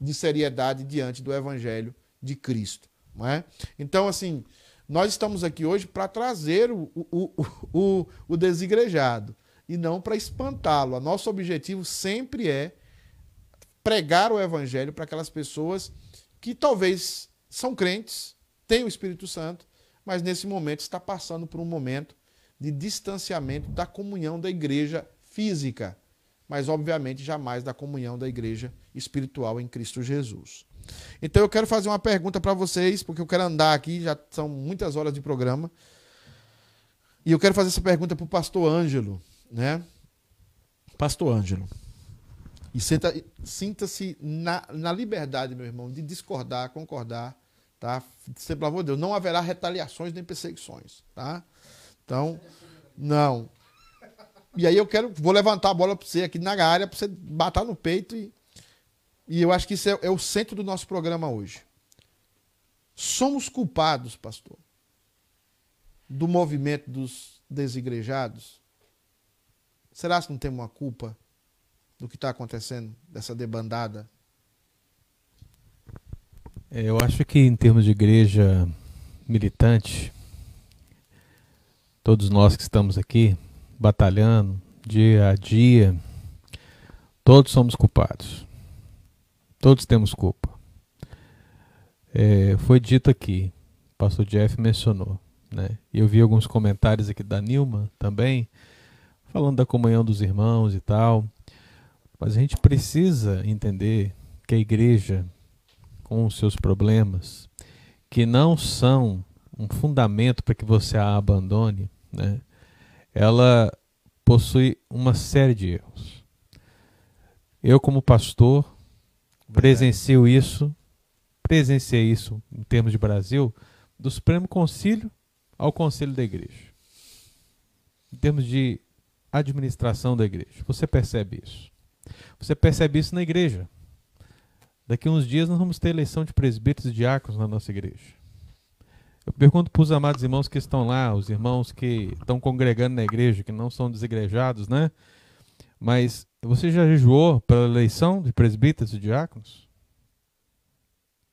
de seriedade diante do Evangelho de Cristo. Não é? Então, assim, nós estamos aqui hoje para trazer o, o, o, o, o desigrejado e não para espantá-lo. O nosso objetivo sempre é pregar o evangelho para aquelas pessoas que talvez são crentes, têm o Espírito Santo, mas nesse momento está passando por um momento de distanciamento da comunhão da igreja física, mas obviamente jamais da comunhão da igreja espiritual em Cristo Jesus. Então eu quero fazer uma pergunta para vocês, porque eu quero andar aqui, já são muitas horas de programa. E eu quero fazer essa pergunta para o pastor Ângelo, né? Pastor Ângelo. E sinta-se na, na liberdade, meu irmão, de discordar, concordar, tá? Sempre, pelo amor de Deus, não haverá retaliações nem perseguições, tá? Então, não. E aí eu quero, vou levantar a bola para você aqui na área, para você bater no peito e, e eu acho que isso é, é o centro do nosso programa hoje. Somos culpados, pastor, do movimento dos desigrejados? Será que não temos uma culpa do que está acontecendo, dessa debandada? É, eu acho que em termos de igreja militante, todos nós que estamos aqui batalhando dia a dia, todos somos culpados. Todos temos culpa. É, foi dito aqui, o pastor Jeff mencionou, né? Eu vi alguns comentários aqui da Nilma também, falando da comunhão dos irmãos e tal. Mas a gente precisa entender que a igreja, com os seus problemas, que não são um fundamento para que você a abandone, né? ela possui uma série de erros. Eu, como pastor, presencio isso, presenciei isso em termos de Brasil, do Supremo Concílio ao Conselho da Igreja. Em termos de administração da igreja. Você percebe isso. Você percebe isso na igreja. Daqui a uns dias nós vamos ter eleição de presbíteros e diáconos na nossa igreja. Eu pergunto para os amados irmãos que estão lá, os irmãos que estão congregando na igreja, que não são desigrejados, né? Mas você já jejuou pela eleição de presbíteros e diáconos?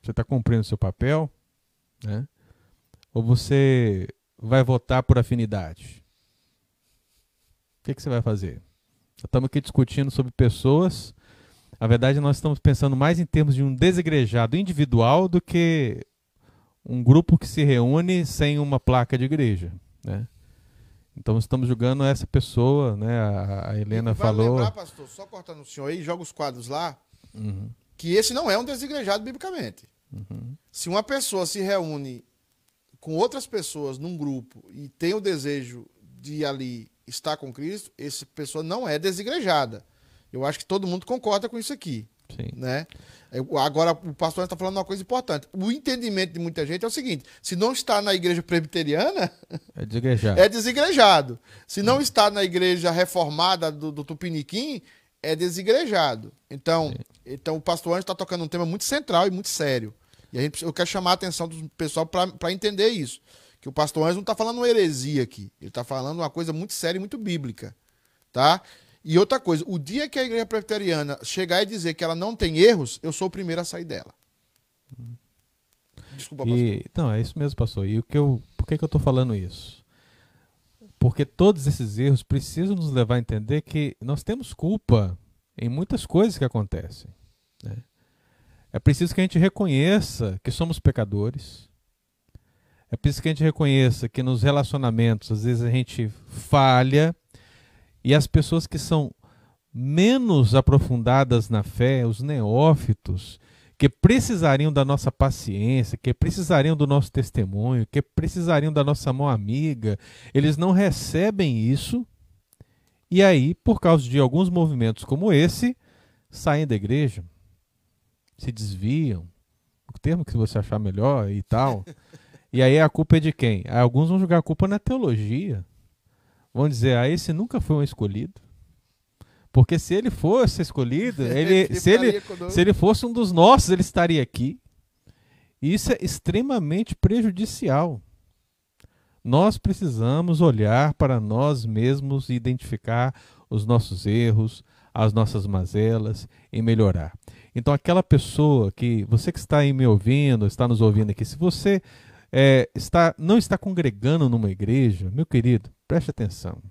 Você está cumprindo o seu papel? Né? Ou você vai votar por afinidade? O que, que você vai fazer? Estamos aqui discutindo sobre pessoas. Na verdade, nós estamos pensando mais em termos de um desigrejado individual do que um grupo que se reúne sem uma placa de igreja, né? Então estamos julgando essa pessoa, né? A, a Helena vale falou. lembrar, pastor, só cortando o senhor aí, joga os quadros lá, Uhum, que esse não é um desigrejado biblicamente. uhum. Se uma pessoa se reúne com outras pessoas num grupo e tem o desejo de ali estar com Cristo, essa pessoa não é desigrejada. Eu acho que todo mundo concorda com isso aqui, Sim. né? Agora, o pastor está falando uma coisa importante. O entendimento de muita gente é o seguinte: se não está na igreja presbiteriana, É desigrejado. é desigrejado. Se não está na igreja reformada do, do Tupiniquim, é desigrejado. Então, então o pastor Anjo está tocando um tema muito central e muito sério. E a gente, eu quero chamar a atenção do pessoal para entender isso. Que o pastor Anjo não está falando uma heresia aqui. Ele está falando uma coisa muito séria e muito bíblica. Tá? E outra coisa, o dia que a igreja presbiteriana chegar e dizer que ela não tem erros, eu sou o primeiro a sair dela. Desculpa, pastor. E, não, é isso mesmo, pastor. E o que eu, por que, que eu estou falando isso? Porque todos esses erros precisam nos levar a entender que nós temos culpa em muitas coisas que acontecem. né? É preciso que a gente reconheça que somos pecadores. É preciso que a gente reconheça que nos relacionamentos, às vezes, a gente falha. E as pessoas que são menos aprofundadas na fé, os neófitos, que precisariam da nossa paciência, que precisariam do nosso testemunho, que precisariam da nossa mão amiga, eles não recebem isso. E aí, por causa de alguns movimentos como esse, saem da igreja, se desviam, o termo que você achar melhor e tal. E aí a culpa é de quem? Alguns vão jogar a culpa na teologia. Vão dizer, ah, esse nunca foi um escolhido. Porque se ele fosse escolhido, ele, se, ele, conosco. se ele fosse um dos nossos, ele estaria aqui. E isso é extremamente prejudicial. Nós precisamos olhar para nós mesmos e identificar os nossos erros, as nossas mazelas e melhorar. Então, aquela pessoa que você que está aí me ouvindo, está nos ouvindo aqui, se você é, está, não está congregando numa igreja, meu querido, preste atenção.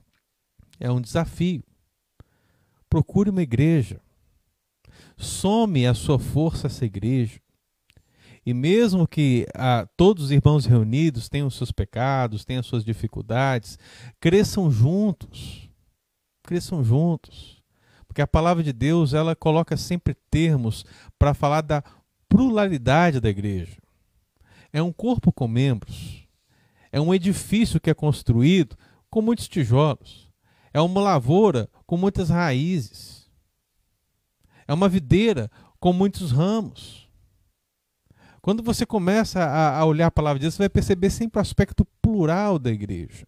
É um desafio. Procure uma igreja. Some a sua força essa igreja. E mesmo que ah, todos os irmãos reunidos tenham seus pecados, tenham as suas dificuldades, cresçam juntos. Cresçam juntos. Porque a palavra de Deus, ela coloca sempre termos para falar da pluralidade da igreja. É um corpo com membros. É um edifício que é construído com muitos tijolos. É uma lavoura com muitas raízes. É uma videira com muitos ramos. Quando você começa a, olhar a palavra de Deus, você vai perceber sempre o aspecto plural da igreja.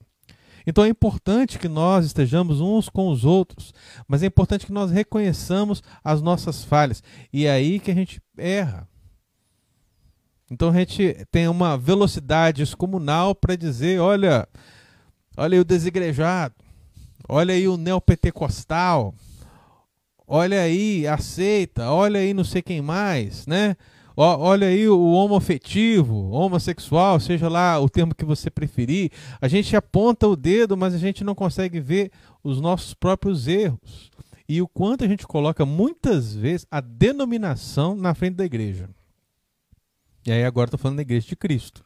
Então é importante que nós estejamos uns com os outros, mas é importante que nós reconheçamos as nossas falhas. E é aí que a gente erra. Então a gente tem uma velocidade excomunal para dizer, olha, olha aí o desigrejado. olha aí o neopentecostal, olha aí aceita, olha aí não sei quem mais, né? Olha aí o homoafetivo, homossexual, seja lá o termo que você preferir. A gente aponta o dedo, mas a gente não consegue ver os nossos próprios erros. E o quanto a gente coloca muitas vezes a denominação na frente da igreja. E aí agora estou falando da igreja de Cristo.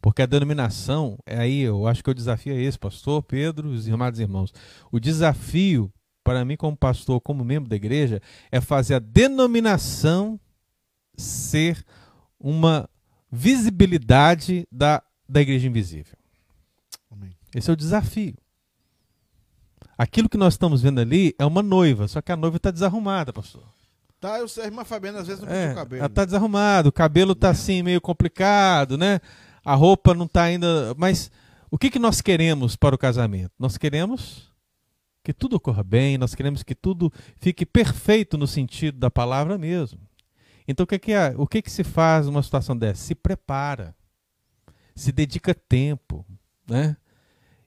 Porque a denominação, é aí eu acho que o desafio é esse, pastor Pedro, os amados irmãos. O desafio para mim como pastor, como membro da igreja, é fazer a denominação ser uma visibilidade da, da igreja invisível. Amém. Esse é o desafio. Aquilo que nós estamos vendo ali é uma noiva, só que a noiva está desarrumada, pastor. Tá, eu a irmã Fabiana às vezes não é, o cabelo. Ela está desarrumada, o cabelo está assim meio complicado, né? A roupa não está ainda. Mas o que, que nós queremos para o casamento? Nós queremos que tudo ocorra bem, nós queremos que tudo fique perfeito no sentido da palavra mesmo. Então o que, que, é, o que, que se faz numa situação dessa? Se prepara, se dedica tempo, né?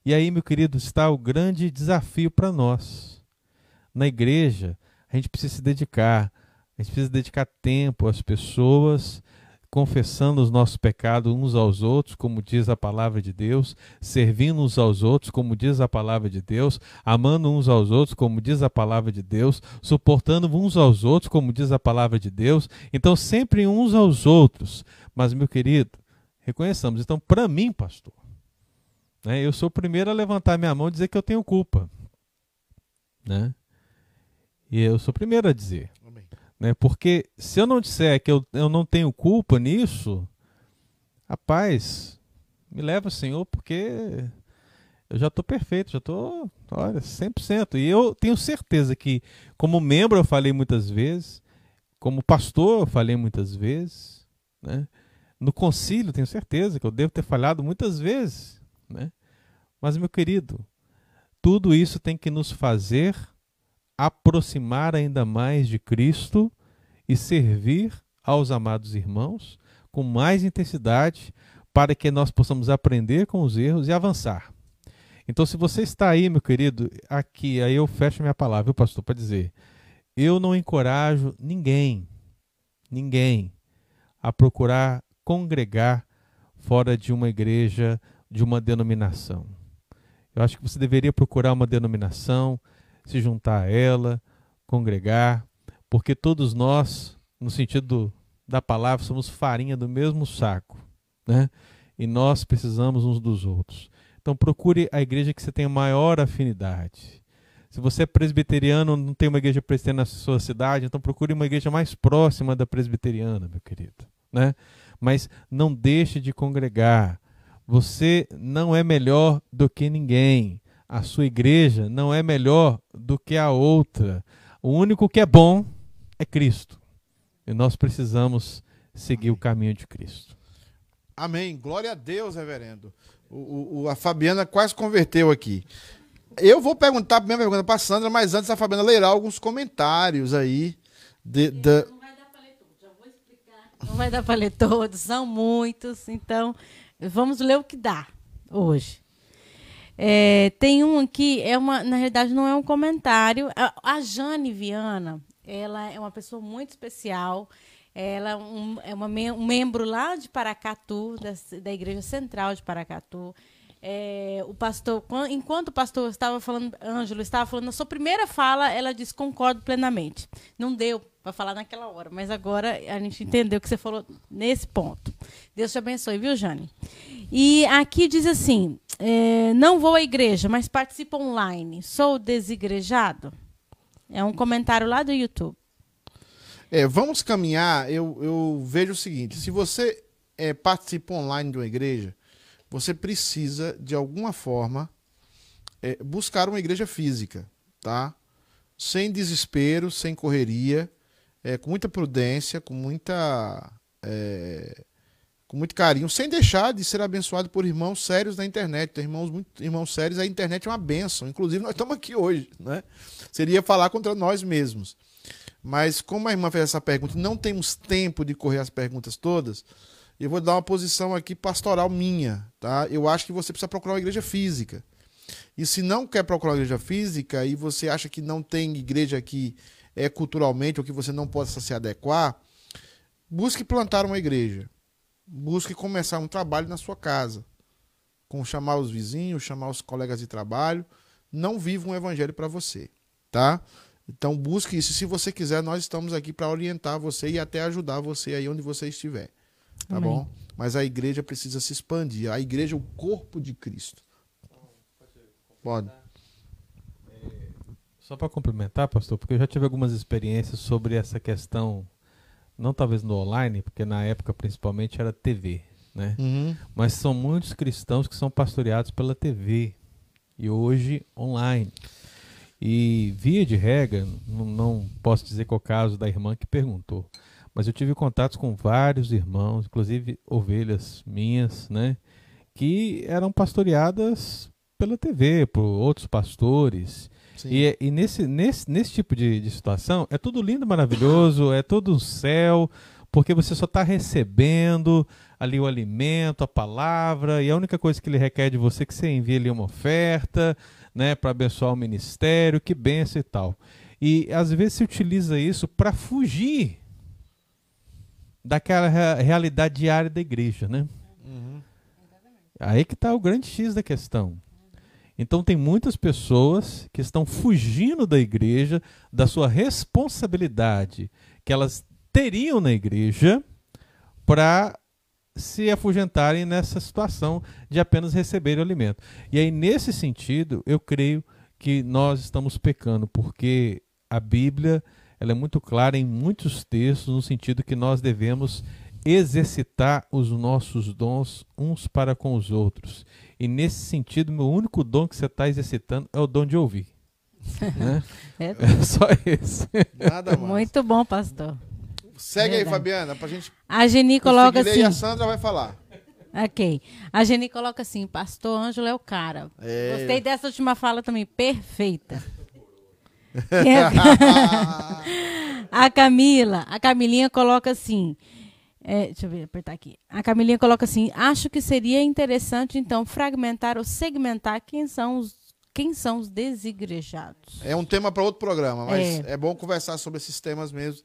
E aí, meu querido, está o grande desafio para nós. Na igreja, a gente precisa se dedicar, a gente precisa dedicar tempo às pessoas, confessando os nossos pecados uns aos outros, como diz a palavra de Deus, servindo uns aos outros, como diz a palavra de Deus, amando uns aos outros, como diz a palavra de Deus, suportando uns aos outros, como diz a palavra de Deus. Então, sempre uns aos outros. Mas, meu querido, reconheçamos. Então, para mim, pastor, né, eu sou o primeiro a levantar minha mão e dizer que eu tenho culpa. Né? E eu sou o primeiro a dizer. Né? Porque se eu não disser que eu, eu não tenho culpa nisso, rapaz, me leva, Senhor, porque eu já estou perfeito, já estou, olha, 100%. E eu tenho certeza que, como membro, eu falei muitas vezes, como pastor, eu falei muitas vezes, né? no concílio, tenho certeza que eu devo ter falhado muitas vezes. Né? Mas, meu querido, tudo isso tem que nos fazer aproximar ainda mais de Cristo e servir aos amados irmãos com mais intensidade para que nós possamos aprender com os erros e avançar. Então, se você está aí, meu querido, aqui, aí eu fecho minha palavra, viu, pastor, para dizer: eu não encorajo ninguém, ninguém, a procurar congregar fora de uma igreja, de uma denominação. Eu acho que você deveria procurar uma denominação, se juntar a ela, congregar, porque todos nós, no sentido da palavra, somos farinha do mesmo saco, né? E nós precisamos uns dos outros. Então procure a igreja que você tenha maior afinidade. Se você é presbiteriano, não tem uma igreja presbiteriana na sua cidade, então procure uma igreja mais próxima da presbiteriana, meu querido, né? Mas não deixe de congregar. Você não é melhor do que ninguém a sua igreja não é melhor do que a outra. O único que é bom é Cristo. E nós precisamos seguir Amém. o caminho de Cristo. Amém. Glória a Deus, reverendo. O, o, a Fabiana quase converteu aqui. Eu vou perguntar a primeira pergunta para a Sandra, mas antes a Fabiana lerá alguns comentários aí. De, de... Não vai dar para ler todos, já vou explicar. Não vai dar para ler todos, são muitos. Então, vamos ler o que dá hoje. É, tem um aqui, é uma, na realidade não é um comentário. A, a Jane Viana, ela é uma pessoa muito especial. Ela é, um, é uma, um membro lá de Paracatu, da, da Igreja Central de Paracatu. É, o pastor, enquanto o pastor estava falando, Ângelo estava falando, na sua primeira fala, ela disse concordo plenamente. Não deu para falar naquela hora, mas agora a gente entendeu que você falou nesse ponto. Deus te abençoe, viu, Jane? E aqui diz assim: é, não vou à igreja, mas participo online. Sou desigrejado? É um comentário lá do YouTube. É, vamos caminhar. Eu, eu vejo o seguinte: se você é, participa online de uma igreja, você precisa, de alguma forma, é, buscar uma igreja física, tá? Sem desespero, sem correria, é, com muita prudência, com muita é, com muito carinho, sem deixar de ser abençoado por irmãos sérios na internet. Tem irmãos, muito, irmãos sérios, a internet é uma benção. Inclusive, nós estamos aqui hoje. Né? Seria falar contra nós mesmos. Mas, como a irmã fez essa pergunta, não temos tempo de correr as perguntas todas, eu vou dar uma posição aqui pastoral minha. Tá? Eu acho que você precisa procurar uma igreja física. E se não quer procurar uma igreja física e você acha que não tem igreja que é culturalmente ou que você não possa se adequar, busque plantar uma igreja. Busque começar um trabalho na sua casa. Com chamar os vizinhos, chamar os colegas de trabalho. Não viva um evangelho para você, tá? Então busque isso. Se você quiser, nós estamos aqui para orientar você e até ajudar você aí onde você estiver. Tá Amém. bom? Mas a igreja precisa se expandir. A igreja é o corpo de Cristo. Pode. Só para complementar, pastor, porque eu já tive algumas experiências sobre essa questão, não talvez no online, porque na época principalmente era TV, né? Uhum. Mas são muitos cristãos que são pastoreados pela TV e hoje online. E via de regra, não, não posso dizer qual é o caso da irmã que perguntou, mas eu tive contatos com vários irmãos, inclusive ovelhas minhas, né, que eram pastoreadas pela TV, por outros pastores. E, e nesse, nesse, nesse tipo de, de situação, é tudo lindo, maravilhoso, é todo um céu, porque você só está recebendo ali o alimento, a palavra, e a única coisa que ele requer de você é que você envie ali uma oferta, né, para abençoar o ministério, que benção e tal. E às vezes se utiliza isso para fugir daquela rea- realidade diária da igreja, né? Uhum. Aí que está o grande X da questão. Então tem muitas pessoas que estão fugindo da igreja, da sua responsabilidade que elas teriam na igreja para se afugentarem nessa situação de apenas receber o alimento. E aí nesse sentido, eu creio que nós estamos pecando, porque a Bíblia ela é muito clara em muitos textos no sentido que nós devemos exercitar os nossos dons uns para com os outros. E nesse sentido, meu único dom que você está exercitando é o dom de ouvir. né? É. É só esse. Nada mais. Muito bom, pastor. Segue aí, Verdade. Fabiana, pra gente A Geni coloca assim. e a Sandra vai falar. Ok. A Geni coloca assim: Pastor Ângelo é o cara. É. Gostei dessa última fala também. Perfeita. a Camila, a Camilinha coloca assim. É, deixa eu ver, apertar aqui. A Camilinha coloca assim: acho que seria interessante, então, fragmentar ou segmentar quem são os, quem são os desigrejados. É um tema para outro programa, mas É. é. bom conversar sobre esses temas mesmo.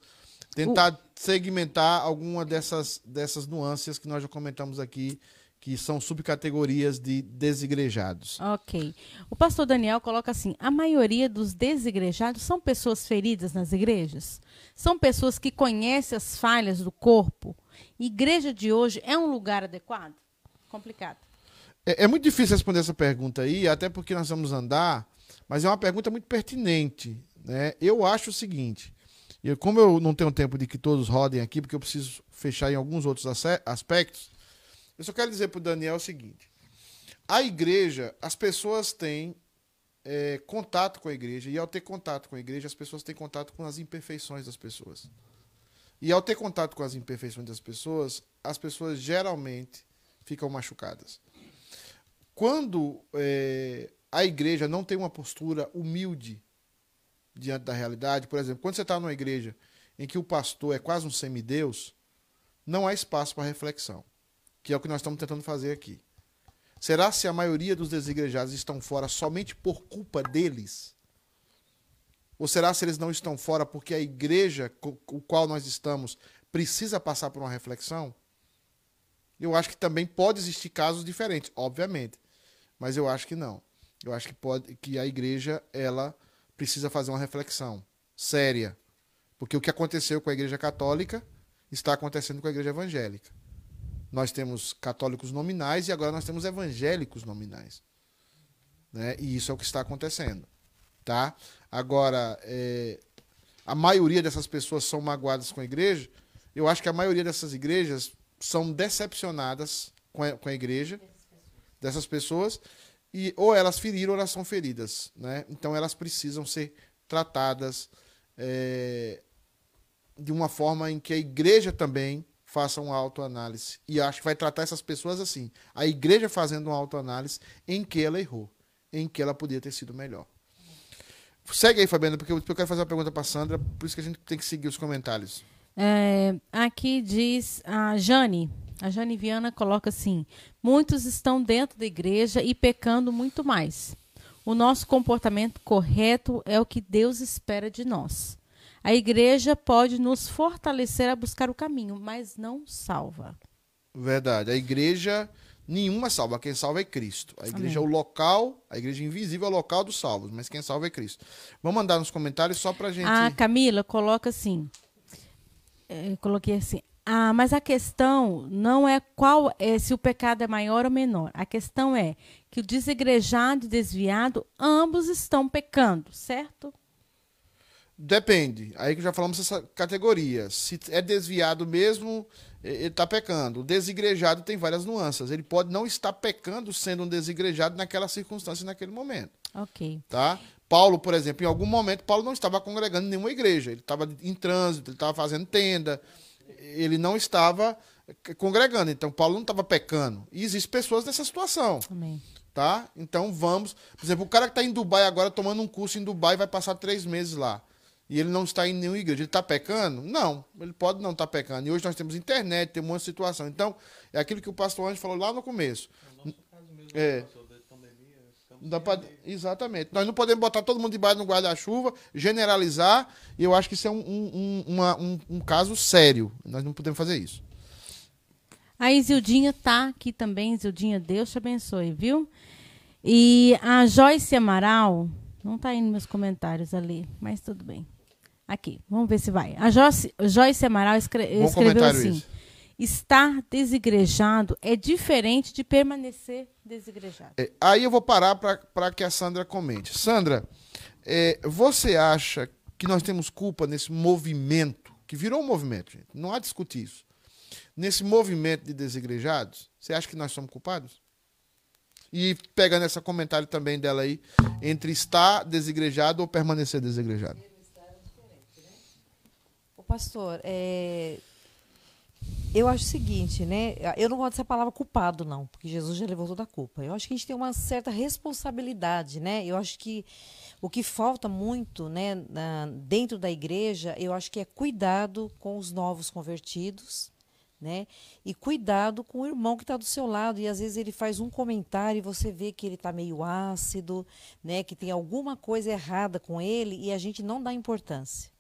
Tentar segmentar alguma dessas, dessas nuances que nós já comentamos aqui, que são subcategorias de desigrejados. Ok. O pastor Daniel coloca assim: a maioria dos desigrejados são pessoas feridas nas igrejas? São pessoas que conhecem as falhas do corpo? Igreja de hoje é um lugar adequado? Complicado. É, é muito difícil responder essa pergunta aí, até porque nós vamos andar, mas é uma pergunta muito pertinente. Né? Eu acho o seguinte: eu, como eu não tenho tempo de que todos rodem aqui, porque eu preciso fechar em alguns outros aspectos, eu só quero dizer para o Daniel o seguinte: a igreja, as pessoas têm é, contato com a igreja, e ao ter contato com a igreja, as pessoas têm contato com as imperfeições das pessoas. E ao ter contato com as imperfeições das pessoas, as pessoas geralmente ficam machucadas. Quando é, a igreja não tem uma postura humilde diante da realidade, por exemplo, quando você está numa igreja em que o pastor é quase um semideus, não há espaço para reflexão, que é o que nós estamos tentando fazer aqui. Será se a maioria dos desigrejados estão fora somente por culpa deles? Ou será se eles não estão fora porque a igreja com o qual nós estamos precisa passar por uma reflexão? Eu acho que também pode existir casos diferentes, obviamente, mas eu acho que não. Eu acho que pode que a igreja ela precisa fazer uma reflexão séria, porque o que aconteceu com a igreja católica está acontecendo com a igreja evangélica. Nós temos católicos nominais e agora nós temos evangélicos nominais, né? E isso é o que está acontecendo, tá? Agora, é, a maioria dessas pessoas são magoadas com a igreja. Eu acho que a maioria dessas igrejas são decepcionadas com a, com a igreja, dessas pessoas, e ou elas feriram ou elas são feridas. Né? Então elas precisam ser tratadas é, de uma forma em que a igreja também faça uma autoanálise. E acho que vai tratar essas pessoas assim. A igreja fazendo uma autoanálise em que ela errou, em que ela podia ter sido melhor. Segue aí, Fabiana, porque eu quero fazer uma pergunta para Sandra, por isso que a gente tem que seguir os comentários. É, aqui diz a Jane. A Jane Viana coloca assim: muitos estão dentro da igreja e pecando muito mais. O nosso comportamento correto é o que Deus espera de nós. A igreja pode nos fortalecer a buscar o caminho, mas não salva. Verdade. A igreja nenhuma salva. Quem salva é Cristo. A igreja Amém. é o local, a igreja invisível é o local dos salvos, mas quem salva é Cristo. Vamos mandar nos comentários só pra gente. A Camila coloca assim. é, eu coloquei assim. Ah, mas a questão não é qual é se o pecado é maior ou menor. A questão é que o desigrejado e desviado, ambos estão pecando, certo? Depende. Aí que já falamos essa categoria. Se é desviado mesmo, ele está pecando. O desigrejado tem várias nuances. Ele pode não estar pecando sendo um desigrejado naquela circunstância, naquele momento. Ok. Tá? Paulo, por exemplo, em algum momento, Paulo não estava congregando em nenhuma igreja. Ele estava em trânsito, ele estava fazendo tenda. Ele não estava congregando. Então, Paulo não estava pecando. E existem pessoas nessa situação Amém. tá? Então vamos. Por exemplo, o cara que está em Dubai agora tomando um curso em Dubai vai passar três meses lá. E ele não está em nenhuma igreja. Ele está pecando? Não. Ele pode não estar pecando. E hoje nós temos internet, tem um monte de situação. Então, é aquilo que o pastor Anjo falou lá no começo. É. Não dá pra- Exatamente. Nós não podemos botar todo mundo debaixo do guarda-chuva, generalizar, e eu acho que isso é um, um, um- uma- um- um caso sério. Nós não podemos fazer isso. A Isildinha tá aqui também. Isildinha, Deus te abençoe, viu? E a Joyce Amaral, não tá aí nos meus comentários ali, mas tudo bem. Aqui, vamos ver se vai. A Joyce, Joyce Amaral escre- Bom escreveu assim: esse. estar desigrejado é diferente de permanecer desigrejado. É, aí eu vou parar para que a Sandra comente. Sandra, é, você acha que nós temos culpa nesse movimento, que virou um movimento, gente? Não há discutir isso. Nesse movimento de desigrejados, você acha que nós somos culpados? E pegando esse comentário também dela aí, entre estar desigrejado ou permanecer desigrejado. Pastor, é, eu acho o seguinte, né? Eu não gosto dessa palavra culpado, não, porque Jesus já levou toda a culpa. Eu acho que a gente tem uma certa responsabilidade, né? Eu acho que o que falta muito, né, na- dentro da igreja, eu acho que é cuidado com os novos convertidos, né? E cuidado com o irmão que está do seu lado. E às vezes ele faz um comentário e você vê que ele está meio ácido, né? Que tem alguma coisa errada com ele e a gente não dá importância.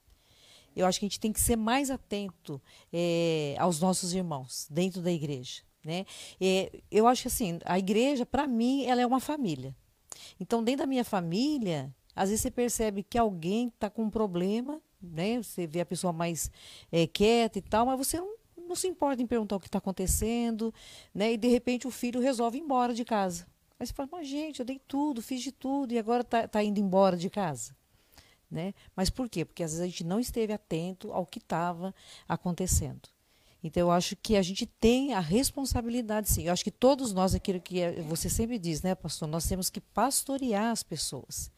Eu acho que a gente tem que ser mais atento eh, aos nossos irmãos dentro da igreja. Né? Eh, eu acho que assim, a igreja, para mim, ela é uma família. Então, dentro da minha família, às vezes você percebe que alguém está com um problema, né? Você vê a pessoa mais eh, quieta e tal, mas você não, não se importa em perguntar o que está acontecendo, né? E de repente o filho resolve ir embora de casa. Aí você fala, mas gente, eu dei tudo, fiz de tudo, e agora está tá indo embora de casa. Né? Mas por quê? Porque às vezes a gente não esteve atento ao que estava acontecendo. Então eu acho que a gente tem a responsabilidade, sim. Eu acho que todos nós, aquilo que é- você sempre diz, né, pastor, nós temos que pastorear as pessoas,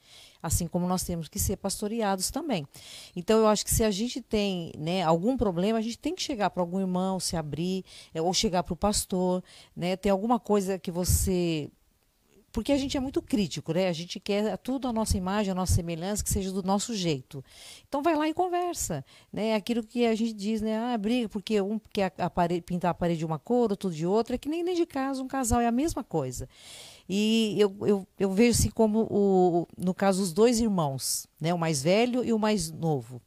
assim como nós temos que ser pastoreados também. Então eu acho que se a gente tem, né, algum problema, a gente tem que chegar para algum irmão, se abrir, é, ou chegar para o pastor, né, tem alguma coisa que você porque a gente é muito crítico, né? A gente quer tudo a nossa imagem, a nossa semelhança, que seja do nosso jeito. Então vai lá e conversa, né? Aquilo que a gente diz, né? Ah, briga porque um quer a parede, pintar a parede de uma cor, outro de outra, é que nem nem de casa, um casal é a mesma coisa. E eu, eu, eu vejo assim como o, no caso os dois irmãos, né? O mais velho e o mais novo.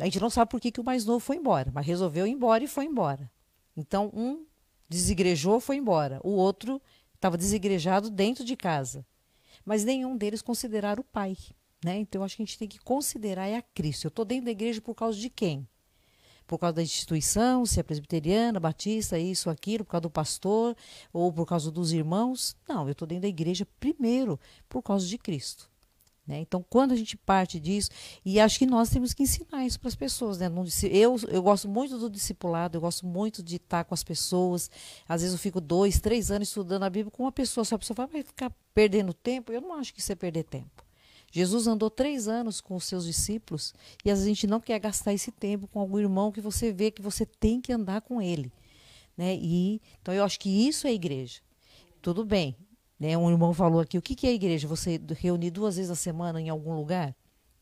A gente não sabe por que, que o mais novo foi embora, mas resolveu ir embora e foi embora. Então um desigrejou, foi embora. O outro estava desigrejado dentro de casa. Mas nenhum deles consideraram o pai. Né? Então, eu acho que a gente tem que considerar é a Cristo. Eu estou dentro da igreja por causa de quem? Por causa da instituição, se é presbiteriana, batista, isso, aquilo, por causa do pastor, ou por causa dos irmãos. Não, eu estou dentro da igreja primeiro por causa de Cristo. Né? Então, quando a gente parte disso, e acho que nós temos que ensinar isso para as pessoas. Né? Eu, eu gosto muito do discipulado, eu gosto muito de estar com as pessoas. Às vezes eu fico dois, três anos estudando a Bíblia com uma pessoa, só a pessoa fala, vai ficar perdendo tempo? Eu não acho que isso é perder tempo. Jesus andou três anos com os seus discípulos e às vezes a gente não quer gastar esse tempo com algum irmão que você vê que você tem que andar com ele. Né? E, então eu acho que isso é igreja. Tudo bem, né? Um irmão falou aqui, o que, que é igreja? Você reunir duas vezes a semana em algum lugar?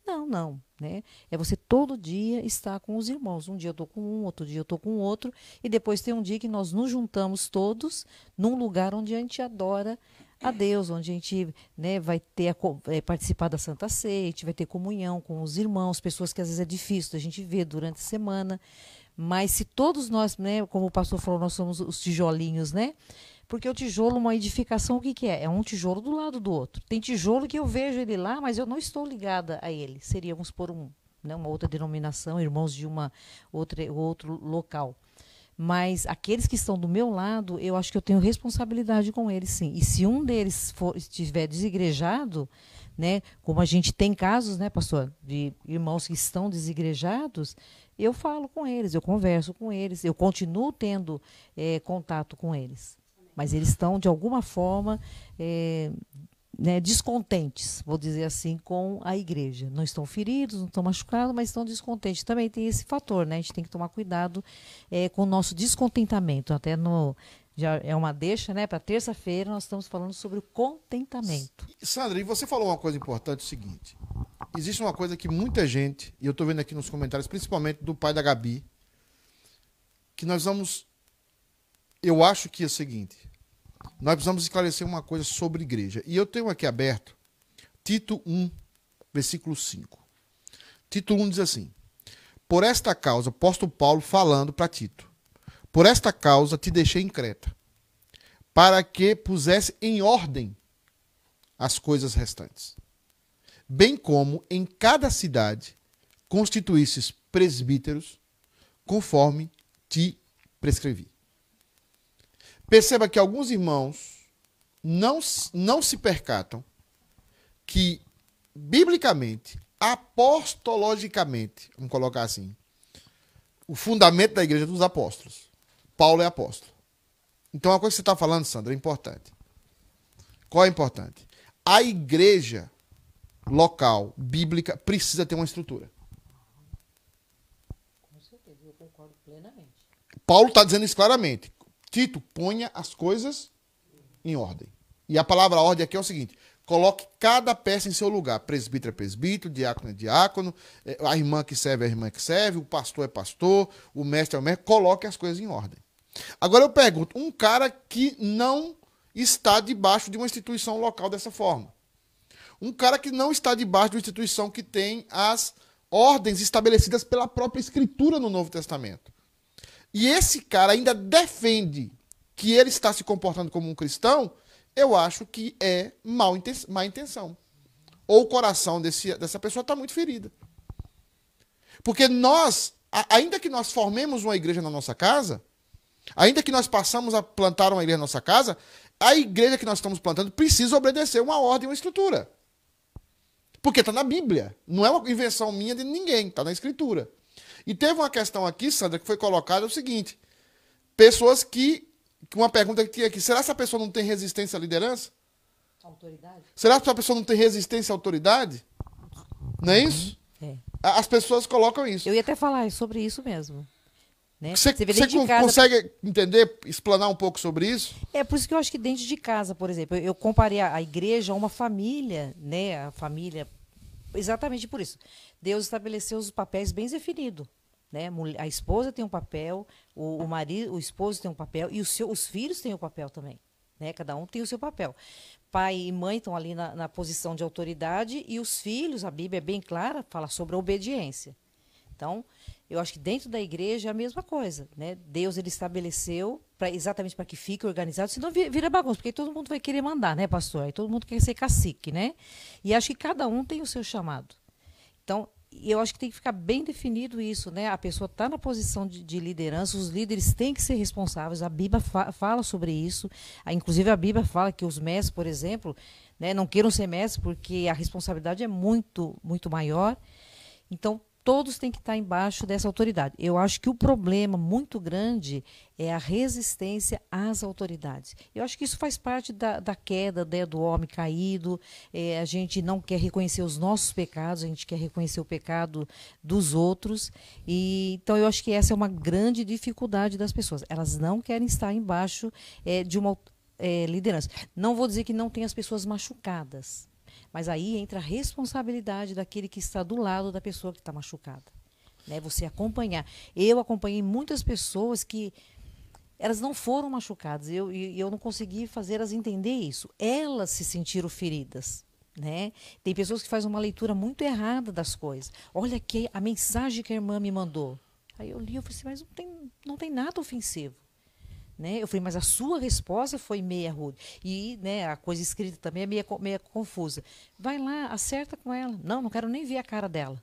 Não, não. Né? É você todo dia estar com os irmãos. Um dia eu estou com um, outro dia eu estou com outro. E depois tem um dia que nós nos juntamos todos num lugar onde a gente adora a Deus, onde a gente né, vai ter a, é, participar da Santa Ceia, a gente vai ter comunhão com os irmãos, pessoas que às vezes é difícil a gente ver durante a semana. Mas se todos nós, né, como o pastor falou, nós somos os tijolinhos, né? Porque o tijolo, uma edificação, o que, que é? É um tijolo do lado do outro. Tem tijolo que eu vejo ele lá, mas eu não estou ligada a ele. Seríamos por um, né, uma outra denominação, irmãos de uma outra, outro local. Mas aqueles que estão do meu lado, eu acho que eu tenho responsabilidade com eles, sim. E se um deles for, estiver desigrejado, né, como a gente tem casos, né, pastor, de irmãos que estão desigrejados, eu falo com eles, eu converso com eles, eu continuo tendo é, contato com eles. Mas eles estão, de alguma forma, é, né, descontentes, vou dizer assim, com a igreja. Não estão feridos, não estão machucados, mas estão descontentes. Também tem esse fator, né? A gente tem que tomar cuidado é, com o nosso descontentamento. Até no. Já é uma deixa, né? Para terça-feira nós estamos falando sobre o contentamento. Sandra, e você falou uma coisa importante, o seguinte. Existe uma coisa que muita gente, e eu estou vendo aqui nos comentários, principalmente do pai da Gabi, que nós vamos. Eu acho que é o seguinte nós precisamos esclarecer uma coisa sobre igreja. E eu tenho aqui aberto Tito 1, versículo 5. Tito 1 diz assim: Por esta causa, apóstolo Paulo falando para Tito: Por esta causa te deixei em Creta, para que pusesse em ordem as coisas restantes, bem como em cada cidade constituísses presbíteros, conforme te prescrevi. Perceba que alguns irmãos não, não se percatam que, biblicamente, apostologicamente, vamos colocar assim, o fundamento da igreja é dos apóstolos. Paulo é apóstolo. Então, a coisa que você está falando, Sandra, é importante. Qual é importante? A igreja local, bíblica, precisa ter uma estrutura. Com certeza, eu concordo plenamente. Paulo está dizendo isso claramente. Tito, ponha as coisas em ordem. E a palavra ordem aqui é o seguinte: coloque cada peça em seu lugar. Presbítero é presbítero, diácono é diácono, é, a irmã que serve é a irmã que serve, o pastor é pastor, o mestre é o mestre. Coloque as coisas em ordem. Agora eu pergunto: um cara que não está debaixo de uma instituição local dessa forma. Um cara que não está debaixo de uma instituição que tem as ordens estabelecidas pela própria Escritura no Novo Testamento e esse cara ainda defende que ele está se comportando como um cristão, eu acho que é mal má intenção. Ou o coração desse, dessa pessoa está muito ferida. Porque nós, ainda que nós formemos uma igreja na nossa casa, ainda que nós passamos a plantar uma igreja na nossa casa, a igreja que nós estamos plantando precisa obedecer uma ordem, uma estrutura. Porque está na Bíblia. Não é uma invenção minha de ninguém, está na Escritura. E teve uma questão aqui, Sandra, que foi colocada é o seguinte: pessoas que. Uma pergunta que tinha aqui: será que essa pessoa não tem resistência à liderança? Autoridade? Será que essa pessoa não tem resistência à autoridade? Não é isso? É. As pessoas colocam isso. Eu ia até falar sobre isso mesmo. Né? Você, você, você casa... consegue entender, explanar um pouco sobre isso? É por isso que eu acho que dentro de casa, por exemplo, eu comparei a igreja a uma família, né? A família, exatamente por isso. Deus estabeleceu os papéis bem definidos. Né? A esposa tem um papel, o, o marido, o esposo tem um papel e seu, os filhos têm um papel também. Né? Cada um tem o seu papel. Pai e mãe estão ali na, na posição de autoridade e os filhos, a Bíblia é bem clara, fala sobre a obediência. Então, eu acho que dentro da igreja é a mesma coisa, né? Deus ele estabeleceu para exatamente para que fique organizado, senão vira bagunça, porque todo mundo vai querer mandar, né, pastor? Aí todo mundo quer ser cacique, né? E acho que cada um tem o seu chamado. Então, eu acho que tem que ficar bem definido isso, né? A pessoa está na posição de, de, liderança, os líderes têm que ser responsáveis. A Bíblia fa fala sobre isso. A, inclusive, a Bíblia fala que os mestres, por exemplo, né, não queiram ser mestres porque a responsabilidade é muito, muito maior. Então, todos têm que estar embaixo dessa autoridade. Eu acho que o problema muito grande é a resistência às autoridades. Eu acho que isso faz parte da, da queda né, do homem caído. É, a gente não quer reconhecer os nossos pecados, a gente quer reconhecer o pecado dos outros. E, então, eu acho que essa é uma grande dificuldade das pessoas. Elas não querem estar embaixo é, de uma é, liderança. Não vou dizer que não tem as pessoas machucadas mas aí entra a responsabilidade daquele que está do lado da pessoa que está machucada. Né? Você acompanhar. Eu acompanhei muitas pessoas que elas não foram machucadas. Eu, e eu não consegui fazer elas entender isso. Elas se sentiram feridas. Né? Tem pessoas que fazem uma leitura muito errada das coisas. Olha que a mensagem que a irmã me mandou. Aí eu li, eu falei assim, mas não tem, não tem nada ofensivo. Né? Eu falei, mas a sua resposta foi meia rude. E né, a coisa escrita também é meia, meia confusa. Vai lá, acerta com ela. Não, não quero nem ver a cara dela.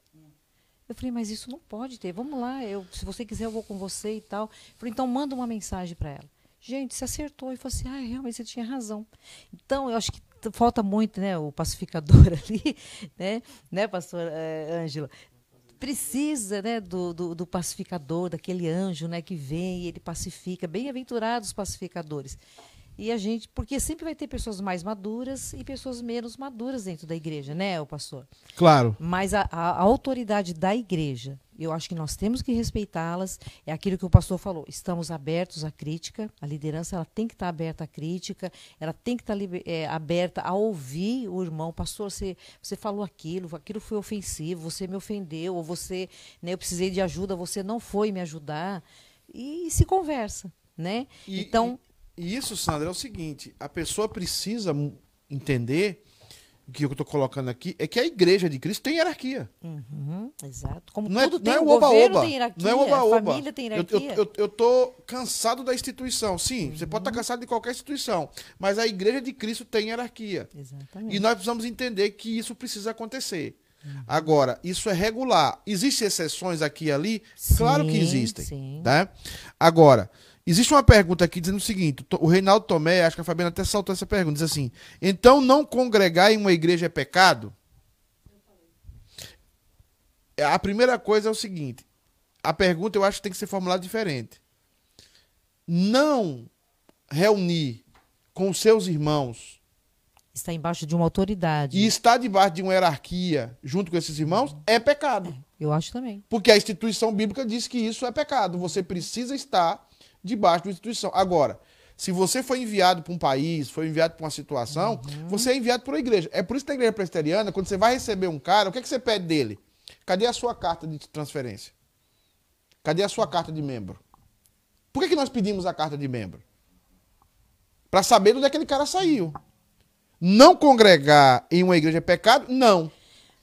Eu falei, mas isso não pode ter. Vamos lá, eu, se você quiser, eu vou com você e tal. Eu falei, então manda uma mensagem para ela. Gente, se acertou. E falou assim, ah, realmente você tinha razão. Então, eu acho que falta muito, né, o pacificador ali, né, né, pastor é, Ângela? Precisa, né, do, do, do, pacificador, daquele anjo, né, que vem e ele pacifica. Bem-aventurados pacificadores. E a gente, porque sempre vai ter pessoas mais maduras e pessoas menos maduras dentro da igreja, né, o pastor? Claro. Mas a, a, a autoridade da igreja, eu acho que nós temos que respeitá-las. É aquilo que o pastor falou. Estamos abertos à crítica. A liderança ela tem que estar aberta à crítica. Ela tem que estar é, aberta a ouvir o irmão. Pastor, você, você falou aquilo, aquilo foi ofensivo, você me ofendeu, ou você, né, eu precisei de ajuda, você não foi me ajudar. E, e se conversa, né? E, então e isso, Sandra, é o seguinte: a pessoa precisa entender o que eu estou colocando aqui é que a igreja de Cristo tem hierarquia. Uhum, exato. Como não é, tudo não tem, é o oba, governo oba. tem hierarquia, não é oba, oba. a família tem hierarquia. Eu, eu, eu, tô cansado da instituição. Sim, uhum. você pode estar cansado de qualquer instituição, mas a igreja de Cristo tem hierarquia. Exatamente. E nós precisamos entender que isso precisa acontecer. Uhum. Agora, isso é regular. Existem exceções aqui e ali? Sim, claro que existem. Sim. Né? Agora, Existe uma pergunta aqui dizendo o seguinte: o Reinaldo Tomé, acho que a Fabiana até saltou essa pergunta, diz assim: então não congregar em uma igreja é pecado? A primeira coisa é o seguinte: a pergunta eu acho que tem que ser formulada diferente. Não reunir com seus irmãos. Está embaixo de uma autoridade. E estar debaixo de uma hierarquia junto com esses irmãos é pecado. É, eu acho também. Porque a instituição bíblica diz que isso é pecado. Você precisa estar debaixo de uma instituição. Agora, se você foi enviado para um país, foi enviado para uma situação, uhum. você é enviado para uma igreja. É por isso que na igreja presbiteriana, quando você vai receber um cara, o que, é que você pede dele? Cadê a sua carta de transferência? Cadê a sua carta de membro? Por que, que nós pedimos a carta de membro? Para saber onde aquele cara saiu. Não congregar em uma igreja é pecado? Não.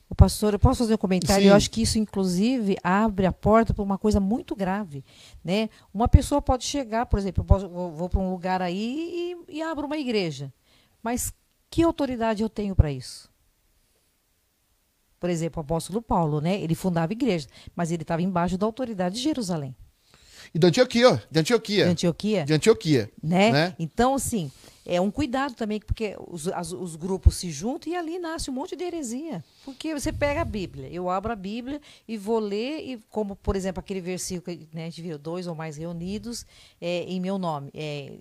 O pastor, eu posso fazer um comentário? Sim. Eu acho que isso, inclusive, abre a porta para uma coisa muito grave. Né? Uma pessoa pode chegar, por exemplo, eu posso, vou para um lugar aí e, e abro uma igreja. Mas que autoridade eu tenho para isso? Por exemplo, o apóstolo Paulo, né? Ele fundava igreja, mas ele estava embaixo da autoridade de Jerusalém. E de Antioquia, de Antioquia. De Antioquia. De Antioquia. Né? né? Então, assim, é um cuidado também, porque os, as, os grupos se juntam e ali nasce um monte de heresia. Porque você pega a Bíblia, eu abro a Bíblia e vou ler, e como, por exemplo, aquele versículo que né, a gente viu, dois ou mais reunidos é, em meu nome. É,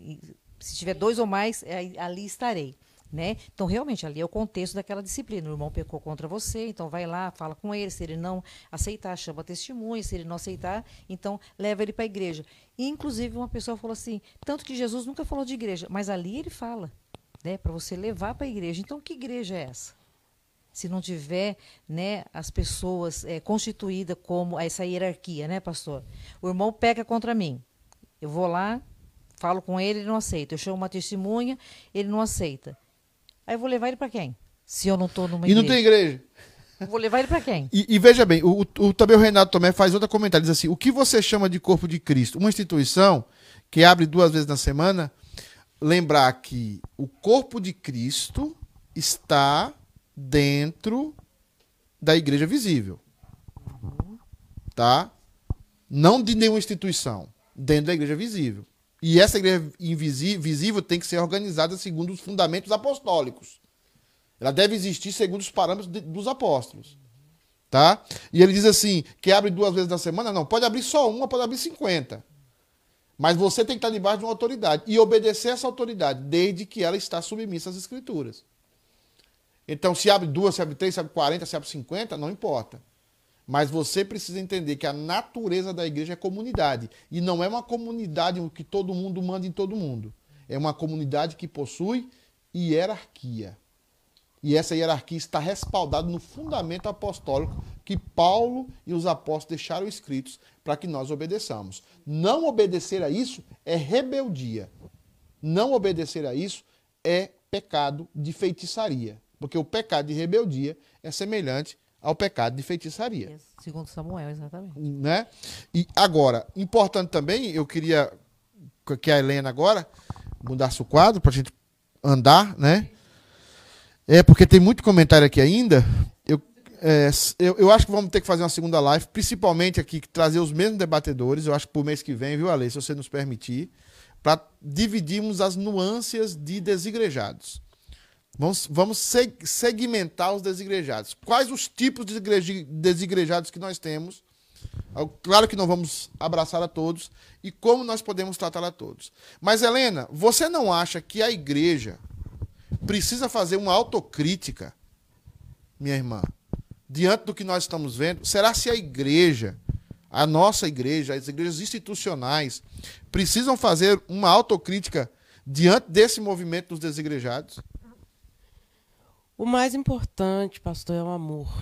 se tiver dois ou mais, é, ali estarei. Né? Então, realmente, ali é o contexto daquela disciplina. O irmão pecou contra você, então vai lá, fala com ele. Se ele não aceitar, chama testemunha. Se ele não aceitar, então leva ele para a igreja. E, inclusive, uma pessoa falou assim: tanto que Jesus nunca falou de igreja, mas ali ele fala, né, para você levar para a igreja. Então, que igreja é essa? Se não tiver né, as pessoas é, constituídas como essa hierarquia, né, pastor? O irmão peca contra mim. Eu vou lá, falo com ele, ele não aceita. Eu chamo uma testemunha, ele não aceita. Aí eu vou levar ele para quem? Se eu não estou numa e igreja. E não tem igreja. Vou levar ele para quem? E, e, veja bem, o, o, também o Renato Tomé faz outro comentário, diz assim, o que você chama de corpo de Cristo? Uma instituição que abre duas vezes na semana, lembrar que o corpo de Cristo está dentro da igreja visível. Tá? Não de nenhuma instituição, dentro da igreja visível. E essa igreja invisível tem que ser organizada segundo os fundamentos apostólicos. Ela deve existir segundo os parâmetros de, dos apóstolos. Tá? E ele diz assim: que abre duas vezes na semana? Não, pode abrir só uma, pode abrir 50. Mas você tem que estar debaixo de uma autoridade e obedecer essa autoridade, desde que ela está submissa às escrituras. Então, se abre duas, se abre três, se abre 40, se abre 50, não importa. Mas você precisa entender que a natureza da igreja é comunidade. E não é uma comunidade que todo mundo manda em todo mundo. É uma comunidade que possui hierarquia. E essa hierarquia está respaldada no fundamento apostólico que Paulo e os apóstolos deixaram escritos para que nós obedeçamos. Não obedecer a isso é rebeldia. Não obedecer a isso é pecado de feitiçaria. Porque o pecado de rebeldia é semelhante ao pecado de feitiçaria. Segundo Samuel, exatamente. Né? E agora, importante também, eu queria que a Helena agora mudasse o quadro para a gente andar, né? É porque tem muito comentário aqui ainda. Eu, é, eu, eu, acho que vamos ter que fazer uma segunda live, principalmente aqui, trazer os mesmos debatedores. Eu acho que por mês que vem, viu, Ale, se você nos permitir, para dividirmos as nuances de desigrejados. Vamos, vamos segmentar os desigrejados. Quais os tipos de desigrejados que nós temos? Claro que não vamos abraçar a todos e como nós podemos tratar a todos. Mas, Helena, você não acha que a igreja precisa fazer uma autocrítica, minha irmã, diante do que nós estamos vendo? Será se a igreja, a nossa igreja, as igrejas institucionais, precisam fazer uma autocrítica diante desse movimento dos desigrejados? O mais importante, pastor, é o amor.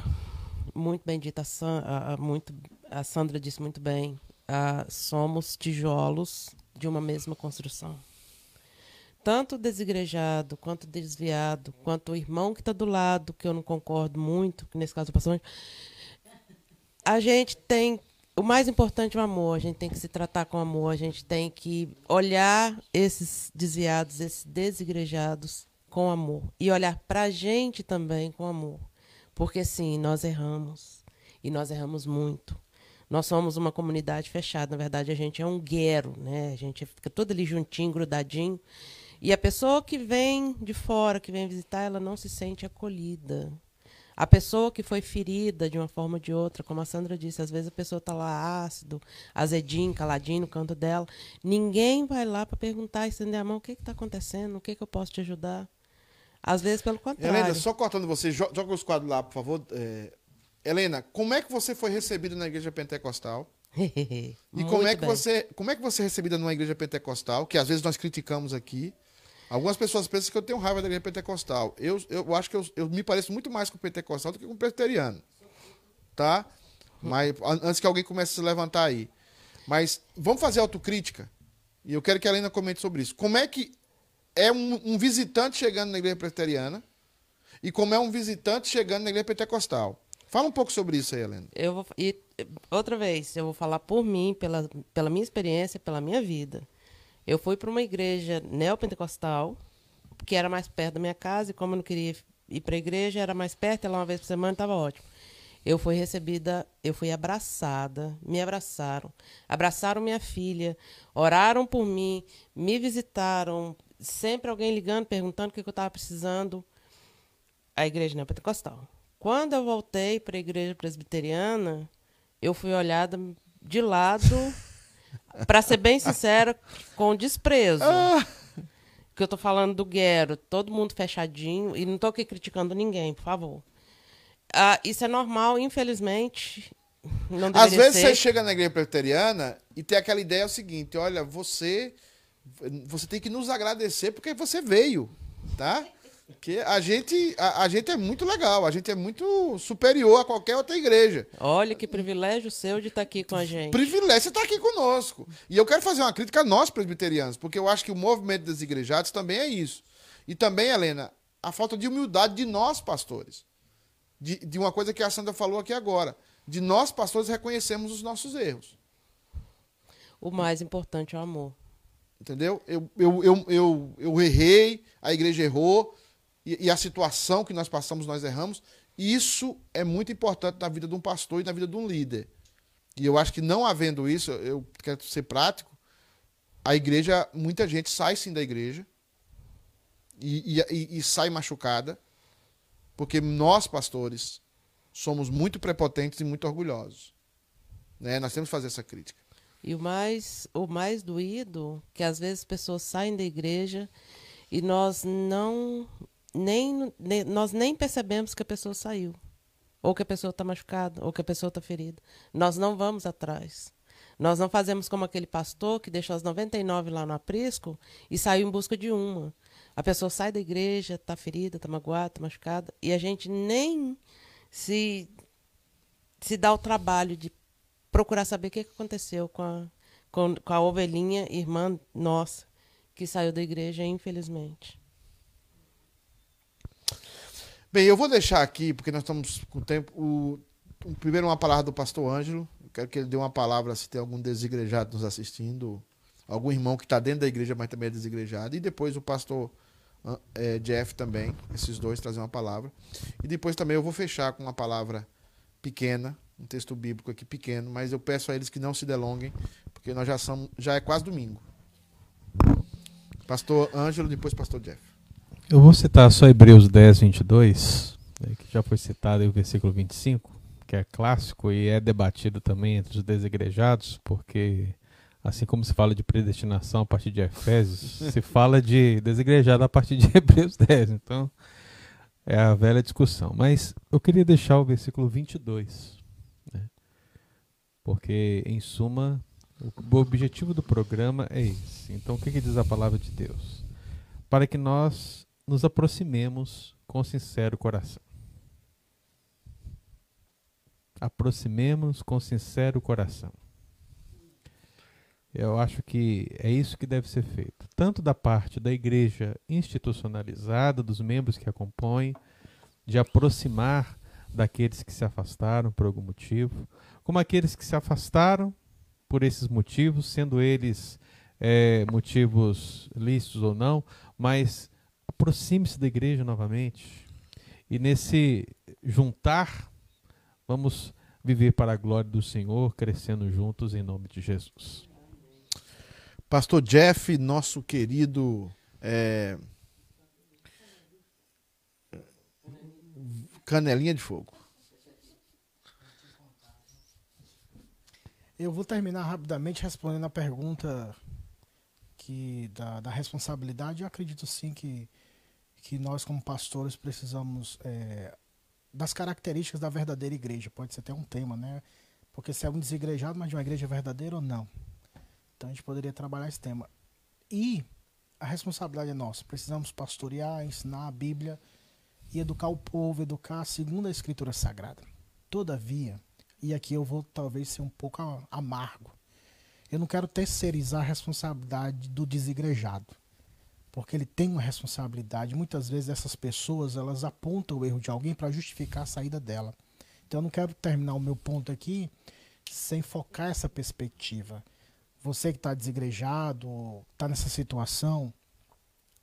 Muito bem dito, a, a, muito, a Sandra disse muito bem. A, somos tijolos de uma mesma construção. Tanto o desigrejado, quanto o desviado, quanto o irmão que está do lado, que eu não concordo muito, que nesse caso o pastor. A gente tem. O mais importante é o amor. A gente tem que se tratar com amor. A gente tem que olhar esses desviados, esses desigrejados com amor e olhar para a gente também com amor. Porque sim, nós erramos e nós erramos muito. Nós somos uma comunidade fechada, na verdade a gente é um guero, né? A gente fica todo ali juntinho, grudadinho. E a pessoa que vem de fora, que vem visitar, ela não se sente acolhida. A pessoa que foi ferida de uma forma ou de outra, como a Sandra disse, às vezes a pessoa está lá ácido, azedinho, caladinho no canto dela. Ninguém vai lá para perguntar, estender a mão, o que está acontecendo, o que, que eu posso te ajudar. Às vezes, pelo contrário. Helena, só cortando você, joga os quadros lá, por favor. É... Helena, como é que você foi recebida na igreja pentecostal? e como é que você, como é que você é recebida numa igreja pentecostal, que às vezes nós criticamos aqui? Algumas pessoas pensam que eu tenho raiva da igreja pentecostal. Eu, eu acho que eu, eu me pareço muito mais com o pentecostal do que com o presbiteriano. Tá? Mas antes que alguém comece a se levantar aí. Mas vamos fazer autocrítica. E eu quero que a Helena comente sobre isso. Como é que é um, um, visitante chegando na igreja presbiteriana e como é um visitante chegando na igreja pentecostal. Fala um pouco sobre isso aí, Helena. Eu vou, e, outra vez, eu vou falar por mim, pela, pela minha experiência, pela minha vida. Eu fui para uma igreja neopentecostal, que era mais perto da minha casa, e como eu não queria ir para a igreja, era mais perto, ela uma vez por semana, estava ótimo. Eu fui recebida, eu fui abraçada, me abraçaram, abraçaram minha filha, oraram por mim, me visitaram, sempre alguém ligando, perguntando o que eu estava precisando. A igreja neopentecostal. Quando eu voltei para a igreja presbiteriana, eu fui olhada de lado, para ser bem sincera, com desprezo. Ah. Que eu tô falando do Guero, todo mundo fechadinho, e não tô aqui criticando ninguém, por favor. Ah, isso é normal, infelizmente. Não Às vezes ser. você chega na igreja presbiteriana e tem aquela ideia é o seguinte: olha, você você tem que nos agradecer porque você veio, tá? Porque a gente, a, a, gente é muito legal, a gente é muito superior a qualquer outra igreja. Olha que privilégio seu de estar aqui com a gente. Privilégio estar aqui conosco. E eu quero fazer uma crítica a nós presbiterianos, porque eu acho que o movimento das igrejadas também é isso. E também, Helena, a falta de humildade de nós pastores. De, de uma coisa que a Sandra falou aqui agora. De nós pastores reconhecemos os nossos erros. O mais importante é o amor. Entendeu? Eu, eu, eu, eu, eu errei, a igreja errou, e, e, a situação que nós passamos, nós erramos. Isso é muito importante na vida de um pastor e na vida de um líder. E eu acho que não havendo isso, eu quero ser prático, a igreja, muita gente sai sim da igreja e, e, e sai machucada, porque nós, pastores, somos muito prepotentes e muito orgulhosos. Né? Nós temos que fazer essa crítica. E o mais, o mais doído, que às vezes pessoas saem da igreja e nós não nem, nem nós nem percebemos que a pessoa saiu, ou que a pessoa está machucada, ou que a pessoa está ferida. Nós não vamos atrás. Nós não fazemos como aquele pastor que deixou as 99 lá no aprisco e saiu em busca de uma. A pessoa sai da igreja, está ferida, está magoada, está machucada, e a gente nem se se dá o trabalho de procurar saber o que aconteceu com a, com, com a ovelhinha, irmã nossa, que saiu da igreja, infelizmente. Bem, eu vou deixar aqui, porque nós estamos com tempo. O, o- primeiro, uma palavra do pastor Ângelo. Eu quero que ele dê uma palavra se tem algum desigrejado nos assistindo, algum irmão que está dentro da igreja, mas também é desigrejado. E depois o pastor eh, Jeff também, esses dois trazer uma palavra. E depois também eu vou fechar com uma palavra pequena, um texto bíblico aqui pequeno, mas eu peço a eles que não se delonguem, porque nós já somos, já é quase domingo. Pastor Ângelo, depois pastor Jeff. Eu vou citar só Hebreus 10, 22, né, que já foi citado aí o versículo 25, que é clássico e é debatido também entre os desigrejados, porque assim como se fala de predestinação a partir de Efésios, se fala de desigrejado a partir de Hebreus 10. Então, é a velha discussão. Mas eu queria deixar o versículo 22, né, porque, em suma, o objetivo do programa é esse. Então, o que, que diz a palavra de Deus? Para que nós nos aproximemos com sincero coração. Aproximemos com sincero coração. Eu acho que é isso que deve ser feito, tanto da parte da igreja institucionalizada, dos membros que a compõem, de aproximar daqueles que se afastaram por algum motivo, como aqueles que se afastaram por esses motivos, sendo eles eh, motivos lícitos ou não, mas aproxime-se da igreja novamente. E nesse juntar, vamos viver para a glória do Senhor, crescendo juntos em nome de Jesus. Pastor Jeff, nosso querido é, Canelinha de Fogo. Eu vou terminar rapidamente respondendo a pergunta que da, da responsabilidade. Eu acredito sim que, que nós, como pastores, precisamos é, das características da verdadeira igreja. Pode ser até um tema, né? Porque se é um desigrejado, mas de uma igreja verdadeira ou não. Então a gente poderia trabalhar esse tema. E a responsabilidade é nossa. Precisamos pastorear, ensinar a Bíblia e educar o povo, educar segundo a Escritura Sagrada. Todavia, e aqui eu vou talvez ser um pouco amargo, eu não quero terceirizar a responsabilidade do desigrejado. Porque ele tem uma responsabilidade. Muitas vezes essas pessoas elas apontam o erro de alguém para justificar a saída dela. Então eu não quero terminar o meu ponto aqui sem focar essa perspectiva. Você que está desigrejado, está nessa situação,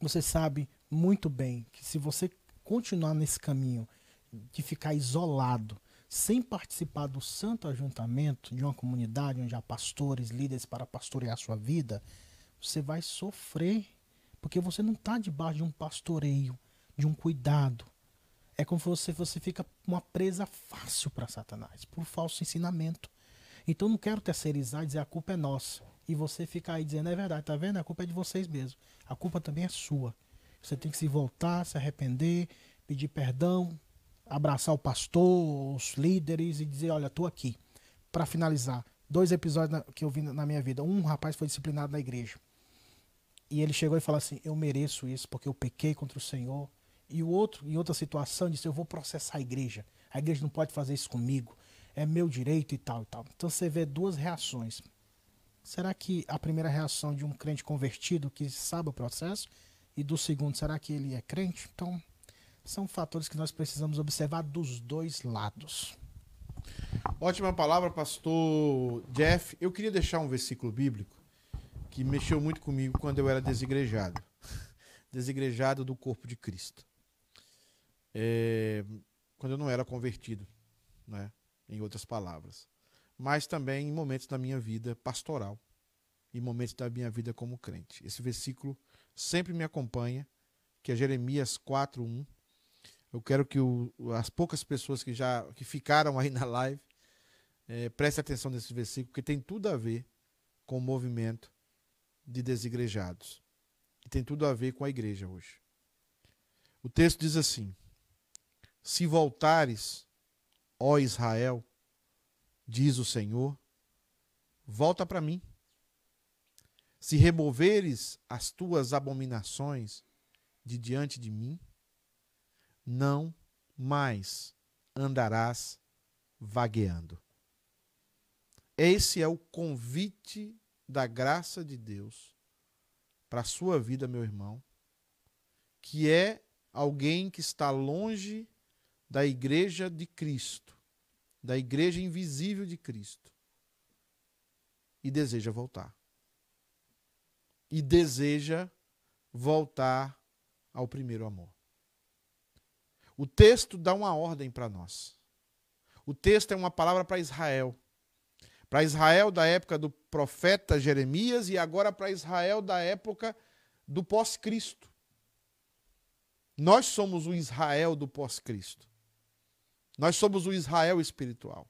você sabe muito bem que se você continuar nesse caminho de ficar isolado, sem participar do santo ajuntamento de uma comunidade onde há pastores, líderes para pastorear a sua vida, você vai sofrer, porque você não está debaixo de um pastoreio, de um cuidado. É como se você, você fica uma presa fácil para Satanás, por falso ensinamento. Então não quero terceirizar e dizer a culpa é nossa. E você ficar aí dizendo, é verdade, tá vendo? A culpa é de vocês mesmos. A culpa também é sua. Você tem que se voltar, se arrepender, pedir perdão, abraçar o pastor, os líderes e dizer, olha, tô aqui. Para finalizar, dois episódios que eu vi na minha vida. Um rapaz foi disciplinado na igreja. E ele chegou e falou assim: Eu mereço isso porque eu pequei contra o Senhor. E o outro, em outra situação, disse: Eu vou processar a igreja. A igreja não pode fazer isso comigo. É meu direito e tal e tal. Então você vê duas reações. Será que a primeira reação de um crente convertido que sabe o processo? E do segundo, será que ele é crente? Então, são fatores que nós precisamos observar dos dois lados. Ótima palavra, pastor Jeff. Eu queria deixar um versículo bíblico que mexeu muito comigo quando eu era desigrejado. Desigrejado do corpo de Cristo. É, quando eu não era convertido, né? em outras palavras. Mas também em momentos da minha vida pastoral, em momentos da minha vida como crente. Esse versículo sempre me acompanha, que é Jeremias 4:1. Eu quero que o- as poucas pessoas que já que ficaram aí na live é, preste atenção nesse versículo, porque tem tudo a ver com o movimento de desigrejados. E tem tudo a ver com a igreja hoje. O texto diz assim: Se voltares, ó Israel, diz o Senhor, volta para mim. Se removeres as tuas abominações de diante de mim, não mais andarás vagueando. Esse é o convite da graça de Deus para a sua vida, meu irmão, que é alguém que está longe da igreja de Cristo, da igreja invisível de Cristo, e deseja voltar. E deseja voltar ao primeiro amor. O texto dá uma ordem para nós. O texto é uma palavra para Israel. Para Israel da época do profeta Jeremias e agora para Israel da época do pós-Cristo. Nós somos o Israel do pós-Cristo. Nós somos o Israel espiritual.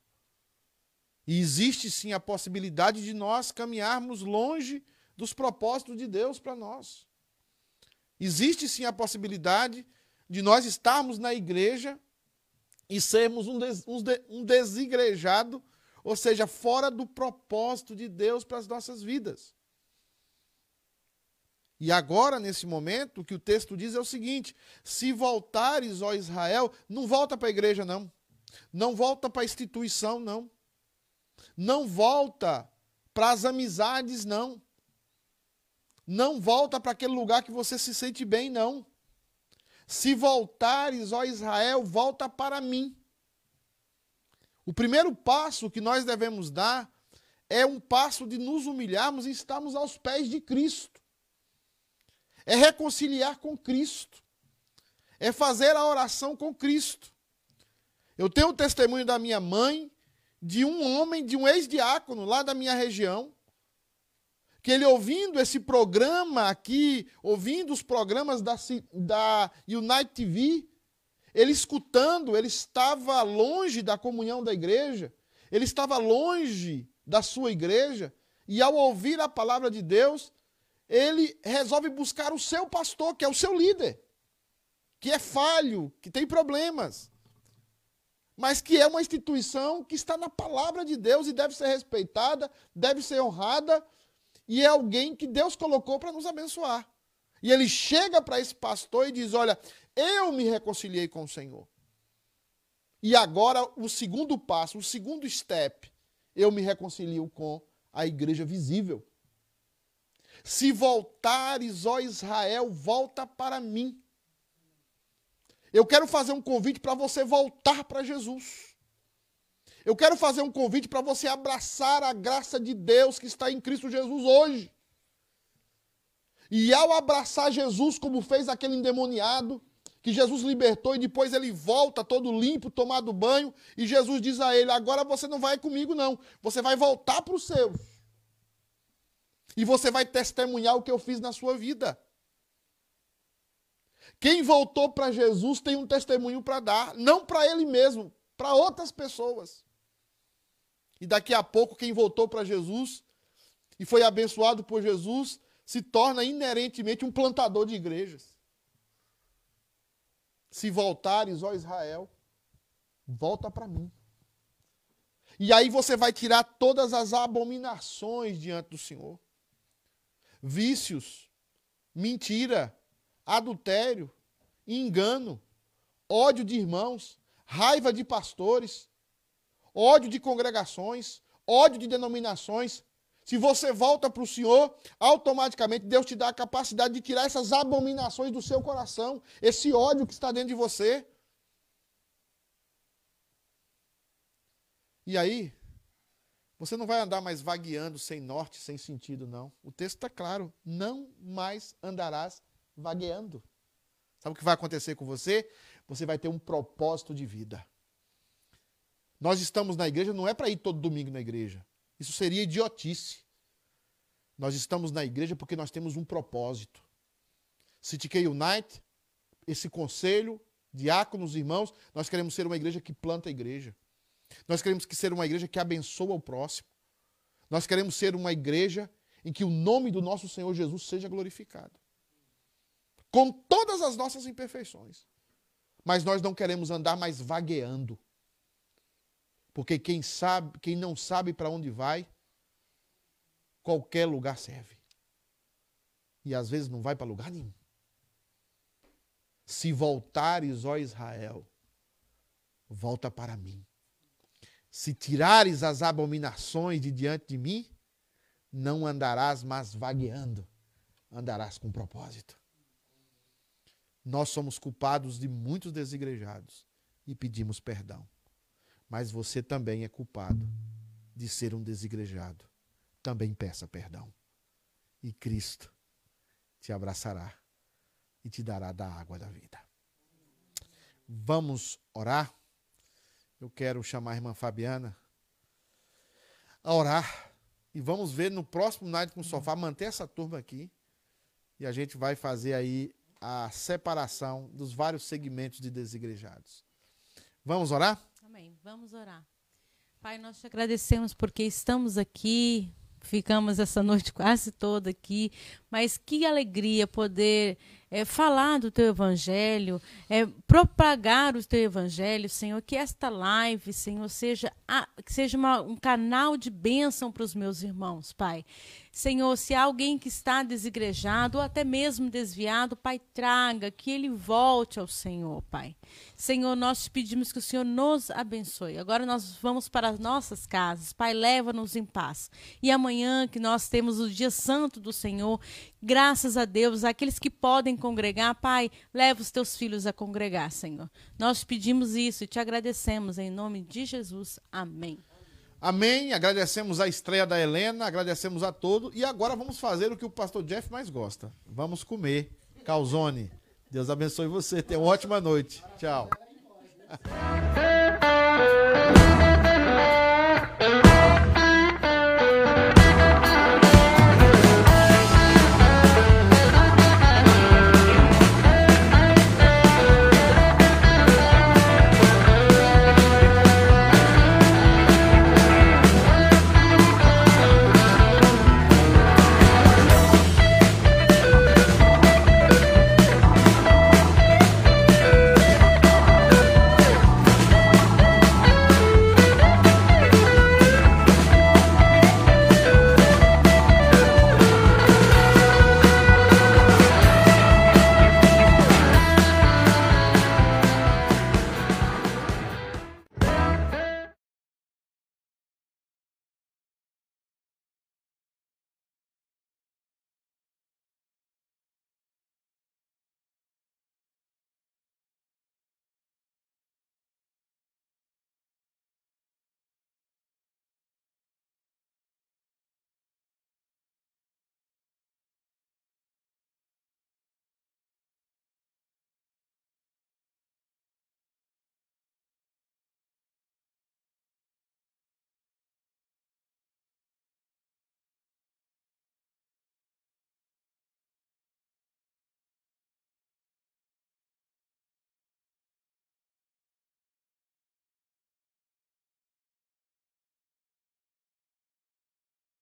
E existe sim a possibilidade de nós caminharmos longe dos propósitos de Deus para nós. Existe sim a possibilidade de nós estarmos na igreja e sermos um, des, um desigrejado, ou seja, fora do propósito de Deus para as nossas vidas. E agora, nesse momento, o que o texto diz é o seguinte: se voltares, ó Israel, não volta para a igreja, não. Não volta para a instituição, não. Não volta para as amizades, não. Não volta para aquele lugar que você se sente bem, não. Se voltares, ó Israel, volta para mim. O primeiro passo que nós devemos dar é um passo de nos humilharmos e estarmos aos pés de Cristo. É reconciliar com Cristo. É fazer a oração com Cristo. Eu tenho o testemunho da minha mãe, de um homem, de um ex-diácono lá da minha região, que ele ouvindo esse programa aqui, ouvindo os programas da, da Unite TV, ele escutando, ele estava longe da comunhão da igreja, ele estava longe da sua igreja, e ao ouvir a palavra de Deus, ele resolve buscar o seu pastor, que é o seu líder, que é falho, que tem problemas, mas que é uma instituição que está na palavra de Deus e deve ser respeitada, deve ser honrada, e é alguém que Deus colocou para nos abençoar. E ele chega para esse pastor e diz: Olha, eu me reconciliei com o Senhor. E agora o segundo passo, o segundo step, eu me reconcilio com a igreja visível. Se voltares, ó Israel, volta para mim. Eu quero fazer um convite para você voltar para Jesus. Eu quero fazer um convite para você abraçar a graça de Deus que está em Cristo Jesus hoje. E ao abraçar Jesus, como fez aquele endemoniado, que Jesus libertou e depois ele volta todo limpo, tomado banho, e Jesus diz a ele: Agora você não vai comigo, não. Você vai voltar para os seus. E você vai testemunhar o que eu fiz na sua vida. Quem voltou para Jesus tem um testemunho para dar, não para ele mesmo, para outras pessoas. E daqui a pouco, quem voltou para Jesus e foi abençoado por Jesus se torna inerentemente um plantador de igrejas. Se voltares, ó Israel, volta para mim. E aí você vai tirar todas as abominações diante do Senhor. Vícios, mentira, adultério, engano, ódio de irmãos, raiva de pastores, ódio de congregações, ódio de denominações. Se você volta para o Senhor, automaticamente Deus te dá a capacidade de tirar essas abominações do seu coração, esse ódio que está dentro de você. E aí, você não vai andar mais vagueando sem norte, sem sentido, não. O texto está claro. Não mais andarás vagueando. Sabe o que vai acontecer com você? Você vai ter um propósito de vida. Nós estamos na igreja não é para ir todo domingo na igreja. Isso seria idiotice. Nós estamos na igreja porque nós temos um propósito. City K Unite, esse conselho, diáconos, irmãos, nós queremos ser uma igreja que planta a igreja. Nós queremos que ser uma igreja que abençoa o próximo. Nós queremos ser uma igreja em que o nome do nosso Senhor Jesus seja glorificado. Com todas as nossas imperfeições. Mas nós não queremos andar mais vagueando. Porque quem sabe, quem não sabe para onde vai, qualquer lugar serve. E às vezes não vai para lugar nenhum. Se voltares, ó Israel, volta para mim. Se tirares as abominações de diante de mim, não andarás mais vagueando, andarás com propósito. Nós somos culpados de muitos desigrejados e pedimos perdão. Mas você também é culpado de ser um desigrejado. Também peça perdão. E Cristo te abraçará e te dará da água da vida. Vamos orar? Eu quero chamar a irmã Fabiana a orar. E vamos ver no próximo Night com o Sofá, manter essa turma aqui. E a gente vai fazer aí a separação dos vários segmentos de desigrejados. Vamos orar? Amém. Vamos orar. Pai, nós te agradecemos porque estamos aqui, ficamos essa noite quase toda aqui, mas que alegria poder é, falar do teu evangelho, é, propagar o teu evangelho, Senhor, que esta live, Senhor, seja, a, seja uma, um canal de bênção para os meus irmãos, Pai. Senhor, se há alguém que está desigrejado ou até mesmo desviado, Pai, traga, que ele volte ao Senhor, Pai. Senhor, nós te pedimos que o Senhor nos abençoe. Agora nós vamos para as nossas casas. Pai, leva-nos em paz. E amanhã, que nós temos o dia santo do Senhor, graças a Deus, aqueles que podem congregar, Pai, leva os teus filhos a congregar, Senhor. Nós te pedimos isso e te agradecemos em nome de Jesus. Amém. Amém. Agradecemos a estreia da Helena, agradecemos a todos. E agora vamos fazer o que o pastor Jeff mais gosta. Vamos comer. Calzone. Deus abençoe você. Tenha uma ótima noite. Tchau.